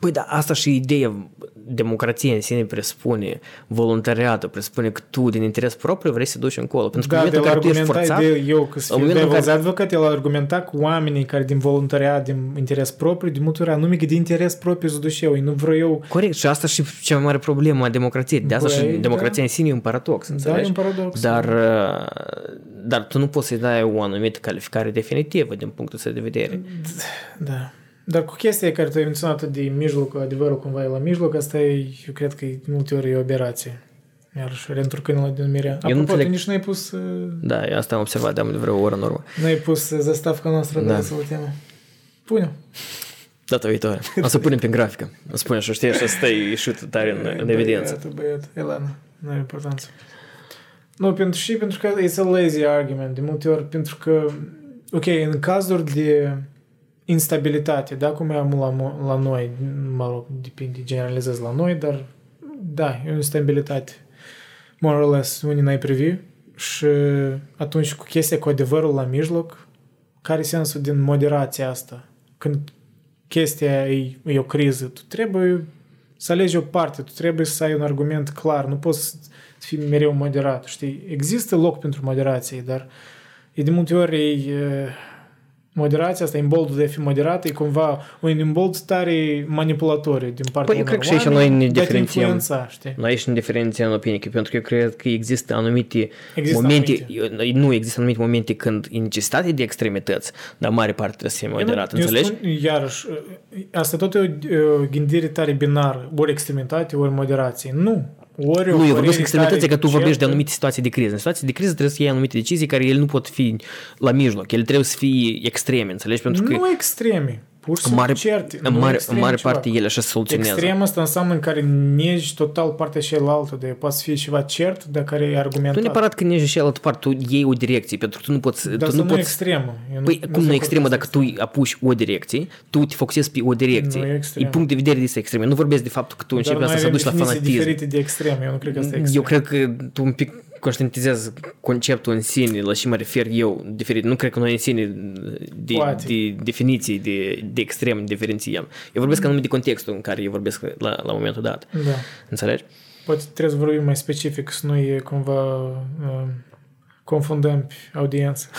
Păi da, asta și ideea democrației în sine presupune voluntariatul, presupune că tu din interes propriu vrei să duci încolo. Pentru că Da, în de momentul la în care tu ești argumenta forțat, de eu că în sunt momentul în devil's care- advocate, el argumenta cu oamenii care din voluntariat, din interes propriu, de multe ori anume că din interes propriu să duc eu, nu vreau eu. Corect, și asta și cea mai mare problemă a democrației. De asta Băi, și democrația da. în sine e un paradox, Da, înțelegi? e un paradox. Dar, uh, dar tu nu poți să-i dai o anumită calificare definitivă din punctul său de vedere. Da. Dar cu chestia care tu ai menționat de mijloc, adevărul cumva e la mijloc, asta e, eu cred că e de multe ori e o operație. Iarăși, reîntorcând la denumirea. Apropo, tu înțeleg- nici nu ai pus, uh, Da, eu asta am observat de vreo oră în urmă. nu ai pus uh, zastavca noastră de Da. asta la temă. Pune. Data viitoare. O să punem pe grafică. O să punem și știi, și să stai ieșit tare în, în evidență. Băiatul, băiat, Elena, nu are importanță. Nu, pentru și pentru că it's a lazy argument, de multe ori, pentru că, ok, în cazuri de instabilitate, da, cum e amul la, mo- la noi, mă rog, depinde, generalizez la noi, dar da, e o instabilitate, more or less, unii n-ai privi și atunci cu chestia cu adevărul la mijloc, care e sensul din moderația asta? Când chestia e, e o criză, tu trebuie să alegi o parte, tu trebuie să ai un argument clar, nu poți să fii mereu moderat, știi? Există loc pentru moderație, dar e de multe ori e, moderația asta, imboldul de a fi moderat, e cumva un imbold tare manipulatoriu din partea Păi, eu unor cred că și aici oameni noi ne de a te diferențiem. influența, știi? Noi aici ne diferențiem în opinie, că pentru că eu cred că există anumite Există momente, nu există anumite momente când e necesitate de extremități, dar mare parte trebuie să fie moderat, Eu nu- eu înțelegi? Spun, iarăși, asta tot e o, o gândire tare binară, ori extremitate, ori moderație. Nu. Ori o Nu, eu vorbesc părere de extremități, tare că tu vorbești de certă. anumite situații de criză. În situații de criză trebuie să iei anumite decizii care ele nu pot fi la mijloc. Ele trebuie să fie extreme, înțelegi? Pentru că Nu extreme. Pur și în mare, simplu certe. în nu mare, în extreme mare ceva. parte ele așa se soluționează. Extrem asta înseamnă în care negi total partea cealaltă, de poate să fie ceva cert, dar care e argumentat. Nu neapărat că nici și altă parte, tu iei o direcție, pentru că tu nu poți... Dar tu să nu nu poți extremă. Eu Păi cum nu sunt e extremă acord dacă cu tu apuci o direcție, tu te focusezi pe o direcție. Nu e e extremă. punct de vedere de este extreme. Nu vorbesc de faptul că tu asta. începi Dar asta noi să duci avem la definiții fanatism. diferite de extrem. Eu nu cred că asta e extrem. Eu cred că tu un pic conștientizezi conceptul în sine, la ce mă refer eu, diferit. Nu cred că noi în sine de, Poate. de definiții de, de extrem diferențiem. Eu vorbesc anume de contextul în care eu vorbesc la, la momentul dat. Da. Înțelegi? Poate trebuie să vorbim mai specific, să nu e cumva uh, confundăm pe audiență.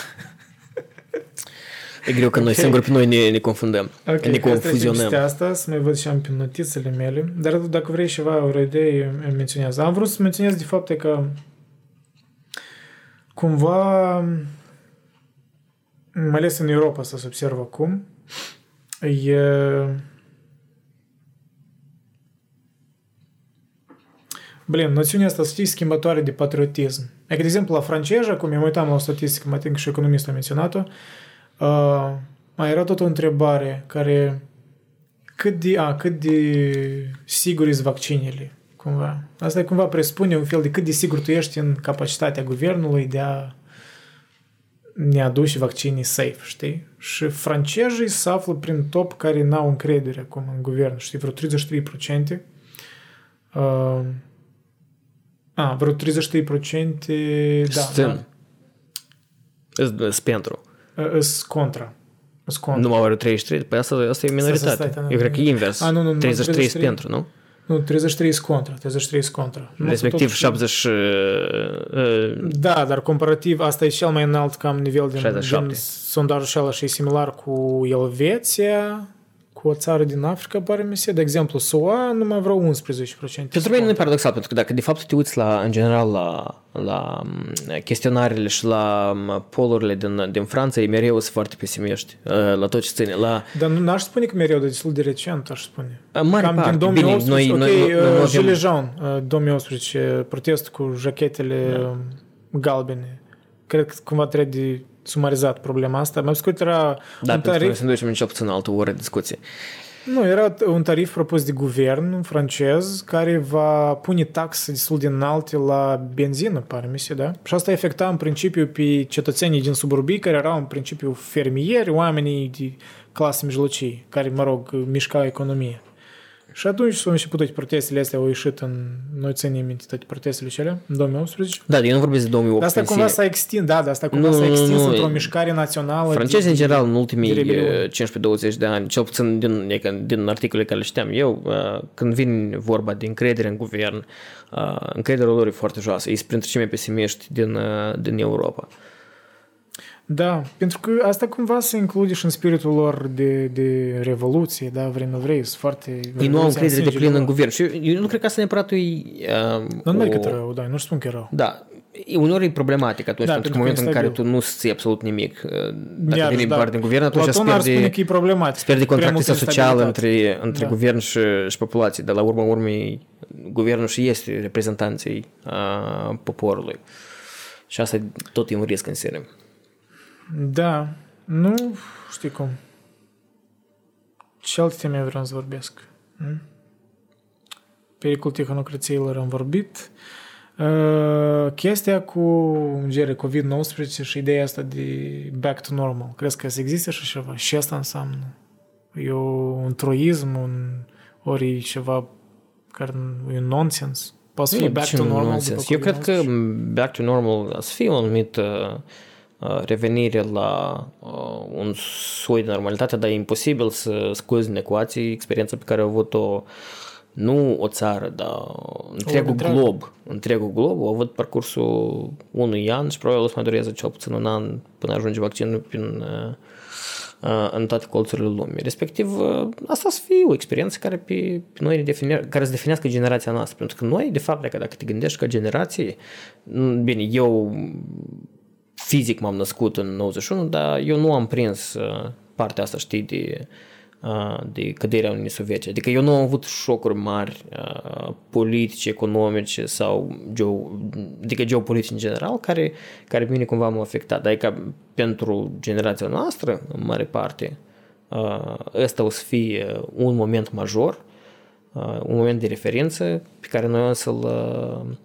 E greu că noi Ok. singuri pe noi ne, ne confundăm, Ok, ne confuzionăm. asta, să mai văd și am pe notițele mele. Dar dacă vrei ceva, o idee, îmi menționează. Am vrut să menționez de fapt că cumva, mai ales în Europa, să se observă acum, e Blin, noțiunea asta, știi, schimbătoare de patriotism. E de exemplu, la franceză, cum eu mă uitam la o statistică, mă ating că și economistul a menționat-o, uh, mai era tot o întrebare care cât de, a, cât de sigur sunt vaccinele, cumva. Asta cumva presupune un fel de cât de sigur tu ești în capacitatea guvernului de a ne aduce vaccinii safe, știi? Și francezii se află prin top care n-au încredere acum în guvern, știi, vreo 33%. Uh, a, vreo 33% da, Sunt. Sunt pentru. da, îs contra. Îs contra. Nu mai are 33, păi asta, asta e minoritate. stai, stai, Eu cred că e invers. A, nu, nu, nu, 33 33. pentru, nu? Nu, 33 sunt contra, 33 sunt contra. Nu, Respectiv tot- 70 uh, uh, Da, dar comparativ, asta e cel mai înalt cam nivel din, 67. din sondajul ăla și e similar cu Elveția, cu o țară din Africa, pare mi se. De exemplu, SUA numai vreo 11%. Pentru mine nu e paradoxal, pentru că dacă de fapt te uiți la, în general la, la chestionarele și la polurile din, din Franța, e mereu sunt foarte pesimiști uh, la tot ce ține. La... Dar nu aș spune că mereu, de destul de recent, aș spune. Mare Cam parte. din 2018, Bine, noi, ok, noi, noi, noi uh, Gilets Jaunes, uh, 2018, protest cu jachetele da. galbene. Cred că cumva trebuie de sumarizat problema asta. Mai scurt era Da, un pentru că tarif... noi să ne ducem în cel puțin altă oră de discuție. Nu, era un tarif propus de guvern francez care va pune taxe destul de înalte la benzină, pare mi se, da? Și asta afecta în principiu pe cetățenii din suburbii care erau în principiu fermieri, oamenii de clasă mijlocii, care, mă rog, mișcau economia. Și atunci s-au început toate protestele astea, au ieșit în... Noi ținem minte toate protestele cele în 2018. Da, eu nu vorbesc de 2008 Dar asta în cumva sine. s-a extins, da, dar asta cumva Nu, s-a nu, extins nu, într-o e- mișcare națională. Francezii, în de- general, în de ultimii rebeliune. uh, 15-20 de ani, cel puțin din, e că din articole care le știam eu, uh, când vine vorba de încredere în guvern, uh, încrederea lor e foarte joasă. Ei sunt printre cei mai pesimiști din, uh, din Europa. Da, pentru că asta cumva se include și în spiritul lor de, de revoluție, da, vrei nu vrei, sunt foarte... Ei nu au revoluția încredere de sângele plină în lor. guvern. Și eu, eu nu cred că asta neapărat e... Uh, Nu numai o- cât rău, da, nu spun că e rău. Da, e uneori e problematic atunci, Da, pentru că pentru în că e momentul în care tu instabil. nu ții absolut nimic, uh, dacă Iarăși, vine da. parte din guvern, atunci îți Platon ar spune pierde, că e problematic. îți pierde Prea contractul multă social instabilitate. între, între Da. guvern și, și populație, dar la urma urmei guvernul și este reprezentanții uh, poporului. Și asta tot e un risc în sine. Da, nu știu cum. Ce alte teme vreau să vorbesc? Hmm? Pericol tehnocrațiilor am vorbit. Uh, chestia cu în genere COVID-19 și ideea asta de back to normal. Crezi că să existe așa ceva? Și asta înseamnă? E o, un troism, un, ori e ceva care e un nonsens? Poate să fie Nu, back ce to normal nonsens. după Eu cred că COVID-19? back to normal să fie o anumită uh, revenire la uh, un soi de normalitate, dar e imposibil să scozi din ecuații experiența pe care a avut-o nu o țară, dar întregul întreagă. glob. Întregul glob a avut parcursul unui an și probabil o să mai dureze cel puțin un an până ajunge vaccinul prin, uh, uh, în toate colțurile lumii. Respectiv, uh, asta să fie o experiență care, pe, pe noi ne define, care să definească generația noastră. Pentru că noi, de fapt, dacă, dacă te gândești ca generație, m, bine, eu fizic m-am născut în 91, dar eu nu am prins uh, partea asta, știi, de, uh, de căderea Uniunii Sovietice. Adică eu nu am avut șocuri mari uh, politice, economice sau geo, adică geopolitice în general, care, care pe mine cumva m-au afectat. Adică pentru generația noastră, în mare parte, uh, ăsta o să fie un moment major, uh, un moment de referință pe care noi o să-l uh,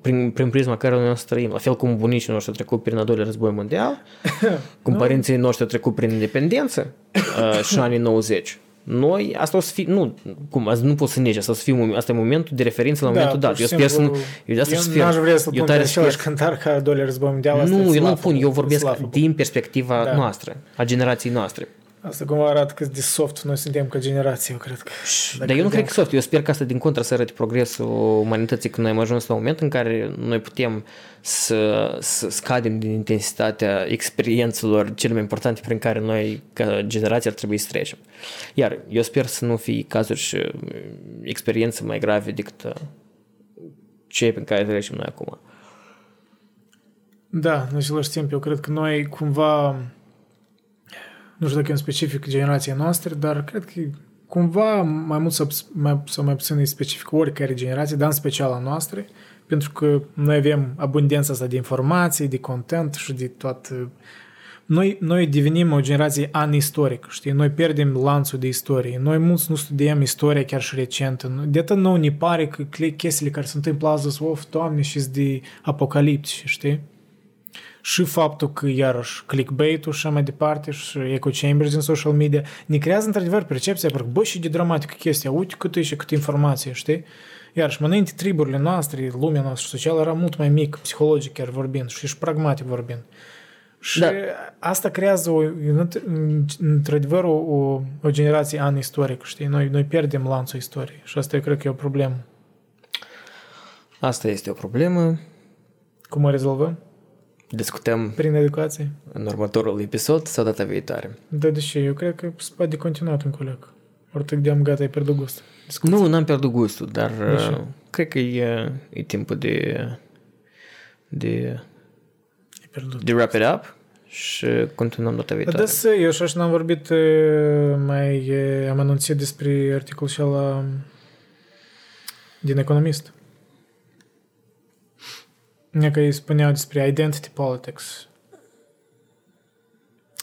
prin, prin prisma care noi o să trăim. La fel cum bunicii noștri au trecut prin al doilea război mondial, cum părinții noștri au trecut prin independență uh, și anii 90. Noi, asta o să fie, nu, cum, asta nu poți să negi, asta o să fie, moment- asta e momentul de referință la momentul dat. pur Eu și sper să nu, simplu, eu de asta eu sper. n-aș vrea să-l eu pun pe tare același sper. cântar ca al doilea război mondial. asta e Nu, eu nu slafă, pun, eu vorbesc slafă. din perspectiva Da. noastră, a generației noastre. Asta cumva arată cât de soft noi suntem ca generație, eu cred că. Dar eu nu cred că soft. Eu sper că asta din contră să arăte progresul umanității când noi am ajuns la un moment în care noi putem să, să scadem din intensitatea experiențelor cele mai importante prin care noi ca generație ar trebui să trecem. Iar eu sper să nu fie cazuri și uh, experiențe mai grave decât uh, cei pe care trecem noi acum. Da, în același timp, eu cred că noi cumva, nu știu dacă e un specific generației noastre, dar cred că cumva mai mult sau mai, sau mai puțin e specific oricare generație, dar în special a noastră, pentru că noi avem abundența asta de informații, de content și de toată... Noi, noi devenim o generație anistorică, știi? Noi pierdem lanțul de istorie. Noi mulți nu studiem istoria chiar și recentă. De atât nou ne pare că chestiile care se întâmplă azi sunt, of, doamne, și de apocaliptice, știi? Și faptul că, iarăși, clickbait-ul și așa mai departe și echo chambers din social media ne creează într-adevăr percepția, că, bă, și de dramatică chestia, uite cât e și cât informație, știi? Iarăși, mai înainte triburile noastre, lumea noastră socială era mult mai mică, psihologic chiar vorbind și, și pragmatic vorbind. Și Da. asta creează, o, într-adevăr, o, o, o generație anistorică, știi? Noi, noi pierdem lanțul istoriei și asta eu cred că e o problemă. Asta este o problemă. Cum o rezolvăm? Discutăm prin educație. în următorul episod sau data viitoare. Da, de ce? Eu cred că se poate continuat un coleg. Ori te gândeam, gata, ai pierdut gustul. Discuție. Nu, n-am pierdut gustul, dar De ce? uh, cred că e, e timpul de, de, Ai pierdut. de wrap it up și continuăm data Dar viitoare. da, să, eu și așa n-am vorbit, e, mai e, am anunțat despre articol și la din Economist. E că ei spuneau despre identity politics.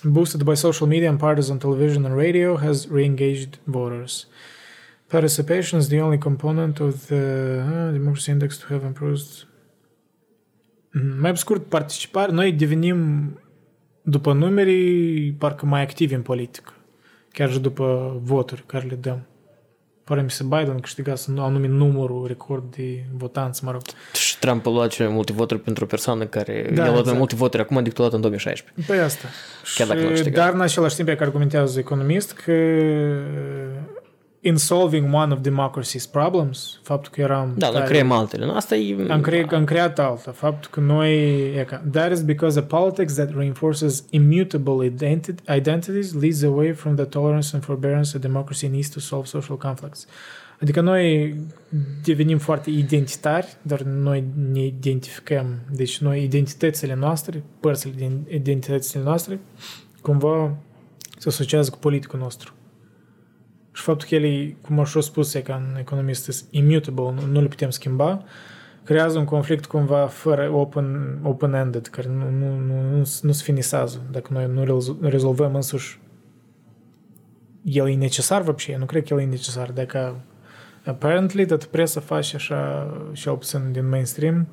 Boosted by social media and partisan television and radio has re-engaged voters. Participation is the only component of the uh, democracy index to have improved. Mhm. Mai pe scurt, participare, noi devenim după numeri, parcă mai activi în politică. Chiar și după voturi care le dăm. Pare mi se Biden câștiga să nu anume numărul record de votanți, mă rog. Și Trump a luat cele mai multe voturi pentru o persoană care Da, i-a luat mai exact. multe voturi acum decât a luat în 2016. Păi asta. Chiar dacă nu Și, câștiga. dar în același timp, e că argumentează economist că in solving one of democracy's problems, faptul că eram... Da, noi tare- creăm altele. Nu, Asta e... Am creat, am creat alta. Faptul că noi... E ca, that is because a politics that reinforces immutable identi- identities leads away from the tolerance and forbearance a democracy needs to solve social conflicts. Adică noi devenim foarte identitari, dar noi ne identificăm. Deci noi identitățile noastre, părțile din identitățile noastre, cumva se asociază cu politicul nostru. Și faptul că el e, cum așa spus, e ca în economist, is immutable, nu, nu le putem schimba, creează un conflict cumva fără open, open-ended, care nu, nu, nu, nu, nu se finisează. Dacă noi nu rezol- rezolvăm însuși el e necesar вообще, nu cred că el e necesar. Dacă apparently, tot presa face așa, și puțin din mainstream,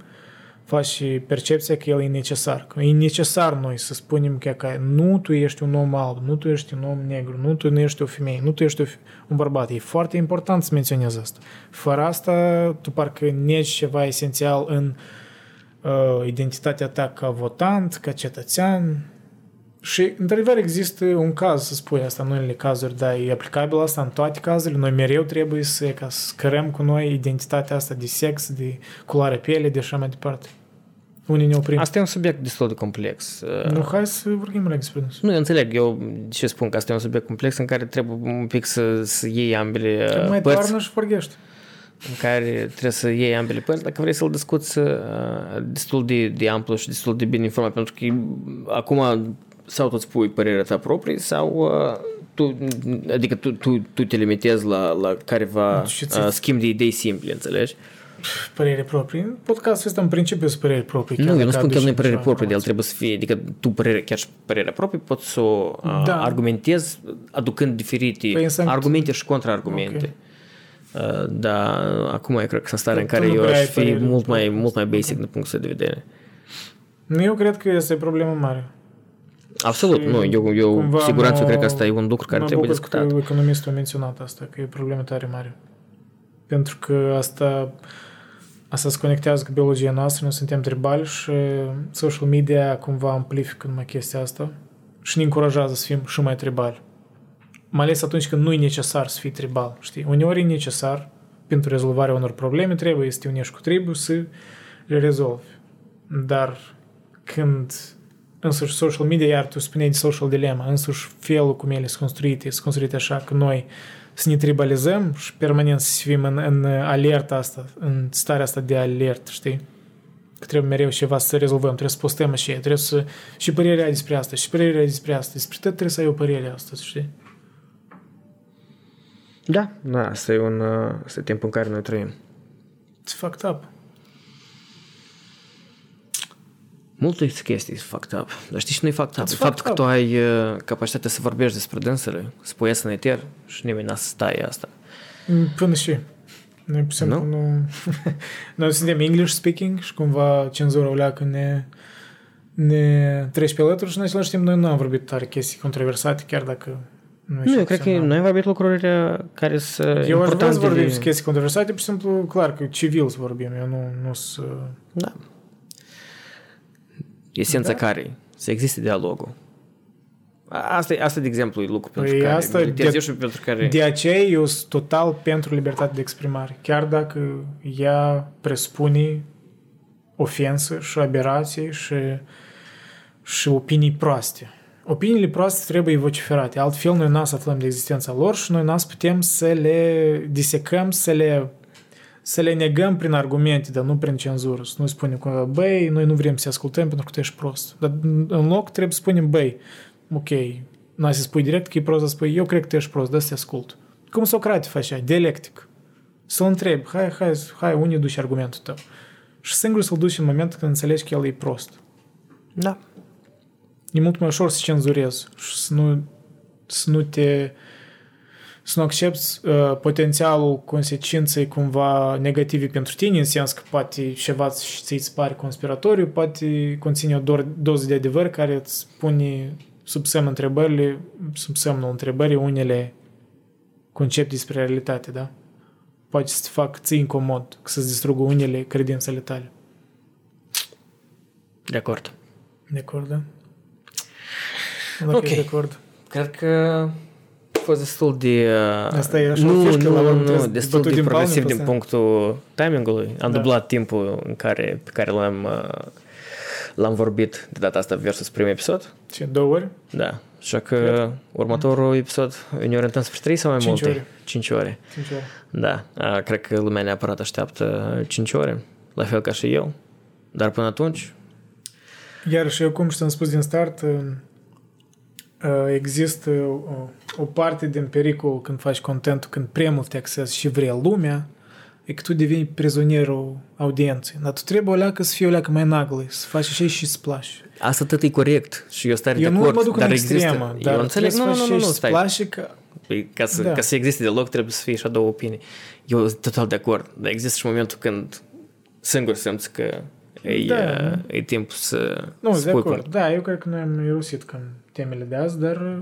faci și percepția că el e necesar. Că e necesar noi să spunem că, că nu tu ești un om alb, nu tu ești un om negru, nu tu nu ești o femeie, nu tu ești o fe- un bărbat. E foarte important să menționezi asta. Fără asta, tu parcă negi ceva esențial în uh, identitatea ta ca votant, ca cetățean. Și, într-adevăr, există un caz, să spui asta în unele cazuri, dar e aplicabil asta în toate cazurile. Noi mereu trebuie să, ca să scărăm cu noi identitatea asta de sex, de culoare piele, de așa mai departe. Unii ne oprim. Asta e un subiect destul de complex. Nu, hai să vorbim mai despre asta. Nu, eu înțeleg. Eu ce spun că asta e un subiect complex în care trebuie un pic să, să iei ambele Că uh, mai părți. toarnă și vorbești. în care trebuie să iei ambele părți dacă vrei să-l discuți uh, destul de, de amplu și destul de bine informat, pentru că acum sau tu spui părerea ta proprie sau uh, tu, adică tu, tu, tu te limitezi la, la careva Și ți- uh, schimb de idei simple, înțelegi? Părere proprie. Podcastul ăsta în principiu sunt păreri proprii. chiar Nu, eu nu dacă spun că el nu e aducem părere ceva proprie, de el informație. trebuie să fie, adică tu părere, chiar și părerea proprie poți să o uh, Da. argumentezi aducând diferite Păi înseamnă- argumente și contraargumente. Uh, dar acum eu cred că sunt stare în Tu care nu eu prea aș ai fi părere mult mai, proprie. mult mai basic din punctul de vedere. Nu, eu cred că este o problemă mare. Absolut, Și nu, eu, eu cumva siguranță mă- cred că asta e un lucru care mă trebuie bucur discutat. că economistul a menționat asta, că e o problemă tare mare. Pentru că asta, asta se conectează cu biologia noastră, noi suntem tribali și social media cumva amplifică numai chestia asta și ne încurajează să fim și mai tribali. Mai ales atunci când nu e necesar să fii tribal, știi? Uneori e necesar, pentru rezolvarea unor probleme, trebuie să te unești cu tribu să le rezolvi. Dar când însuși social media, iar tu spuneai de social dilemma, însuși felul cum ele sunt construite, sunt construite așa că noi să ne tribalizăm și permanent să fim în, în alerta asta, în starea asta de alert, știi? Că trebuie mereu ceva să rezolvăm, trebuie să postăm așa, trebuie să... Și părerea despre asta, și părerea despre asta, despre tot trebuie să ai o părere asta, știi? Da, da, asta e un uh, asta e timpul în care noi trăim. It's fucked up. Multe chestii sunt fucked up. Dar știi și nu e fucked up? It's Faptul că fucked tu ai uh, capacitatea să vorbești despre dânsele, să pui în eter și nimeni n-a să stai asta. Până și. Noi, pur și simplu, Nu? nu... noi suntem English speaking și cumva cenzura o leacă ne, ne trece pe alături și în același timp noi nu am vorbit tare chestii controversate, chiar dacă nu, Nu, eu cred că noi am vorbit lucruri uh, care sunt Eu aș vrea să importante. vorbim de- de... chestii controversate, pur și simplu, clar că civil să vorbim, eu nu, nu să... Da. Esența Da. care să existe dialogul. A- Asta, e- asta de exemplu, e lucru pentru Păi care asta militez de- eu și pentru care... De aceea eu sunt total pentru libertate de exprimare, chiar dacă ea presupune ofensă și aberație și și opinii proaste. Opiniile proaste trebuie vociferate, altfel noi n-as aflăm de existența lor și noi n-as putem să le disecăm, să le, să le negăm prin argumente, dar nu prin cenzură. Să nu spunem că, băi, noi nu vrem să ascultăm pentru că tu ești prost. Dar în loc trebuie să spunem, băi, ok, n-ai să spui direct că e prost, să spui, eu cred că tu ești prost, dar să te ascult. Cum Socrate făcea, dialectic. Să-l întreb, hai, hai, hai, unde duci argumentul tău? Și singur să-l duci în momentul când înțelegi că el e prost. Da. E mult mai ușor să cenzurezi și să nu, să nu te să nu accepti uh, potențialul consecinței cumva negative pentru tine, în sens că poate ceva ți-ți pare conspiratoriu, poate conține o doză de adevăr care îți pune sub semn întrebările, sub semnul întrebării unele concepte despre realitate, da? Poate să te fac ții incomod, să-ți distrugă unele credințele tale. De acord. De acord, da? Ok. De acord. Cred că a fost destul de... Uh, Asta e așa nu, fișcă, nu, la nu, destul de din progresiv palme, din punctul timingului. Am Da. dublat timpul în care, pe care l-am, uh, l-am vorbit de data asta versus primul episod. Ce, două ori? Da. Așa că următorul episod ne orientăm spre 3 sau mai Cinci multe? ore. 5 ore. Cinci ori. Da. A, Cred că lumea neapărat așteaptă 5 ore, la fel ca și eu. Dar până atunci, Iar și eu, cum și am spus din start, uh, uh, există o, o parte din pericol când faci contentul, când prea mult te accesi și vrea lumea, e că tu devii prizonierul audienței. Dar tu trebuie o leacă să fii o leacă mai naglă, să faci așa și să plași. asta tot e corect și eu stau de Eu nu acord. mă duc dar în există, extremă, dar eu înțeleg, nu, trebuie nu, să nu, faci nu, și stai. să place că Păi, ca, să, Da. ca să existe deloc, trebuie să fie și a două opinii. Eu sunt total de acord, dar există și momentul când singur simți că e, Da. uh, e timp să Nu, să de spui acord. păr- Da, eu cred că noi am irosit cam temele de azi, dar uh,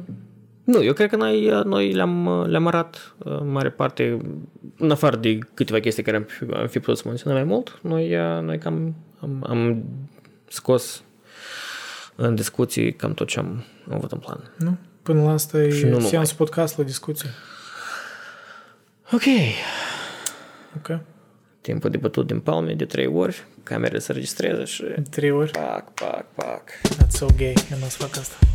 Nu, eu cred că noi, uh, noi le-am, le-am arat uh, în mare parte, în afară de câteva chestii care am fi, am fi putut să menționăm mai mult, noi, uh, noi cam am, am scos în discuții cam tot ce am avut în plan. nu? Până la asta Și e nu numai. seansul podcast la discuție. Ok. Ok? Timpul de bătut din palme de trei ori, camerele se registrează și Trei ori. pac, pac, pac. That's so gay. Eu nu